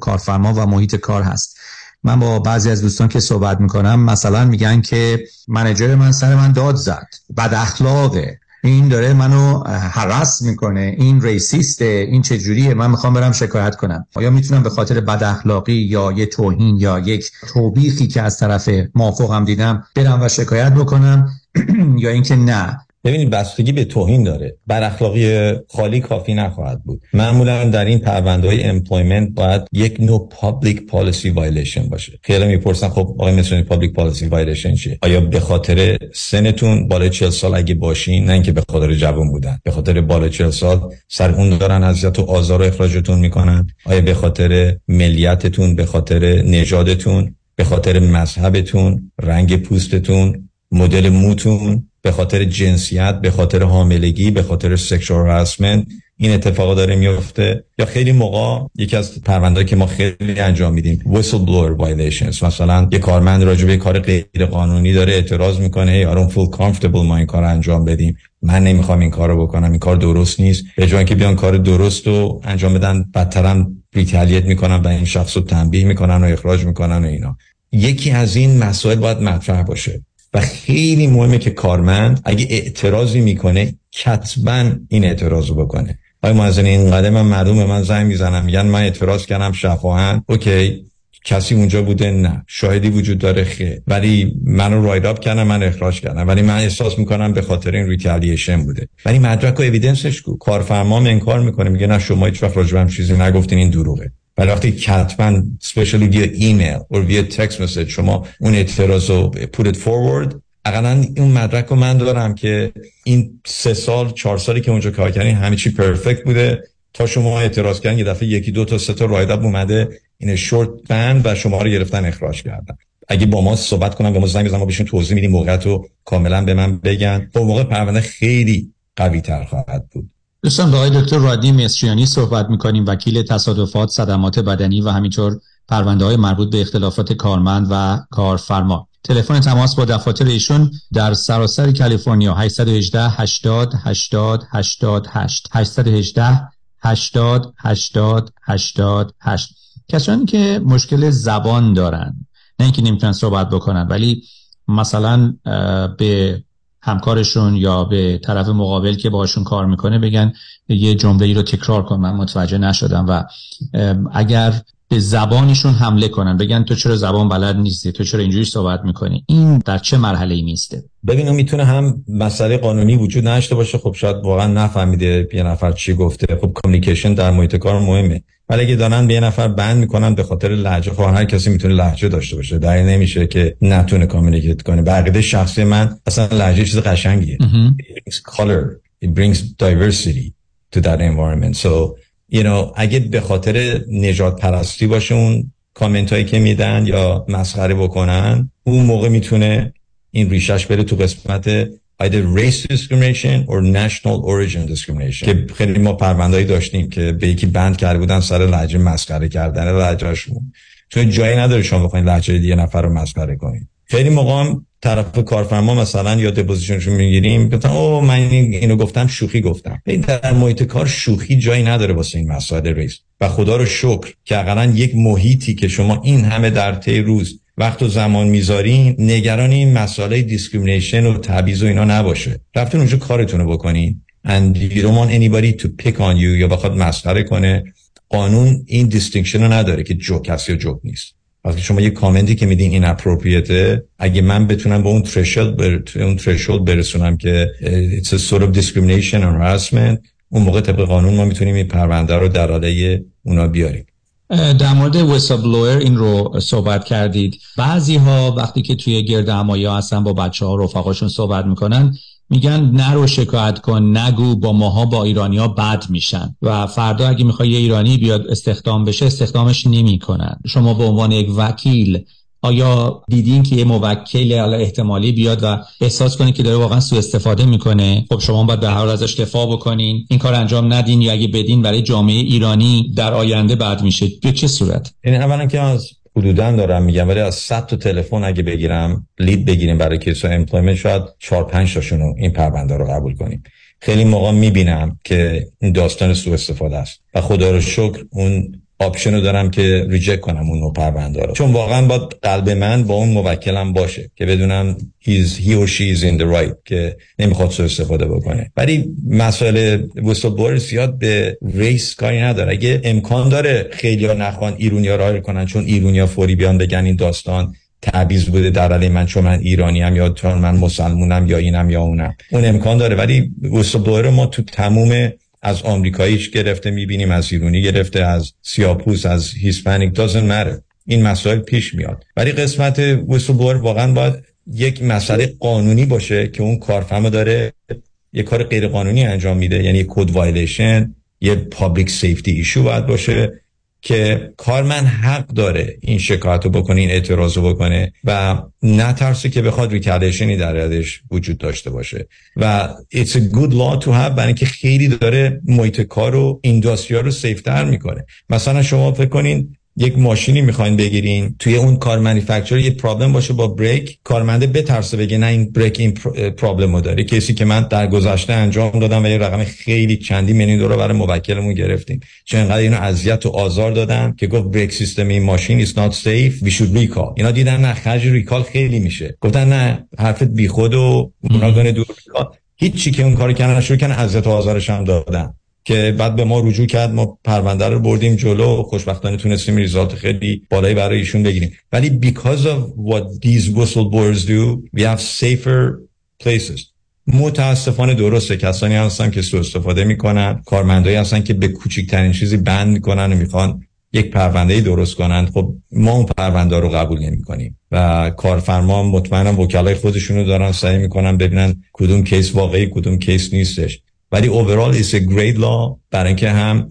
کارفرما و محیط کار هست. من با بعضی از دوستان که صحبت می‌کنم مثلا میگن که manager من سر من داد زد. بد اخلاقه. این داره منو harass می‌کنه. این racist ه. این چجوریه؟ من می‌خوام برم شکایت کنم. آیا می‌تونم به خاطر بد اخلاقی یا یه توهین یا یک توبیخی که از طرف مافوقم دیدم برم و شکایت بکنم؟ *clears throat* یا اینکه نه. ببینید بستگی به توهین داره. بد اخلاقی خالی کافی نخواهد بود. معمولا در این پرونده های employment باید یک نوع public policy violation باشه. خیلی می‌پرسن خب آقای مثل public policy violation چیه؟ آیا به خاطر سنتون بالای 40 سال اگه باشین نه اینکه به خاطر جوان بودن به خاطر بالای 40 سال سر اون دارن اذیت و آزار و اخراجتون می‌کنن؟ آیا به خاطر ملیتتون به خاطر نژادتون به خاطر مذهبتون رنگ پوستتون مدل موتون؟ به خاطر جنسیت به خاطر حاملگی به خاطر سکشوال هراسمنت این اتفاقا داره میفته. یا خیلی موقع یکی از پروندهایی که ما خیلی انجام میدیم whistleblower violations. مثلا یه کارمند راجع به کار غیر قانونی داره اعتراض می‌کنه ای آرون فول comfortable ما این کار انجام بدیم. من نمی‌خوام این کارو بکنم. این کار درست نیست. به جای اینکه بیان کار درست رو انجام بدن بدترم retaliate می‌کنن و این شخص رو تنبیه می‌کنن و اخراج می‌کنن و اینا. یکی از این مسائل باید مطرح باشه. و خیلی مهمه که کارمند اگه اعتراضی می‌کنه کتبا این اعتراض رو بکنه. آقای معزنی این قدم من مردم به من زنگ می‌زنم میگن من اعتراض کردم شفاهن okay. کسی اونجا بوده؟ نه. شاهدی وجود داره؟ خیر. ولی منو write up کردم من اخراج کردم. ولی من احساس می‌کنم به خاطر این retaliation بوده. ولی مدرک و evidence ش کو؟ کارفرما انکار می‌کنه. میگه نه شما هیچ وقت راجبم چیزی نگفتین این دروغه. ولی وقتی کتبا سپیشلی ویا ایمیل و ویا تکست مسیج شما اون اعتراض رو put it forward اقلا اون مدرک رو من دارم که این سه سال چهار سالی که اونجا کار کردین همه چی پرفکت بوده. تا شما اعتراض کردن یه دفعه یکی دو تا سه تا رایداب اومده این شورت بند و شما رو گرفتن اخراج کردن. اگه با ما صحبت کنم به ما زنگ بزنن ما بهشون توضیح میدیم موقعیت رو کاملا به من بگن. با موقع پرونده خیلی قوی تر خواهد بود. دوستان با آقای دکتر رادی مصریانی صحبت می‌کنیم. وکیل تصادفات صدمات بدنی و همینطور پرونده های مربوط به اختلافات کارمند و کارفرما. تلفن تماس با دفاتر ایشون در سراسر کالیفرنیا 818 80 80 88 818 80 80 88 کسانی که مشکل زبان دارن نه اینکه نمی‌تونن صحبت بکنن ولی مثلا به همکارشون یا به طرف مقابل که باشون کار می‌کنه بگن یه جمله ای رو تکرار کن. من متوجه نشدم و اگر به زبانشون حمله کنن. بگن تو چرا زبان بلد نیستی؟ تو چرا اینجوری صحبت می‌کنی؟ این در چه مرحله ای میسته ببینم می‌تونه هم مسئله قانونی وجود نداشته باشه. خب شاید واقعا نفهمیده یه نفر چی گفته. خب کامیکیشن در محیط کار مهمه. ولی اگه دارن به یه نفر بند می‌کنن به خاطر لهجه خب هر کسی می‌تونه لهجه داشته باشه. در نمیشه که نتونه کامیکیت کنه. به شخصی من اصلا لهجه چیز قشنگیه. it brings color. It brings diversity to that environment. So you know, اگه به خاطر نجات پرستی باشه اون کامنت هایی که میدن یا مسخره بکنن اون موقع می‌تونه این ریشش بره تو قسمت either race discrimination or national origin discrimination. که خیلی ما پروندهایی داشتیم که به یکی بند کرده بودن سر لحجه مسخره کردن لهجهشون چون جایی نداره شما بخواین لهجه دیگه نفر رو مسخره کنید خیلی موقع طرف کارفرما مثلا یا deposition شون می‌گیریم گفتن oh من اینو گفتم شوخی گفتم. این در محیط کار شوخی جایی نداره واسه این مسائل race و خدا رو شکر که اقلا یک محیطی که شما این همه در طی روز وقت و زمان می‌ذارین نگران این مسائل discrimination و تبعیض و اینا نباشه. رفتون اونجا کارتون رو بکنین. And you don't want anybody to pick on you یا بخواد مسخره کنه. قانون این distinction رو نداره که جوکه یا جوک نیست. وقتی شما یه کامنتی که میدین این اپروپریته اگه من بتونم به اون ترشولد بر... اون ترشولد برسونم که it's a sort of discrimination or harassment اون موقع طبق قانون ما می‌تونیم این پرونده رو در حاله اونا بیاریم. در مورد ویسابلویر این رو صحبت کردید. بعضی ها وقتی که توی گرد همایی هستن با بچه ها رفقاشون صحبت می‌کنن میگن نرو شکایت کن نگو با ماها با ایرانیا بد میشن. و فردا اگه می‌خوای یه ایرانی بیاد استخدام بشه استخدامش نمی‌کنن. شما به عنوان یک وکیل آیا دیدین که یه موکل احتمالی بیاد و احساس کنه که داره واقعا سوء استفاده می‌کنه؟ خب شما باید به هر حال ازش دفاع بکنین. این کار انجام ندین یا اگه بدین برای جامعه ایرانی در آینده بد میشه. به چه صورت؟ این اولا که از حدودا دارم میگم ولی از 100 تا تلفن اگه بگیرم lead بگیریم برای case employment شاید 4 5 تاشون این پرونده رو قبول کنیم. خیلی موقع می‌بینم که این داستان سوء استفاده است و خدا رو شکر اون option دارم که reject کنم اون پرونده رو. چون واقعا با قلب من با اون موکلم باشه که بدونم he's, he or she is in the right که نمی‌خواد سو استفاده بکنه. ولی مسئله whistle زیاد به race کاری نداره. اگه امکان داره خیلی نخوان ایرونیا hire کنن چون ایرونیا فوری بیان بگن این داستان تبعیض بوده در علیه من چون من ایرانی هم یا چون من مسلمونم یا اینم یا اونم. اون امکان داره. ولی whistle ما تو تموم از آمریکاییش گرفته می‌بینیم از ایرانی گرفته از سیاپوست از Hispanic doesn't matter. این مسائل پیش میاد. ولی قسمت whistle واقعا باید یک مسئله قانونی باشه که اون کارفرما داره یه کار غیر قانونی انجام میده. یعنی code violation یه public safety issue باید باشه. که کارمند حق داره این شکایت رو بکنه این اعتراض رو بکنه و نترسه که بخواد retaliation ی در علیهش وجود داشته باشه. و it's a good law to have برای اینکه خیلی داره محیط کار و industry ا رو safe تر می‌کنه. مثلا شما فکر کنین یک ماشینی می‌خواین بگیرین توی اون کار منیفکتچر یه پرابلم باشه با بریک کارمنده بترسه بگه نه این بریک این پرابلم رو داره کسی که من در گذشته انجام دادم و یه رقم خیلی چندی میلیون دلار برای موکلمون گرفتیم. چون انقدر اینو اذیت و آزار دادم که گفت بریک سیستم این ماشین is not safe we should recall. اینا دیدن نه خرج ریکال خیلی میشه. گفتن نه حرفت بیخود و اونا دور. هیچی که اون کار کردن شروع کردن اذیت و آزارش هم دادن. که بعد به ما رجوع کرد ما پرونده رو بردیم جلو خوشبختانه تونستیم ریزالت خیلی بالایی برای ایشون بگیریم. ولی because of what these whistleblowers do we have safer places. متاسفانه درسته کسانی هستن که سو استفاده می‌کنن کارمندایی هستن که به کوچکترین چیزی بند می‌کنن و می‌خوان یک پرونده درست کنند. خب ما اون پرونده رو قبول نمی کنیم و کارفرما مطمئنم وکلای خودشونو دارن سعی می‌کنن ببینن کدوم کیس واقعی کدوم کیس نیستش. ولی overall a great law برای اینکه هم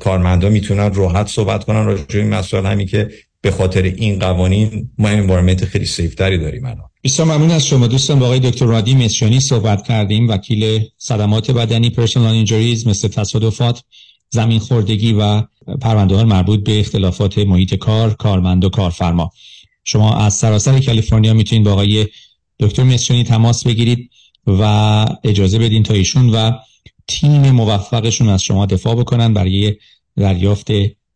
کارمندا می‌تونن راحت صحبت کنن راجع به این مسائل. همین که به خاطر این قوانین ما environment خیلی safe تری داریم الان. بسیار ممنون از شما. دوستان با آقای دکتر رادی مصریانی صحبت کردیم. وکیل صدمات بدنی personal injuries مثل تصادفات زمین خوردگی و پرونده مربوط به اختلافات محیط کار کارمند و کارفرما. شما از سراسر کالیفرنیا می‌تونید با آقای دکتر مصریانی تماس بگیرید. و اجازه بدین تا ایشون و تیم موفقشون از شما دفاع بکنن برای دریافت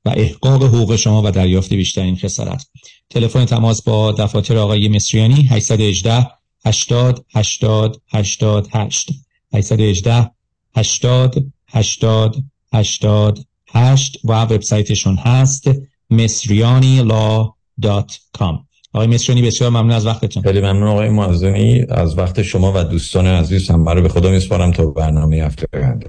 و احقاق حقوق شما و دریافت بیشترین خسارت. تلفن تماس با دفاتر آقای مصریانی 818 80 80 88 818 80 80 88 و وبسایتشون هست مصریانی.com آقای مصریانی بسیار ممنون از وقتتون. خیلی ممنون آقای معزنی از وقت شما و دوستان عزیز هم برای به خدا میسپارم تا برنامه هفته آینده.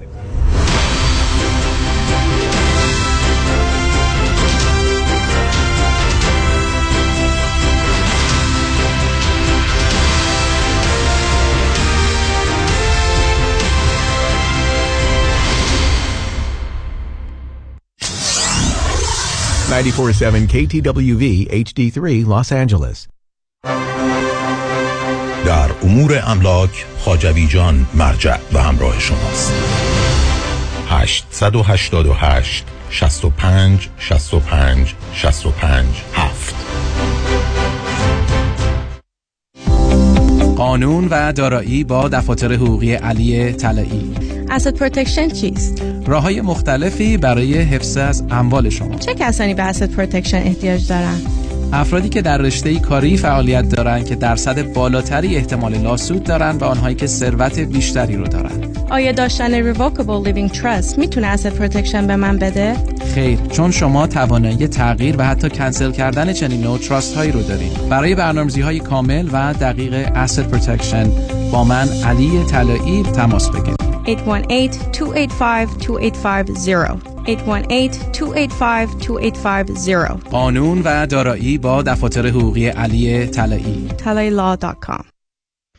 947 KTWV HD3 Los Angeles. در امور املاک خاجوی جان مرجع و همراه شماست. 888 65 65 65 7 قانون و دارایی با دفاتر حقوقی علی طلایی. اسید پروتکشن چیست؟ راه های مختلفی برای حفاظت از اموال شما چه کسانی به asset protection احتیاج دارند؟ افرادی که در رشته کاری فعالیت دارند که درصد بالاتری احتمال lawsuit دارند و آنهایی که ثروت بیشتری رو دارند. آیا داشتن revocable living trust می‌تونه asset protection به من بده؟ خیر چون شما توانایی تغییر و حتی کنسل کردن چنین نوع trust هایی رو دارید. برای برنامه‌ریزی های کامل و دقیق asset protection با من علی طلایی تماس بگیرید. 818-285-2850 818-285-2850 قانون و دارایی با دفاتر حقوقی علی طلایی. talailaw.com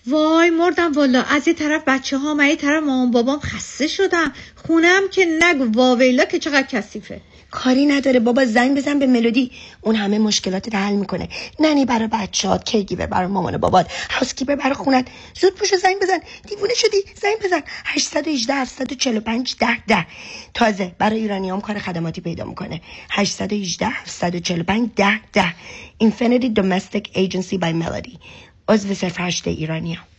وای مردم والا از یه طرف بچه ها و یه طرف مامان بابام خسته شدم خونم که نگو واویلا که چقدر کثیفه. کاری نداره. بابا زنگ بزن به ملودی. اون همه مشکلات حل می‌کنه. nanny برای بچهات caregiver برای مامان بابات. housekeeper برای خونت. زود پاشو زنگ بزن. دیوونه شدی. زنگ بزن. 818 745 10 10 تازه برای ایرانیام کار خدماتی پیدا می‌کنه. 818 745 10 10 Infinity Domestic Agency by Melody. عضو صرف هشت ایرانیام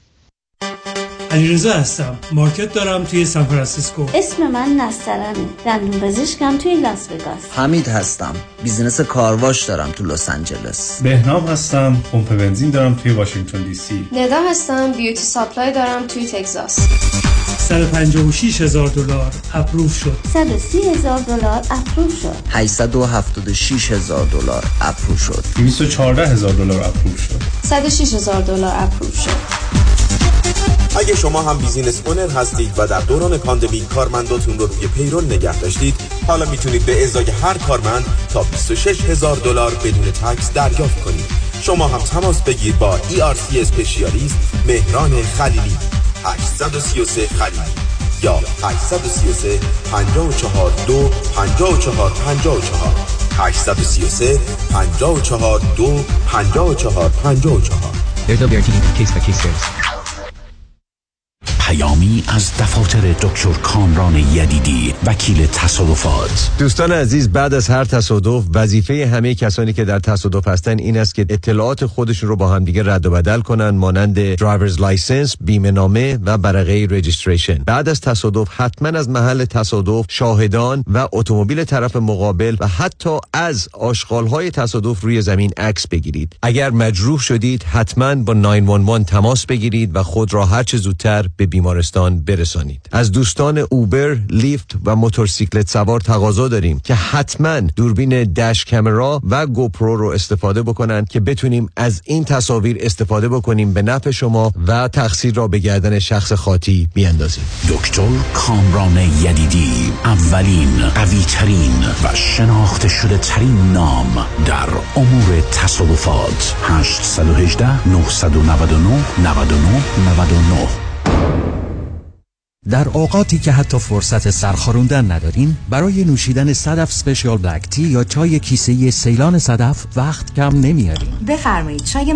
علیرضا هستم. market دارم توی سان فرانسیسکو. اسم من نسترنه. دندون پزشکم توی لاس وگاس. حمید هستم. business کارواش دارم تو لس آنجلس. بهنام هستم. پمپ بنزین دارم توی واشنگتن دی سی. ندا هستم. beauty supply دارم توی تگزاس. 156 هزار دلار approve شد. 130 هزار دلار approve شد. 876 هزار دلار approve شد. 214 هزار دلار approve شد. 106 هزار دلار approve شد. اگه شما هم business owner هستید و در دوران پاندمی کارمنداتون رو روی payroll نگه داشتید حالا می‌تونید به ازای هر کارمند تا 26 هزار دلار بدون تکس دریافت کنید. شما هم تماس بگیر با ERC اسپشیالیست مهران خلیلی. 833 خلیلی. یا 833 54 دو 54 54 833 54 دو 54 54 There's no guarantee case by case service. پیامی از دفاتر دکتر کامران یدیدی وکیل تصادفات دوستان عزیز بعد از هر تصادف وظیفه همه کسانی که در تصادف هستن این است که اطلاعات خودشون رو با همدیگه رد و بدل کنن مانند driver's license، بیمه نامه و برگه registration. بعد از تصادف حتما از محل تصادف شاهدان و اتومبیل طرف مقابل و حتی از آشغالهای تصادف روی زمین عکس بگیرید. اگر مجروح شدید حتما با 911 تماس بگیرید و خود را هر چه زودتر به بیمارستان برسانید. از دوستان Uber، Lyft و موتورسیکلت سوار تقاضا داریم که حتما دوربین dash camera و GoPro رو استفاده بکنن که بتونیم از این تصاویر استفاده بکنیم به نفع شما و تقصیر را به گردن شخص خاطی بیاندازیم. دکتر کامران یدیدی اولین قوی ترین و شناخته شده ترین نام در امور تصادفات. 818 999 99 99 در اوقاتی که حتی فرصت سرخاروندن ندارین برای نوشیدن صدف سپیشال بلک تی یا چای کیسه سیلان صدف وقت کم نمیارین بفرمایید چای